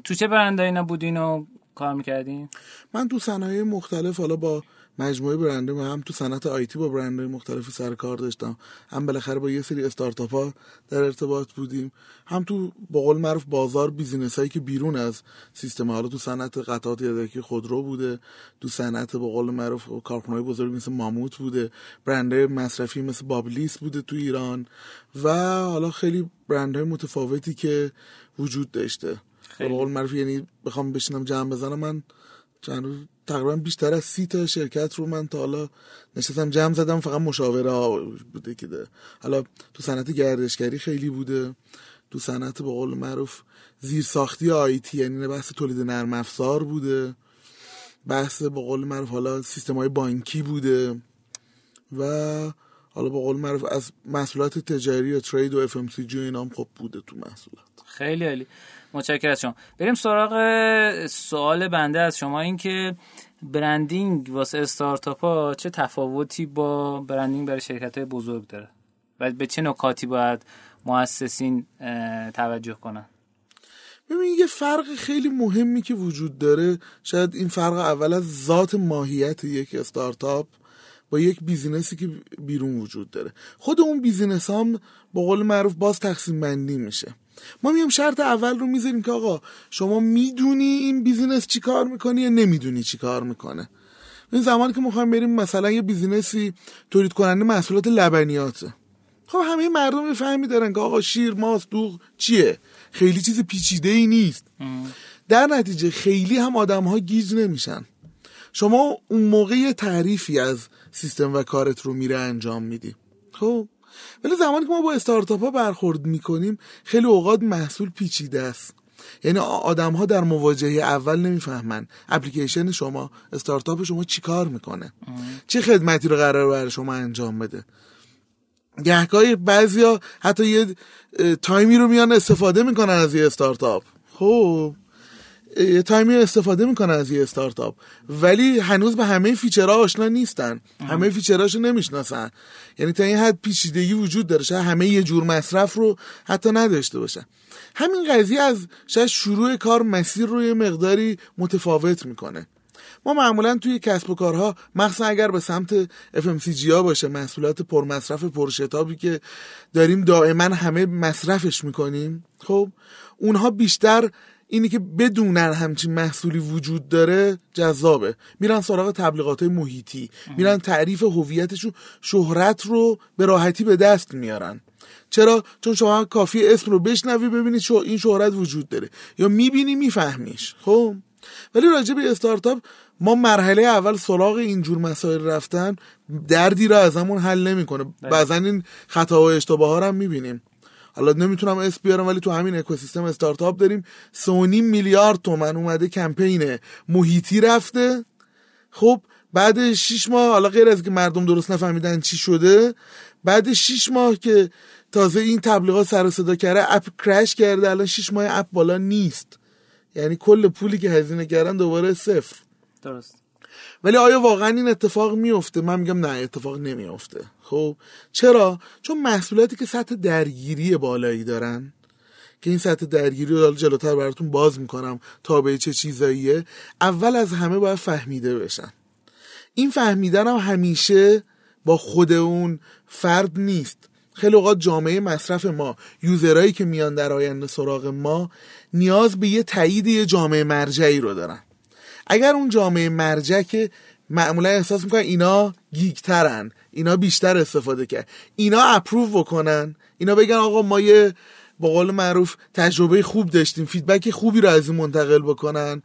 تو چه برندایی اینا بودین و کار می‌کردین؟ من تو صنایع مختلف حالا با مجموعه برنده و هم تو صنعت آیتی با برنده مختلفی سر کار داشتم. هم بالاخره با یه سری استارتاپ ها در ارتباط بودیم. هم تو با قول معروف بازار بیزینس هایی که بیرون از سیستم حالا تو صنعت قطعات یدکی خودرو بوده تو صنعت با قول معروف کارخانه‌های بزرگ مثل ماموت بوده برنده مصرفی مثل بابلیس بوده تو ایران و حالا خیلی برندهای متفاوتی که وجود داشته. با قول معروف یعنی بخوام بشینم جمع بزنم من چند روز تقریبا بیشتر از سی تا شرکت رو من تا حالا نشستم جمع زدم فقط مشاوره ها بوده که ده. حالا تو صنعت گردشگری خیلی بوده. تو صنعت به قول معروف زیر ساختی آیتی یعنی بحث تولید نرم افزار بوده. بحث به قول معروف حالا سیستم های بانکی بوده. و حالا به قول معروف از محصولات تجاری و ترید و اف ام سی جی هم خب بوده تو محصولات. خیلی عالی. متشکرم از شما. بریم سراغ سوال بنده از شما. این که branding واسه استارتاپ ها چه تفاوتی با branding برای شرکت های بزرگ داره و به چه نکاتی باید مؤسسین توجه کنن؟ ببین یه فرق خیلی مهمی که وجود داره شاید این فرق اول از ذات ماهیت یک استارتاپ با یک business ی که بیرون وجود داره. خود اون business هم به قول معروف باز تقسیم بندی میشه. ما میام شرط اول رو می‌ذاریم که آقا شما می‌دونی این business چی کار می‌کنی یا نمی‌دونی چی کار می‌کنه؟ این زمانی که می‌خوایم بریم مثلا یه business ی تولید کننده محصولات لبنیاته. خب همه مردم مفهمی دارن که آقا شیر ماست دوغ چیه؟ خیلی چیز پیچیده ای نیست در نتیجه خیلی هم آدم ها گیج نمیشن. شما اون موقع تعریفی از سیستم و کارت رو میره انجام میدی. خب ولی زمانی که ما با استارتاپ ها برخورد می‌کنیم خیلی اوقات محصول پیچیده است. یعنی آدم ها در مواجهه اول نمی‌فهمن اپلیکیشن شما استارتاپ شما چی کار می‌کنه. چه خدمتی رو قراره برای شما انجام بده. گهگاهی بعضیا حتی یه time ی رو میان استفاده می‌کنن از یه استارتاپ. خب. یه time ی استفاده می‌کنن از یه استارتاپ. ولی هنوز به همه feature ها آشنا نیستن. همه feature هاشو نمی‌شناسن. یعنی تا این حد پیچیدگی وجود داره. شاید همه یه جور مصرف رو حتی نداشته باشن. همین قضیه از شاید شروع کار مسیر رو یه مقداری متفاوت می‌کنه. ما معمولا توی کسب و کارها مخصوصا اگر به سمت FMCG ها باشه محصولات پرمصرف پرشتابی که داریم دائما همه مصرفش می‌کنیم خب اونها بیشتر اینی که بدونن همچین محصولی وجود داره جذابه. میرن سراغ تبلیغات محیطی. میرن تعریف هویتشون شهرت رو به راحتی به دست میارن. چرا؟ چون شما کافی اسم رو بشنوی ببینید شو این شهرت وجود داره. یا می‌بینی میفهمیش. خب؟ ولی راجع به استارتاپ ما مرحله اول سراغ اینجور مسائل رفتن. دردی را ازمون حل نمی‌کنه. بعضا این خطا و اشتباه ها هم می‌بینیم. حالا نمی‌تونم اسم بیارم ولی تو همین اکوسیستم استارتاپ داریم. سونی میلیارد تومن اومده کمپین محیطی رفته. خب بعد 6 ماه حالا غیر از که مردم درست نفهمیدن چی شده بعد 6 ماه که تازه این تبلیغات سر و صدا کرده اپ کرش کرده الان 6 ماه اپ بالا نیست. یعنی کل پولی که هزینه کردن دوباره صفر. درست. ولی آیا واقعا این اتفاق میفته من میگم نه اتفاق نمیفته خب چرا؟ چون محصولاتی که سطح درگیری بالایی دارن. که این سطح درگیری رو جلوتر براتون باز می‌کنم تا به چه چیزاییه اول از همه باید فهمیده بشن. این فهمیدن هم همیشه با خود اون فرد نیست. خیلی اوقات جامعه مصرف ما یوزرهایی که میان در آینده سراغ ما نیاز به یه تایید یه جامعه مرجعی رو دارن. اگر اون جامعه مرجع که معمولا احساس می‌کنن اینا گیگترن اینا بیشتر استفاده کرد. اینا approve بکنن. اینا بگن آقا ما یه به قول معروف تجربه خوب داشتیم. feedback خوبی رو از این منتقل بکنن.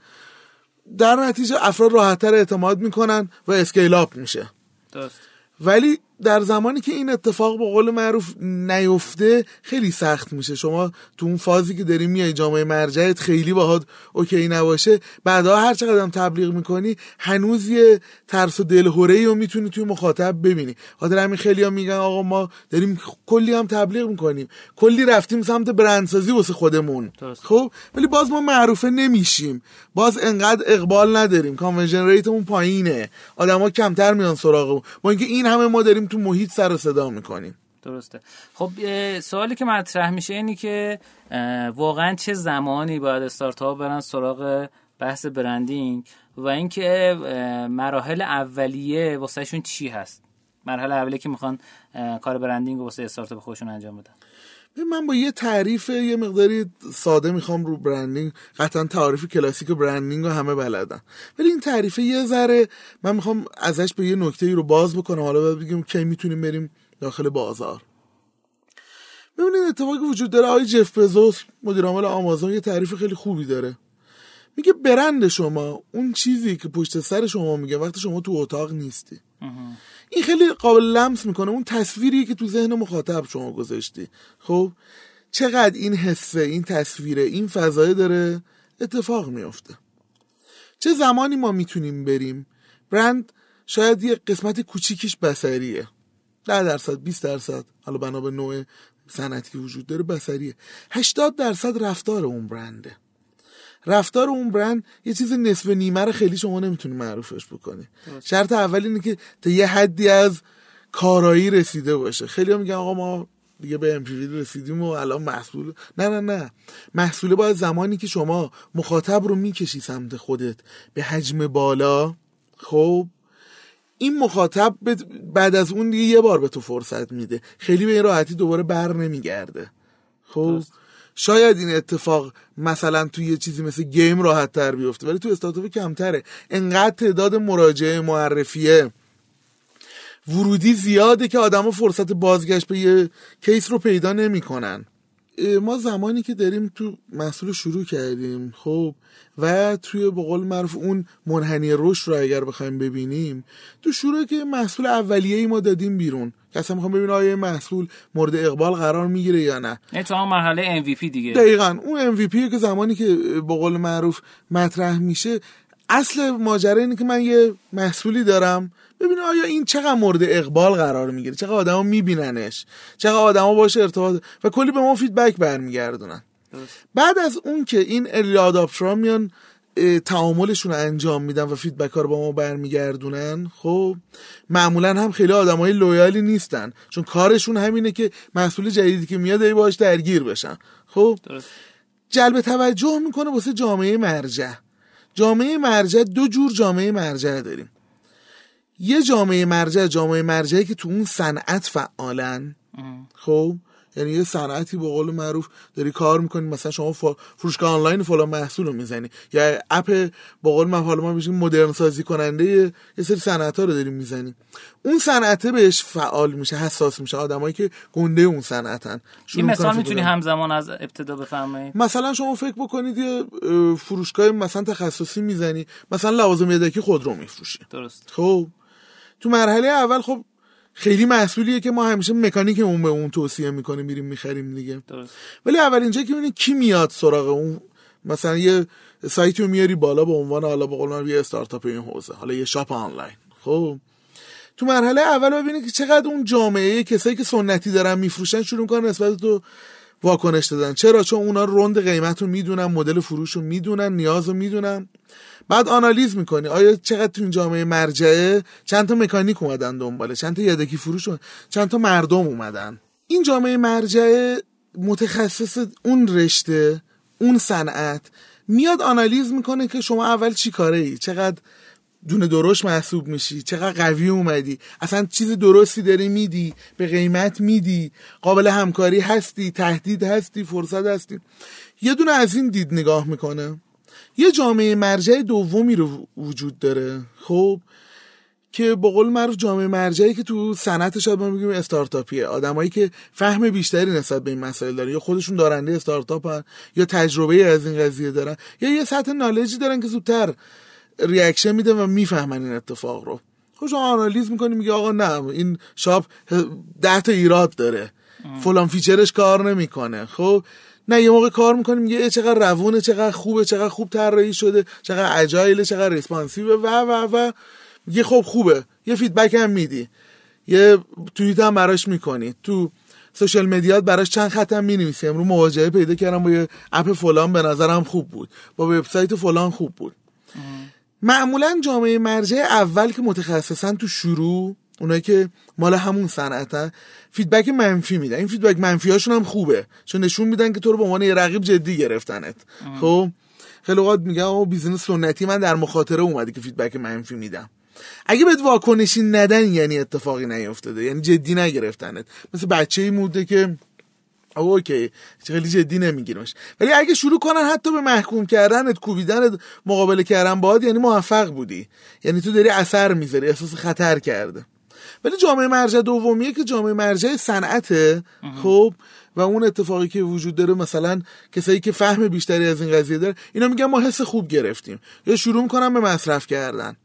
در نتیجه افراد راحتتر اعتماد می‌کنن و scale up میشه. درست. ولی در زمانی که این اتفاق به قول معروف نیفته خیلی سخت میشه. شما تو اون فازی که داری میای جامعه مرجعت خیلی باهات okay نباشه. بعدا هر چقدر تبلیغ می‌کنی هنوز یه ترس و دلهوره رو می‌تونی توی مخاطب ببینی. خاطر همین خیلی هم میگن آقا ما داریم کلی هم تبلیغ می‌کنیم. کلی رفتیم سمت برندسازی واسه خودمون. خب؟ ولی باز ما معروفه نمیشیم. باز انقدر اقبال نداریم. کانورژن ریتمون پایینه. آدما کمتر میان سراغمون. با اینکه این همه ما داریم تو محیط سر و صدا می‌کنیم. درسته. خب سوالی که مطرح میشه اینی که واقعا چه زمانی باید استارتاپ برن سراغ بحث برندینگ و اینکه مراحل اولیه واسهشون چی هست؟ مرحله اولیه که می‌خوان کار برندینگ واسه استارتاپ خودشون انجام بدن. من با یه تعریف یه مقداری ساده می‌خوام رو برندینگ قطعا تعریف کلاسیک برندینگ رو همه بلدن. ولی این تعریف یه ذره من می‌خوام ازش به یه نکته رو باز بکنم. حالا بگیم کی می‌تونیم بریم داخل بازار. ببینید اتفاقی وجود داره آقای جف بزوس مدیر عامل آمازون یه تعریف خیلی خوبی داره. میگه برند شما اون چیزی که پشت سر شما میگه وقتی شما تو اتاق نیستی. این خیلی قابل لمس می‌کنه. اون تصویری که تو ذهن مخاطب شما گذاشتی. خب چقدر این حسه این تصویره این فضایه داره اتفاق میافته. چه زمانی ما می‌تونیم بریم؟ برند شاید یه قسمت کوچیکیش بسریه ده درصد 20 درصد. حالا بنا به نوع صنعتی وجود داره بسریه 80 درصد رفتار اون برنده. رفتار اون برند یه چیز نصف نیمه رو خیلی شما نمی‌تونی معروفش بکنی. شرط اول اینه که تا یه حدی از کارایی رسیده باشه. خیلی ها میگن آقا ما دیگه به امپیوی رسیدیم و الان محصول نه نه نه. محصوله باید زمانی که شما مخاطب رو می‌کشی سمت خودت به حجم بالا خب؟ این مخاطب بعد از اون دیگه یه بار به تو فرصت میده. خیلی به این راحتی دوباره بر نمیگرده. خب؟ شاید این اتفاق مثلا توی یه چیزی مثل گیم راحت تر بیفته ولی تو استارتاپ کمتره. انقدر تعداد مراجعه معرفیه. ورودی زیاده که آدما فرصت بازگشت به یه کیس رو پیدا نمی‌کنن. ما زمانی که داریم تو محصول شروع کردیم خب و توی به قول معروف اون منحنی رشد رو اگر بخوایم ببینیم تو شروع که محصول اولیه ای ما دادیم بیرون. که اصلا می‌خوام ببینم آیا این محصول مورد اقبال قرار می‌گیره یا نه. تو هم مرحله MVP دیگه. دقیقا اون MVP که زمانی که به قول معروف مطرح میشه اصل ماجرا اینه که من یه محصولی دارم. ببینه آیا این چقدر مورد اقبال قرار می‌گیره؟ چقدر آدما میبیننش؟ چقدر آدما باهاش ارتباط و کلی به ما feedback برمیگردونن. بعد از اون که این early adopter ا میان تعاملشون رو انجام میدن و feedback ها رو با ما برمیگردونن خب معمولا هم خیلی آدمای لویالی نیستن. چون کارشون همینه که محصول جدیدی که میاد ای باش درگیر بشن. خب. جلب توجه می‌کنه واسه جامعه مرجع. جامعه مرجع دو جور جامعه مرجع داریم. یه جامعه مرجع جامعه مرجعی که تو اون صنعت فعالن. خب؟ یعنی یه صنعتی به قول معروف داری کار می‌کنی مثلا شما فروشگاه آنلاین فلان محصول رو می‌زنی. یا اپ به قول من حالا ما میشیم مدرن سازی کننده یه- سری صنعت ها رو داریم می‌زنی. اون صنعته بهش فعال میشه حساس میشه. آدمایی که گنده اون صنعتن. این مثال می‌تونی همزمان از ابتدا بفرمایید مثلا شما فکر بکنید یه اه، فروشگاه مثلا تخصصی می‌زنی مثلا لوازم یدکی خودرو میفروشی. درست. خب؟ تو مرحله اول خب خیلی محصولیه که ما همیشه مکانیکمون به اون توصیه می‌کنیم میریم می‌خریم دیگه. درست. ولی اول اینجا که کی میاد سراغ اون مثلا یه سایتی رو میاری بالا به عنوان حالا به قول معروف یه استارتاپ این حوزه حالا یه شاپ آنلاین. خب؟ تو مرحله اول ببینی که چقدر اون جامعه کسایی که سنتی دارن میفروشن شروع می‌کنن نسبت تو واکنش دادن. چرا؟ چون اونا رند قیمت رو می‌دونن مدل فروش رو می‌دونن نیاز رو می‌دونن. بعد آنالیز می‌کنی. آیا چقدر تو این جامعه مرجعه؟ چند تا مکانیک اومدن دنباله چند تا یدکی فروش چند تا مردم اومدن؟ این جامعه مرجعه متخصص اون رشته اون صنعت میاد آنالیز می‌کنه که شما اول چی کاره ای چقدر دونه درشت محسوب میشی؟ چقدر قوی اومدی؟ اصلا چیز درستی داری میدی؟ به قیمت میدی؟ قابل همکاری هستی؟ تهدید هستی؟ فرصت هستی؟ یه دونه از این دید نگاه می‌کنه. یه جامعه مرجع دومی رو وجود داره خب که به قول معروف جامعه مرجعی که تو صنعت شاید ما میگیم استارتاپیه. آدمایی که فهم بیشتری نسبت به این مسائل دارن یا خودشون دارنده استارتاپ‌ان یا تجربه از این قضیه دارن یا یه سطح knowledge ی دارن که زودتر reaction میده و می‌فهمن این اتفاق رو. خب شما آنالیز می‌کنی میگه آقا نه این اپ ده تا ایراد داره. فلان feature ش کار نمی‌کنه. خب نه یه موقع کار می‌کنیم میگه چقدر روونه چقدر خوبه چقدر خوب طراحی شده چقدر agile چقدر responsive و و و میگه خب خوبه. یه feedback هم میدی. یه توییت هم براش می‌کنی. تو social media ت براش چند خط هم می‌نویسی. امروز مواجهه پیدا کردم با یه app فلان به نظرم خوب بود. با وبسایت فلان خوب بود. معمولا جامعه مرجع اول که متخصصن تو شروع اونایی که مال همون صنعتن feedback منفی میدن. این feedback منفی هاشون هم خوبه. چون نشون میدن که تو رو به عنوان یه رقیب جدی گرفتنت. خب؟ خیلی اوقات میگن آقا بیزنس سنتی من در مخاطره اومده که فیدبک منفی میدم. اگه بهت واکنشی ندن یعنی اتفاقی نیفتاده. یعنی جدی نگرفتنت. مثل بچه ای موده که اوکی خیلی جدی نمیگیرمش. ولی اگه شروع کنن حتی به محکوم کردنت کوبیدن مقابله کردن باید یعنی موفق بودی. یعنی تو داری اثر می‌ذاری احساس خطر کرده. ولی جامعه مرجع دومیه که جامعه مرجع صنعته خب و اون اتفاقی که وجود داره مثلا کسایی که فهم بیشتری از این قضیه داره اینا میگن ما حس خوب گرفتیم. یا شروع می‌کنن به مصرف کردن.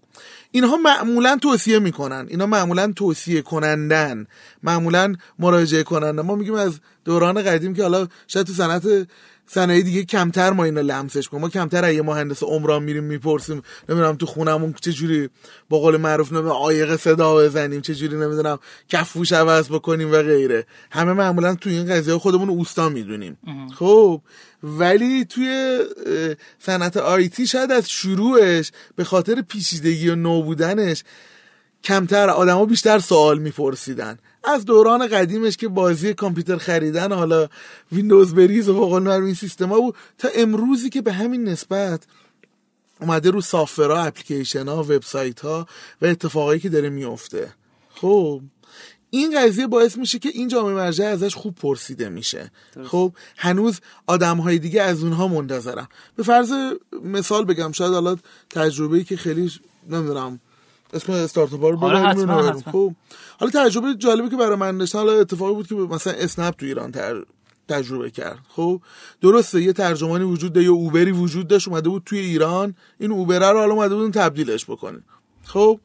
اینها معمولا توصیه می‌کنن. اینا معمولا توصیه کنندن. معمولا مراجعه کنندن. ما میگیم از دوران قدیم که حالا شاید تو صنعت صنایع دیگه کمتر ما اینو لمسش کنیم. ما کمتر یه مهندس عمران میریم می‌پرسیم نمی‌دونم تو خونمون چه جوری با قول معروف نمی‌دونم عایق صدا بزنیم چه جوری نمی‌دونم کفوش عوض بکنیم و غیره. همه معمولا تو این قضیه خودمون اوستا می‌دونیم. خب ولی توی صنعت آیتی شاید از شروعش به خاطر پیچیدگی و نو بودنش کمتر آدما بیشتر سوال میپرسیدن. از دوران قدیمش که بازی کامپیوتر خریدن حالا ویندوز بریز و فوق این سیستما بود تا امروزی که به همین نسبت اومده رو سافرها اپلیکیشن ها وبسایت ها و اتفاقایی که داره میفته خب این قضیه باعث میشه که این جامعه مرجع ازش خوب پرسیده میشه. خب هنوز آدم های دیگه از اونها منتظرم به فرض مثال بگم شاید حالا تجربه که خیلی نمی‌دونم اسم استارتاپ رو بگم خب حالا تجربه جالبی که برای من داشتن حالا اتفاقی بود که مثلا اسنپ تو ایران تر... تجربه کرد. خب درسته یه ترجمانی وجود داره یه اوبری وجود داشت اومده بود توی ایران این اوبره رو حالا اومده بودن تبدیلش بکنه. خب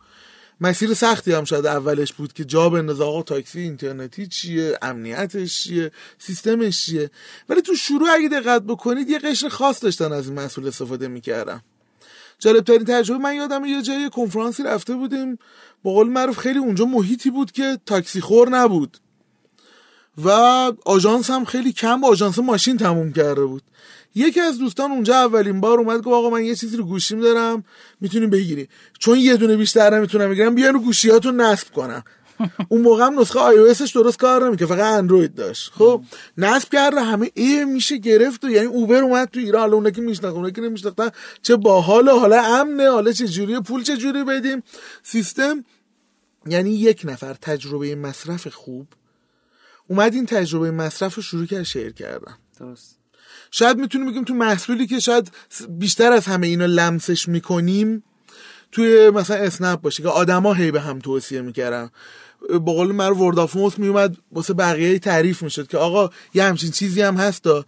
مسیر سختی هم شاید اولش بود که جا بندازه آقا تاکسی اینترنتی چیه امنیتش چیه سیستمش چیه؟ ولی تو شروع اگه دقت بکنید یه قشر خاص داشتن از این مسئول استفاده می‌کردن. جالب ترین تجربه من یادم یه جای کنفرانسی رفته بودیم. با قول معروف خیلی اونجا محیطی بود که تاکسی خور نبود. و آژانس هم خیلی کم با آژانس ماشین تموم کرده بود. یکی از دوستان اونجا اولین بار اومد گفت آقا من یه چیزی رو گوشیم دارم می‌تونیم بگیری چون یه دونه بیشتر نمی‌تونم بگیرم بیان رو گوشیاتون نصب کنم. اون موقع هم نسخه آی درست کار نمی‌کنه فقط اندروید داشت. خب نصب کرده همه ای میشه گرفت و یعنی اوبر اومد تو ایران. حالا اونایی که میشناختن اونایی که نمیشناختن چه باحال حالا امنه حالا چه جوری پول چه جوری بدیم. سیستم یعنی یک نفر تجربه مصرف خوب اومد این تجربه مصرف رو شروع کرد شیر کردن. درست. شاید می‌تونیم بگیم تو محصولی که شاید بیشتر از همه اینا لمسش می‌کنیم توی مثلا اسنپ باشه که آدما هی به هم توصیه می‌کردن. با قول من ورد آف موت میومد واسه بقیه تعریف می‌شد که آقا یه همچین چیزی هم هستا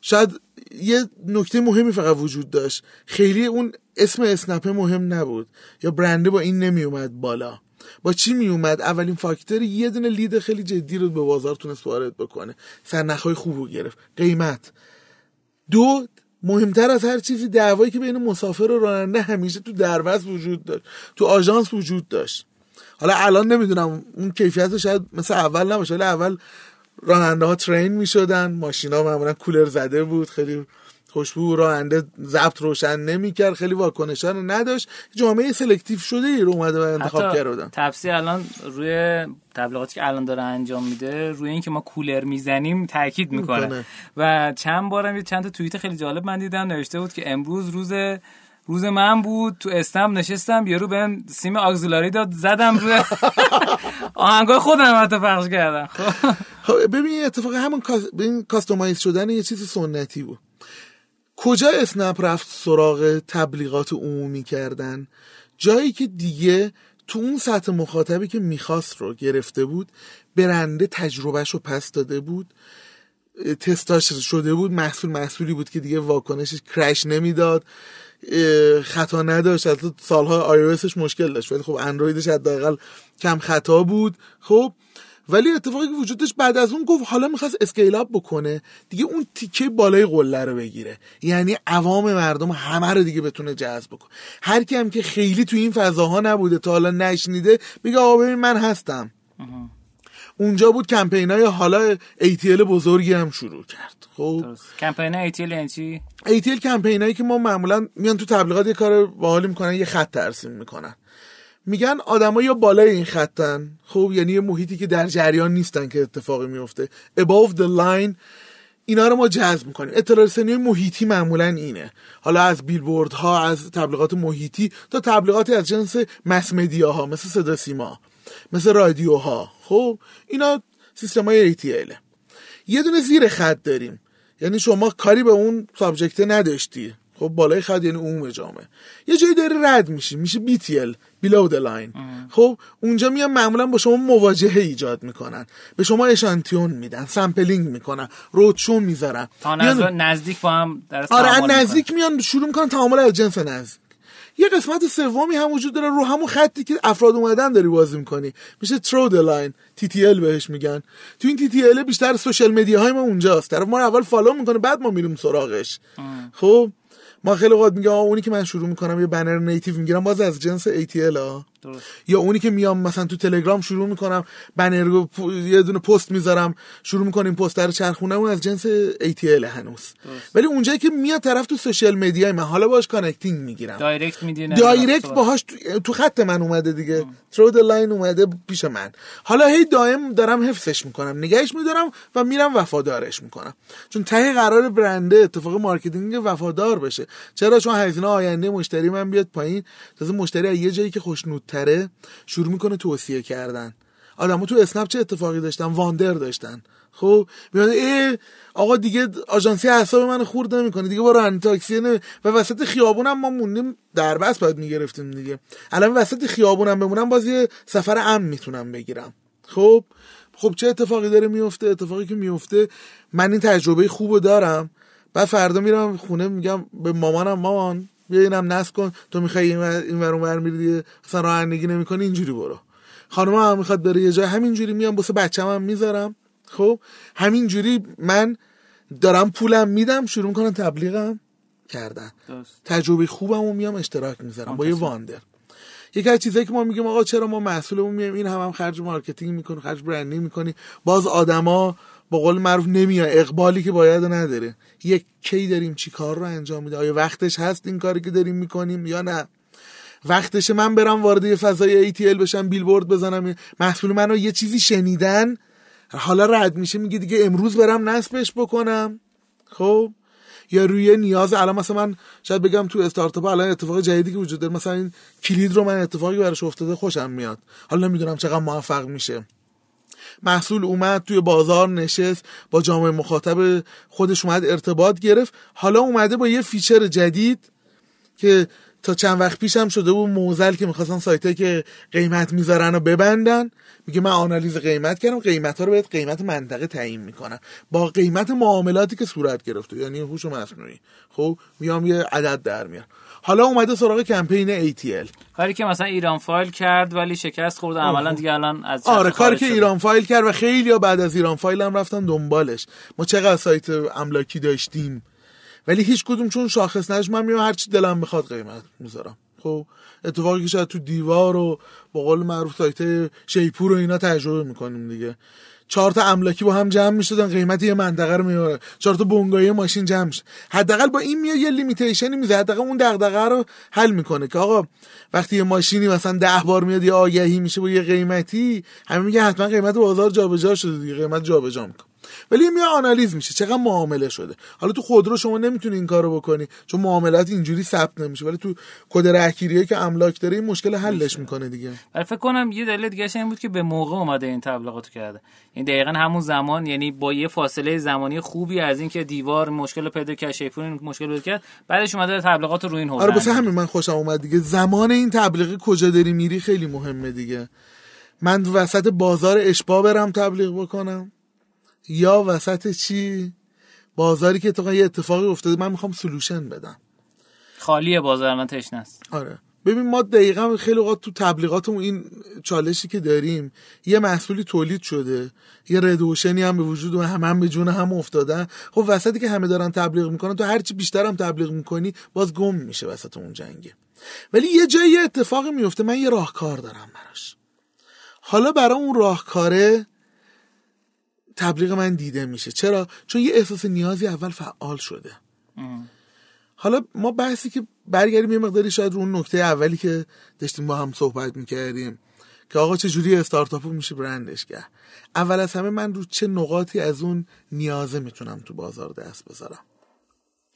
شاید یه نکته مهمی فقط وجود داشت. خیلی اون اسم اسنپ مهم نبود. یا برنده با این نمیومد بالا. با چی میومد؟ اولین فاکتور یه دونه لید خیلی جدی رو به بازار تونست وارد بکنه. سرنخهای خوب رو گرفت. قیمت. دو مهمتر از هر چیزی دعوایی که بین مسافر و راننده همیشه تو دربست وجود داشت. تو آژانس وجود داشت. حالا الان نمی‌دونم اون کیفیت شاید مثل اول نباشه ولی اول راننده ها ترین می‌شدن ماشینا معمولا کولر زده بود خیلی خوشبو راننده ضبط روشن نمی‌کرد خیلی واکنشا رو نداشت. جامعه سلکتیو شده ای رو اومده و انتخاب کردن تفسیر الان روی تبلیغاتی که الان داره انجام میده روی اینکه ما کولر می‌زنیم تاکید می‌کنه. و چند بارم یه چند تا توییت خیلی جالب من دیدم نوشته بود که امروز روز روز من بود تو استم نشستم یارو بهم سیم آگزولاری داد زدم روی آهنگای خودم حتی پخش کردم. خب. ببین اتفاق همون ببین کاستومایز شدن یه چیز سنتی بود. کجا اسنپ رفت سراغ تبلیغات عمومی کردن؟ جایی که دیگه تو اون سطح مخاطبی که می‌خواست رو گرفته بود برنده تجربهش رو پس داده بود تستاش شده بود محصول محصولی بود که دیگه واکنشش crash نمی‌داد. خطا نداشت. البته سالها آی مشکل داشت. ولی خب اندرویدش حداقل کم خطا بود. خب ولی اتفاقی که وجود داشت بعد از اون گفت حالا می‌خواست scale up بکنه. دیگه اون تیکه بالای قله رو بگیره. یعنی عوام مردم همه رو دیگه بتونه جذب بکنه. هر کی هم که خیلی تو این فضاها نبوده تا حالا نشنیده میگه آقا ببین من هستم. اونجا بود کمپین های حالا ATL بزرگی هم شروع کرد. خب. کمپین ATL یعنی چی؟ ATL کمپین هایی که ما معمولا میان تو تبلیغات یه کار باحالی می‌کنن یه خط ترسیم می‌کنن. میگن آدما یا بالای این خطن. خب یعنی یه محیطی که در جریان نیستن که اتفاقی میفته above the line اینا رو ما جذب می‌کنیم. اطلاع رسانی محیطی معمولا اینه. حالا از بیلبورد ها از تبلیغات محیطی تا تبلیغاتی از جنس مس ها مثل صدا سیما. مثل رادیوها. خب اینا سیستم های ATL یه دونه زیر خط داریم. یعنی شما کاری به اون سابجکته نداشتی. خب بالای خط یعنی عموم جامعه. یه جایی داری رد میشی. میشه BTL below the line. خب اونجا میان معمولا با شما مواجهه ایجاد می‌کنن. به شما اشانتیون میدن sampling می‌کنن رودشو می‌ذارن. نزدیک با هم در آره نزدیک میان شروع می‌کنن تعامل از جنس نزدیک یه قسمت سومی هم وجود داره رو همون خطی که افراد اومدن داری بازی می‌کنی. میشه through the line بهش میگن. تو این line بیشتر social media های ما اونجاست. طرف ما رو اول فالو می‌کنه بعد ما میریم سراغش. خب؟ ما خیلی وقت میگه اونی که من شروع می‌کنم یه بنر native می‌گیرم باز از جنس ATL ها یا اونی که میام مثلا تو تلگرام شروع می‌کنم بنر یه دونه پست می‌ذارم شروع می‌کنیم پست رو چرخونه اون از جنس ATL هنوز. ولی اونجایی که میاد طرف تو social media من حالا باش connecting می‌گیرم. دایرکت میدینه دایرکت باهاش تو خط من اومده دیگه. through line اومده پیش من. حالا هی دائم دارم حفظش می‌کنم نگهش میدارم و میرم وفادارش می‌کنم. چون ته قرار برنده اتفاق marketing وفادار بشه. چرا؟ چون هزینه آینده مشتری من بیاد پایین. تازه مشتری از یه جایی که خوشنودتره شروع می‌کنه توصیه کردن. آدمو تو اسنپ چه اتفاقی داشتن؟ واندر داشتن. خب میاد ای آقا دیگه آژانسی حساب من خورد نمی‌کنه. دیگه برو تاکسی نمی... و وسط خیابونم ما موندیم در بس باید می‌گرفتیم دیگه. الان وسط خیابونم بمونم باز یه سفر امن می‌تونم بگیرم. خب خب چه اتفاقی داره میفته اتفاقی که میفته من این تجربه خوبو دارم. بعد فردا میرم خونه میگم به مامانم مامان بیا اینم نصب کن. تو می‌خوای این ور اونور میری دیگه. اصلا رانندگی نمی‌کنی اینجوری برو. خانم هم می‌خواد بره یه جای همینجوری میام واسه بچه‌م هم می‌ذارم. خب؟ همینجوری من دارم پولم میدم شروع می‌کنم تبلیغم کردن. تجربه خوبم و میام اشتراک می‌ذارم با یه wonder. یکی از چیزایی که ما میگیم آقا چرا ما محصولمون میایم؟ این هم, هم خرج marketing می‌کنی خرج branding می‌کنی. باز آدما با قول معروف نمیاد. اقبالی که باید نداره. یک کی داریم چی کار رو انجام میده؟ آیا وقتش هست این کاری که داریم می‌کنیم یا نه؟ وقتشه من برم وارد یه فضای ATL بشم بیلبورد بزنم محصول منو یه چیزی شنیدن حالا رد میشه میگه دیگه امروز برم نصبش بکنم. خب؟ یا روی نیاز الان مثلا من شاید بگم تو استارتاپ الان اتفاق جدیدی که وجود داره مثلا این کلید رو من اتفاقی براش افتاده خوشم میاد. حالا نمی‌دونم چقدر موفق میشه. محصول اومد توی بازار نشست با جامعه مخاطب خودش اومد ارتباط گرفت. حالا اومده با یه feature جدید که تا چند وقت پیشم شده بود معضل که می‌خواستن سایت که قیمت می‌ذارن و ببندن. میگه من آنالیز قیمت کردم. قیمت ها رو بهت قیمت منطقه تعیین می‌کنن با قیمت معاملاتی که صورت گرفته یعنی هوش مصنوعی. خب میام یه عدد در میارم. حالا اومده سراغ کمپین ATL کاری که مثلا ایران فایل کرد ولی شکست خورد عملا دیگه الان از آره کاری که ایران فایل کرد و خیلی بعد از ایران فایل هم رفتن دنبالش. ما چقدر سایت املاکی داشتیم؟ ولی هیچ کدوم چون شاخص نش من میام هر چی دلم بخواد قیمت می‌ذارم. خب اتفاقی که شاید تو دیوار و با قول معروف سایت شیپور و اینا تجربه می‌کنیم دیگه. چهار تا املاکی با هم جمع می‌شدن قیمت یه منطقه رو میاره چهار تا بنگاهی ماشین جمع حداقل با این میاد یه لیمیتیشنی میزه حداقل اون دغدغه رو حل می‌کنه که آقا وقتی یه ماشینی مثلا ده بار میاد یه آگهی میشه با یه قیمتی همه میگه حتما قیمت بازار جابجا شده دیگه قیمت جابجا می‌کنه. ولی میاد آنالیز میشه چقدر معامله شده. حالا تو خودرو شما نمی‌تونی این کارو بکنی چون معاملات اینجوری ثبت نمیشه. ولی تو کد رهگیریه که املاک داره این مشکل حلش می‌کنه دیگه. ولی فکر کنم یه دلیل دیگه این بود که به موقع اومده این تبلیغاتو کرده. این دقیقا همون زمان یعنی با یه فاصله زمانی خوبی از اینکه دیوار مشکل پیدا کرد شیپور مشکل پیدا کرد بعدش اومده تبلیغات رو این حوزه آره واسه همین من خوشم اومد دیگه. زمان این تبلیغ کجا داری میری خیلی مهمه دیگه. من وسط بازار اشبا برم تبلیغ بکنم. یا وسط چی؟ بازاری که تو یه اتفاقی افتاده من می‌خوام سلوشن بدم. خالیه بازار الان تشنه است. آره. ببین ما دقیقا خیلی اوقات تو تبلیغاتمون این چالشی که داریم یه محصولی تولید شده یه ردوشنی هم به وجود و هم, هم به جون هم افتادن. خب وسطی که همه دارن تبلیغ می‌کنن تو هرچی بیشتر هم تبلیغ می‌کنی باز گم میشه وسط اون جنگه. ولی یه جایی یه اتفاقی میفته من یه راهکار دارم براش. حالا برای اون راهکاره تبلیغ من دیده میشه. چرا؟ چون یه احساس نیازی اول فعال شده. حالا ما بحثی که برگردیم یه مقداری شاید رو اون نکته اولی که داشتیم با هم صحبت می‌کردیم که آقا چه جوری استارتاپ میشه برندش کرد اول از همه من رو چه نقاطی از اون نیازه می‌تونم تو بازار دست بذارم؟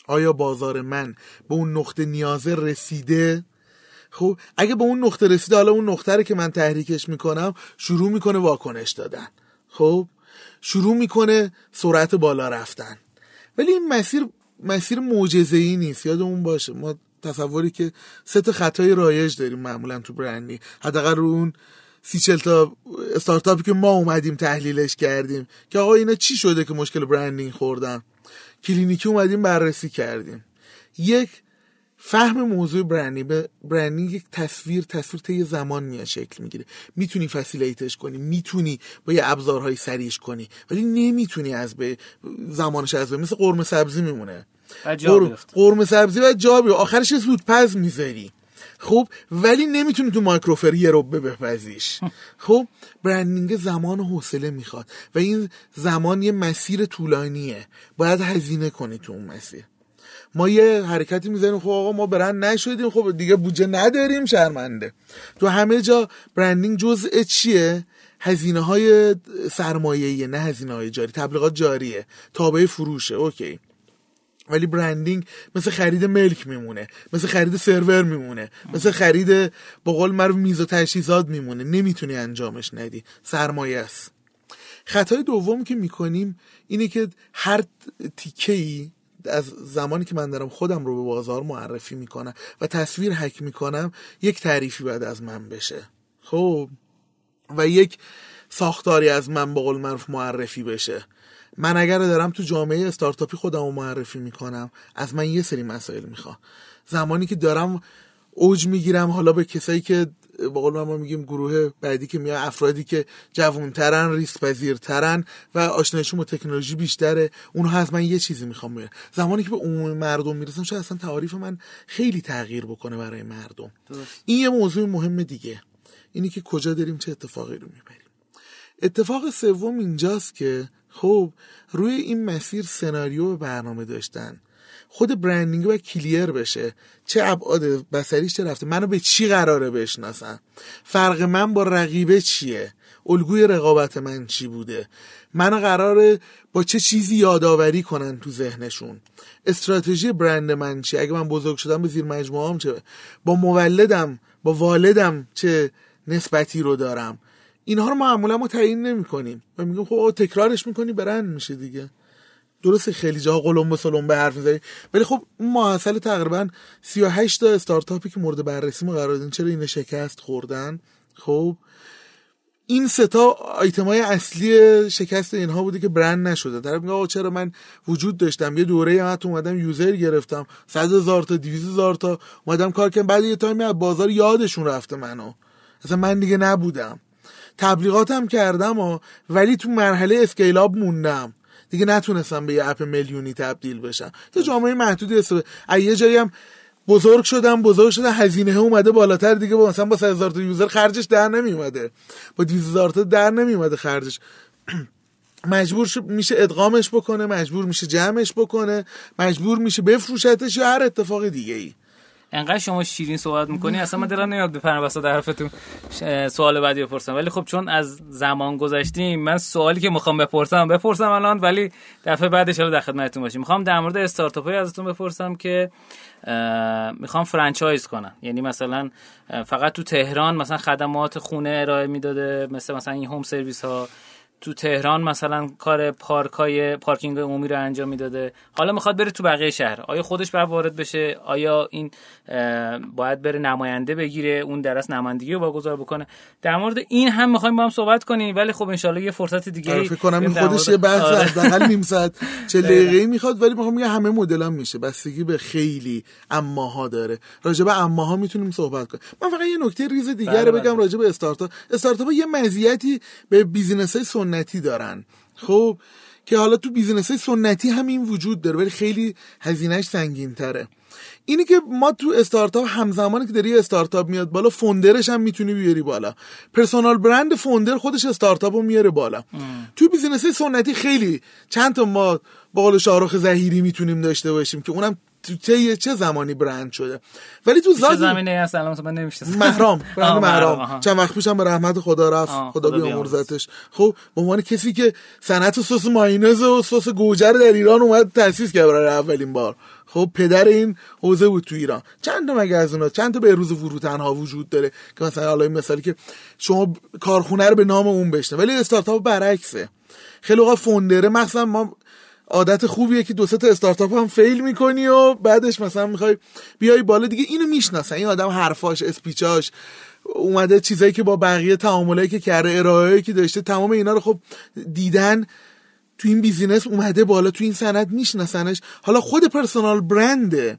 آیا بازار من به اون نقطه نیازه رسیده؟ خب اگه به اون نقطه رسیده حالا اون نقطه که من تحریکش می‌کنم شروع می‌کنه واکنش دادن. خب شروع می‌کنه سرعت بالا رفتن. ولی این مسیر مسیر معجزه ای نیست. یادمون باشه ما تصوری که سه تا خطای رایج داریم معمولا تو branding حداقل رو اون سی چل تا استارتاپی که ما اومدیم تحلیلش کردیم که آقا اینا چی شده که مشکل branding خوردن؟ کلینیکی اومدیم بررسی کردیم. یک فهم موضوع branding به branding یک تصویر تصویر طی زمان میاد شکل می‌گیره. می‌تونی facilitate ش کنی می‌تونی با یه ابزارهای سریش کنی ولی نمی‌تونی از به زمانش از به مثل قرمه سبزی میمونه. قرمه سبزی و جا بیفته. آخرش زود پز می‌ذاری. خب ولی نمی‌تونی تو مایکروفر یه رو بپزیش. خب برندینگ زمان و حوصله می‌خواد. و این زمان یه مسیر طولانیه. باید هزینه کنی تو اون مسیر. ما یه حرکتی می‌زنیم خب آقا ما برند نشدیم خب دیگه بودجه نداریم شرمنده. تو همه جا برندینگ جزء چیه؟ هزینه های سرمایه‌ای نه هزینه های جاری تبلیغات جاریه تابع فروشه اوکی. ولی برندینگ مثل خرید ملک میمونه مثل خرید سرور میمونه مثل خرید با قول معروف میز و تجهیزات میمونه. نمی‌تونی انجامش ندی. سرمایه است. خطای دوم که می‌کنیم اینه که هر تیکه ای از زمانی که من دارم خودم رو به بازار معرفی می‌کنم و تصویر حک می‌کنم یک تعریفی باید از من بشه. خب؟ و یک ساختاری از من به قول معروف معرفی بشه. من اگر دارم تو جامعه استارتاپی خودم رو معرفی می‌کنم از من یه سری مسائل می‌خوام. زمانی که دارم اوج می‌گیرم حالا به کسایی که با قول ما میگیم گروه بعدی که میاد افرادی که جوانترن ریسک پذیرترن و آشنایشون با تکنولوژی بیشتره. اونها از من یه چیزی می‌خوام بیارن زمانی که به عموم مردم می‌رسم شاید اصلا تعاریف من خیلی تغییر بکنه برای مردم. این یه موضوع مهم دیگه. اینی که کجا داریم چه اتفاقی رو می‌بریم. اتفاق سوم اینجاست که خب روی این مسیر سناریو برنامه داشتن. خود برندینگ و کلیر بشه. چه ابعاد بسریش چه رفته. منو به چی قراره بشناسن؟ فرق من با رقیبه چیه؟ الگوی رقابت من چی بوده؟ منو قراره با چه چیزی یادآوری کنن تو ذهنشون؟ استراتژی برند من چیه؟ اگه من بزرگ شدم به زیر مجموعه چه؟ با مولدم با والدم چه نسبتی رو دارم؟ اینها رو معمولا ما تعیین نمی کنیم و میگیم خب تکرارش می‌کنی برند میشه دیگه. درسته خیلی جاها قلم به سلم به حرف می‌زنی ولی خب اون محصل تقریبا 38 تا استارتاپی که مورد بررسی ما قرار دادن چرا این شکست خوردن؟ خب این ستا آیتم های اصلی شکست اینها بوده که برند نشده. در میگه چرا من وجود داشتم؟ یه دوره هم اومدم user گرفتم 100 هزار تا 200 هزار تا اومدم کار کردم بعد یه تایمی از بازار یادشون رفته منو. اصلا من دیگه نبودم. تبلیغاتم کردم و ولی تو مرحله scale up موندم. دیگه نتونستم به یه app میلیونی تبدیل بشم. تو جامعه محدودی است. یه جایی هم بزرگ شدم بزرگ شدم هزینه اومده بالاتر دیگه. با مثلا با 3000 تا user خرجش در نمی اومده با 2000 تا در نمی اومده خرجش. مجبور میشه ادغامش بکنه مجبور میشه جمعش بکنه مجبور میشه بفروشتش یا هر اتفاق دیگه ای انقدر شما شیرین صحبت می‌کنی؟ اصلا من دلم نمیاد بپرم وسط حرفتون سوال بعدی بپرسم. ولی خب چون از زمان گذشتیم من سوالی که می‌خوام بپرسم بپرسم الان ولی دفعه بعدش رو در خدمتتون باشیم. می‌خوام در مورد استارتاپ های ازتون بپرسم که می‌خوام فرانچایز کنم. یعنی مثلا فقط تو تهران مثلا خدمات خونه ارائه می‌داده مثل مثلا این هوم سرویس ها تو تهران مثلا کار پارکای پارکینگ عمومی رو انجام می‌داده. حالا می‌خواد بره تو بقیه شهر. آیا خودش باید وارد بشه؟ آیا این باید بره نماینده بگیره؟ اون درس نمایندگی رو واگذار بکنه؟ در مورد این هم می‌خوایم با هم صحبت کنیم ولی خب انشالله یه فرصت دیگه آره، فکر کنم این خودش یه بحث آره. حداقل نیم ساعت چه دقیقه‌ای می‌خواد ولی می‌خوام همه مدل هم میشه. بستگی به خیلی اماها داره. راجع به اماها می‌تونیم صحبت کنیم. من فقط یه نکته ریز دیگر بله، رو بله. بگم راجع به استارتاپ. استارتاپ یه مزیتی به business های سنتی دارن. خب که حالا تو business های سنتی همین وجود داره ولی خیلی هزینهش سنگین تره اینی که ما تو استارتاپ همزمانی که داری استارتاپ میاد بالا founder ش هم می‌تونی بیاری بالا. personal brand founder خودش استارتاپ رو میاره بالا. تو business سنتی خیلی چند تا ما با قول شاهرخ ظهیری می‌تونیم داشته باشیم که اونم تو طی چه زمانی برند شده؟ ولی تو چه ذات زمینه هست؟ الان مثلا من نمی‌شناسم. مهرام برند مهرام. چند وقت پیشم به رحمت خدا رفت. خدا خدا بیامرزتش. خب به عنوان کسی که صنعت سس مایونز و سس گوجه رو در ایران اومد تاسیس کرد برای اولین بار. خب پدر این حوزه بود تو ایران. چند تا مگه از اونا؟ چند تا به روز فروتنها وجود داره که مثلا حالا این مثالی که شما کارخونه رو به نام اون بشنه ولی استارتاپ برعکسه. خیلی اوقات founder ه مثلا ما عادت خوبیه که دو سه تا استارتاپ هم fail می‌کنی و بعدش مثلا می‌خوای بیای بالا دیگه اینو می‌شناسن. این آدم حرفاش speech اش اومده چیزایی که با بقیه تعاملایی که کرده ارائه‌ای که داشته تمام اینا رو خب دیدن. تو این business اومده بالا تو این صنف میشناسنش. حالا خود personal brand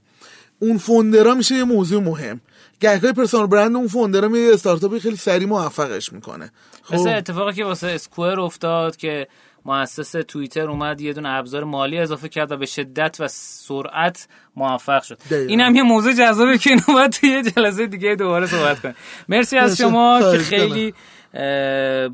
اون founder ا میشه یه موضوع مهم. گهگاه personal brand اون founder ا میاد یه استارتاپی خیلی سریع موفقش می‌کنه. خب. مثل اتفاقی که واسه اسکوئر افتاد که مؤسس توییتر اومد یه دونه ابزار مالی اضافه کرد و به شدت و سرعت موفق شد. دقیقاً. این هم یه موضوع جذابه که اینو باید توی یه جلسه دیگه دوباره صحبت کنیم. مرسی از. شما که خیلی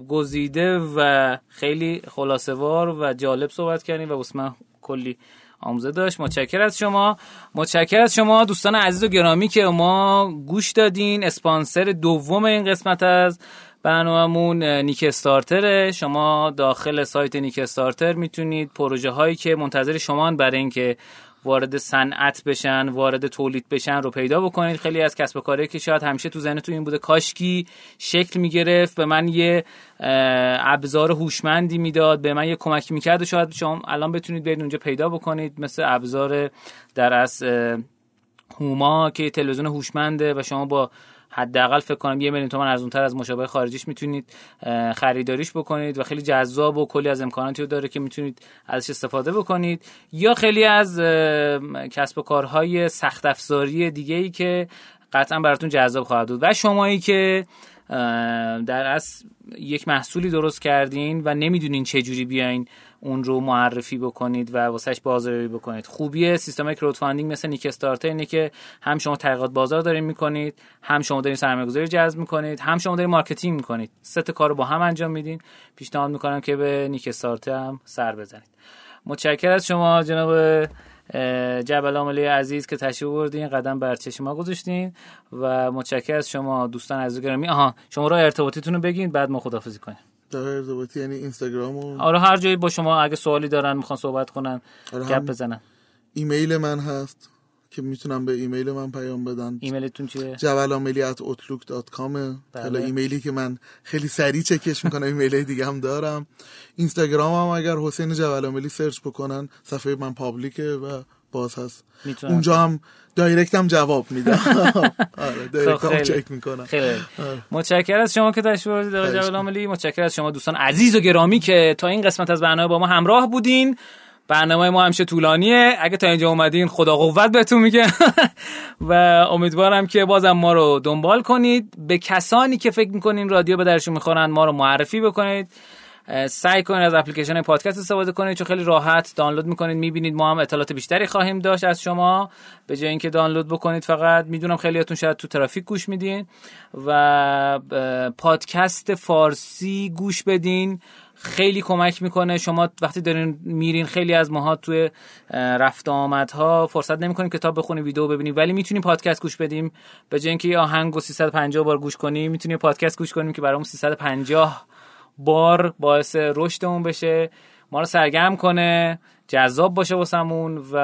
گزیده و خیلی خلاصه وار و جالب صحبت کردیم و من کلی آموزه داشت. متشکر از شما. متشکر از شما دوستان عزیز و گرامی که ما گوش دادین. اسپانسر دوم این قسمت از برنامهمون نیک استارتره شما داخل سایت نیک استارتر می‌تونید پروژه هایی که منتظر شما برای اینکه وارد صنعت بشن وارد تولید بشن رو پیدا بکنید. خیلی از کسب و کارهایی که شاید همیشه تو ذهنتون این بوده کاشکی شکل می‌گرفت به من یه ابزار هوشمندی می‌داد به من یه کمکی می‌کرد و شاید شما الان بتونید برید اونجا پیدا بکنید مثل ابزار در از هوما که تلویزیون هوشمنده و شما با حداقل فکر کنم یه میلیون تومن ارزونتر از مشابه خارجیش می‌تونید خریداریش بکنید و خیلی جذاب و کلی از امکاناتی رو داره که می‌تونید ازش استفاده بکنید. یا خیلی از کسب و کارهای سخت افزاری دیگه ای که قطعا براتون جذاب خواهد بود. و شمایی که در اصل یک محصولی درست کردین و نمی‌دونین چه جوری بیاین اون رو معرفی بکنید و واسهش بازاریابی بکنید. خوبی سیستم های crowdfunding مثل نیک استارتر اینه که هم شما تحقیقات بازار دارین می‌کنید هم شما دارین سرمایه‌گذاری جذب می‌کنید هم شما دارین marketing می‌کنید. سه تا کار رو با هم انجام میدین. پیشنهاد می‌کنم که به نیک استارتر هم سر بزنید. متشکر از شما جناب جبل عاملی عزیز که تشریف بردین قدم بر چشم ما گذاشتین و متشکر از شما دوستان عزیز گرامی آها شما را ارتباطیتون رو بگین بعد ما خدافظی کنیم. راه ارتباطی یعنی اینستاگرام و آره هر جایی با شما اگه سوالی دارن می‌خوان صحبت کنن آره گپ بزنن. ایمیل من هست که می‌تونم به ایمیل من پیام بدن. ایمیلتون چیه؟ جبل عاملی at outlook.com بله. حالا ایمیلی که من خیلی سریع چکش می‌کنم ایمیل دیگه هم دارم. اینستاگرام هم اگر حسین جبل عاملی search بکنن صفحه من public ه و باز هست. اونجا هم direct هم جواب میدم. آره direct هم خیلی. چک می‌کنم. خیلی. آره. متشکر از شما که تشریف بردید آقای خواهش جبل عاملی. متشکر از شما دوستان عزیز و گرامی که تا این قسمت از برنامه با ما همراه بودین. برنامه ما همیشه طولانیه. اگه تا اینجا اومدین خدا قوت بهتون میگه. و امیدوارم که بازم ما رو دنبال کنید. به کسانی که فکر می‌کنین رادیو به دردشون می‌خورن ما رو معرفی بکنید. سعی کنید از اپلیکیشن پادکست استفاده کنید چون خیلی راحت دانلود می‌کنید می‌بینید ما هم اطلاعات بیشتری خواهیم داشت از شما. به جای اینکه دانلود بکنید فقط می‌دونم خیلیاتون شاید تو ترافیک گوش میدین و پادکست فارسی گوش بدین. خیلی کمک می‌کنه. شما وقتی دارین میرین خیلی از ماها توی رفت و آمدها فرصت نمی‌کنیم کتاب بخونیم ویدیو ببینیم ولی می‌تونیم پادکست گوش بدیم به جای اینکه آهنگ رو 350 بار گوش کنیم می‌تونیم پادکست گوش کنیم که برامون 350 بار باعث رشدمون بشه ما رو سرگرم کنه جذاب باشه واسمون و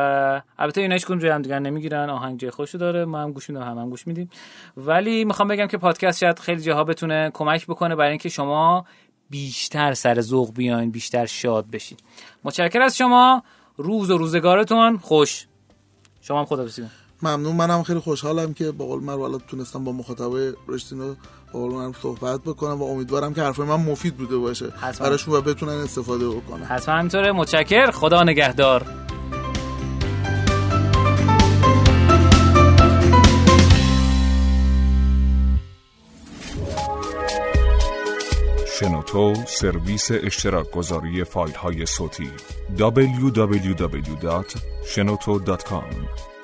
البته اینا هیچ جای هم دیگر نمی‌گیرن آهنگ جای خوشو داره ما هم گوش میدیم هم, هم گوش میدیم. ولی می‌خوام بگم که پادکست شاید خیلی جاها بتونه کمک بکنه برای اینکه شما بیشتر سر ذوق بیاین بیشتر شاد بشید متشکر از شما. روز و روزگارتون خوش. شما هم خدا ممنون منم خیلی خوشحالم که با قول من تونستم با مخاطبای رشتینو من صحبت بکنم و امیدوارم که حرف من مفید بوده باشه. براشون و بتونن استفاده بکنن. حتما همینطوره. متشکر خدا نگهدار. شنوتو سرویس اشتراک گذاری فایل های صوتی www.shenoto.com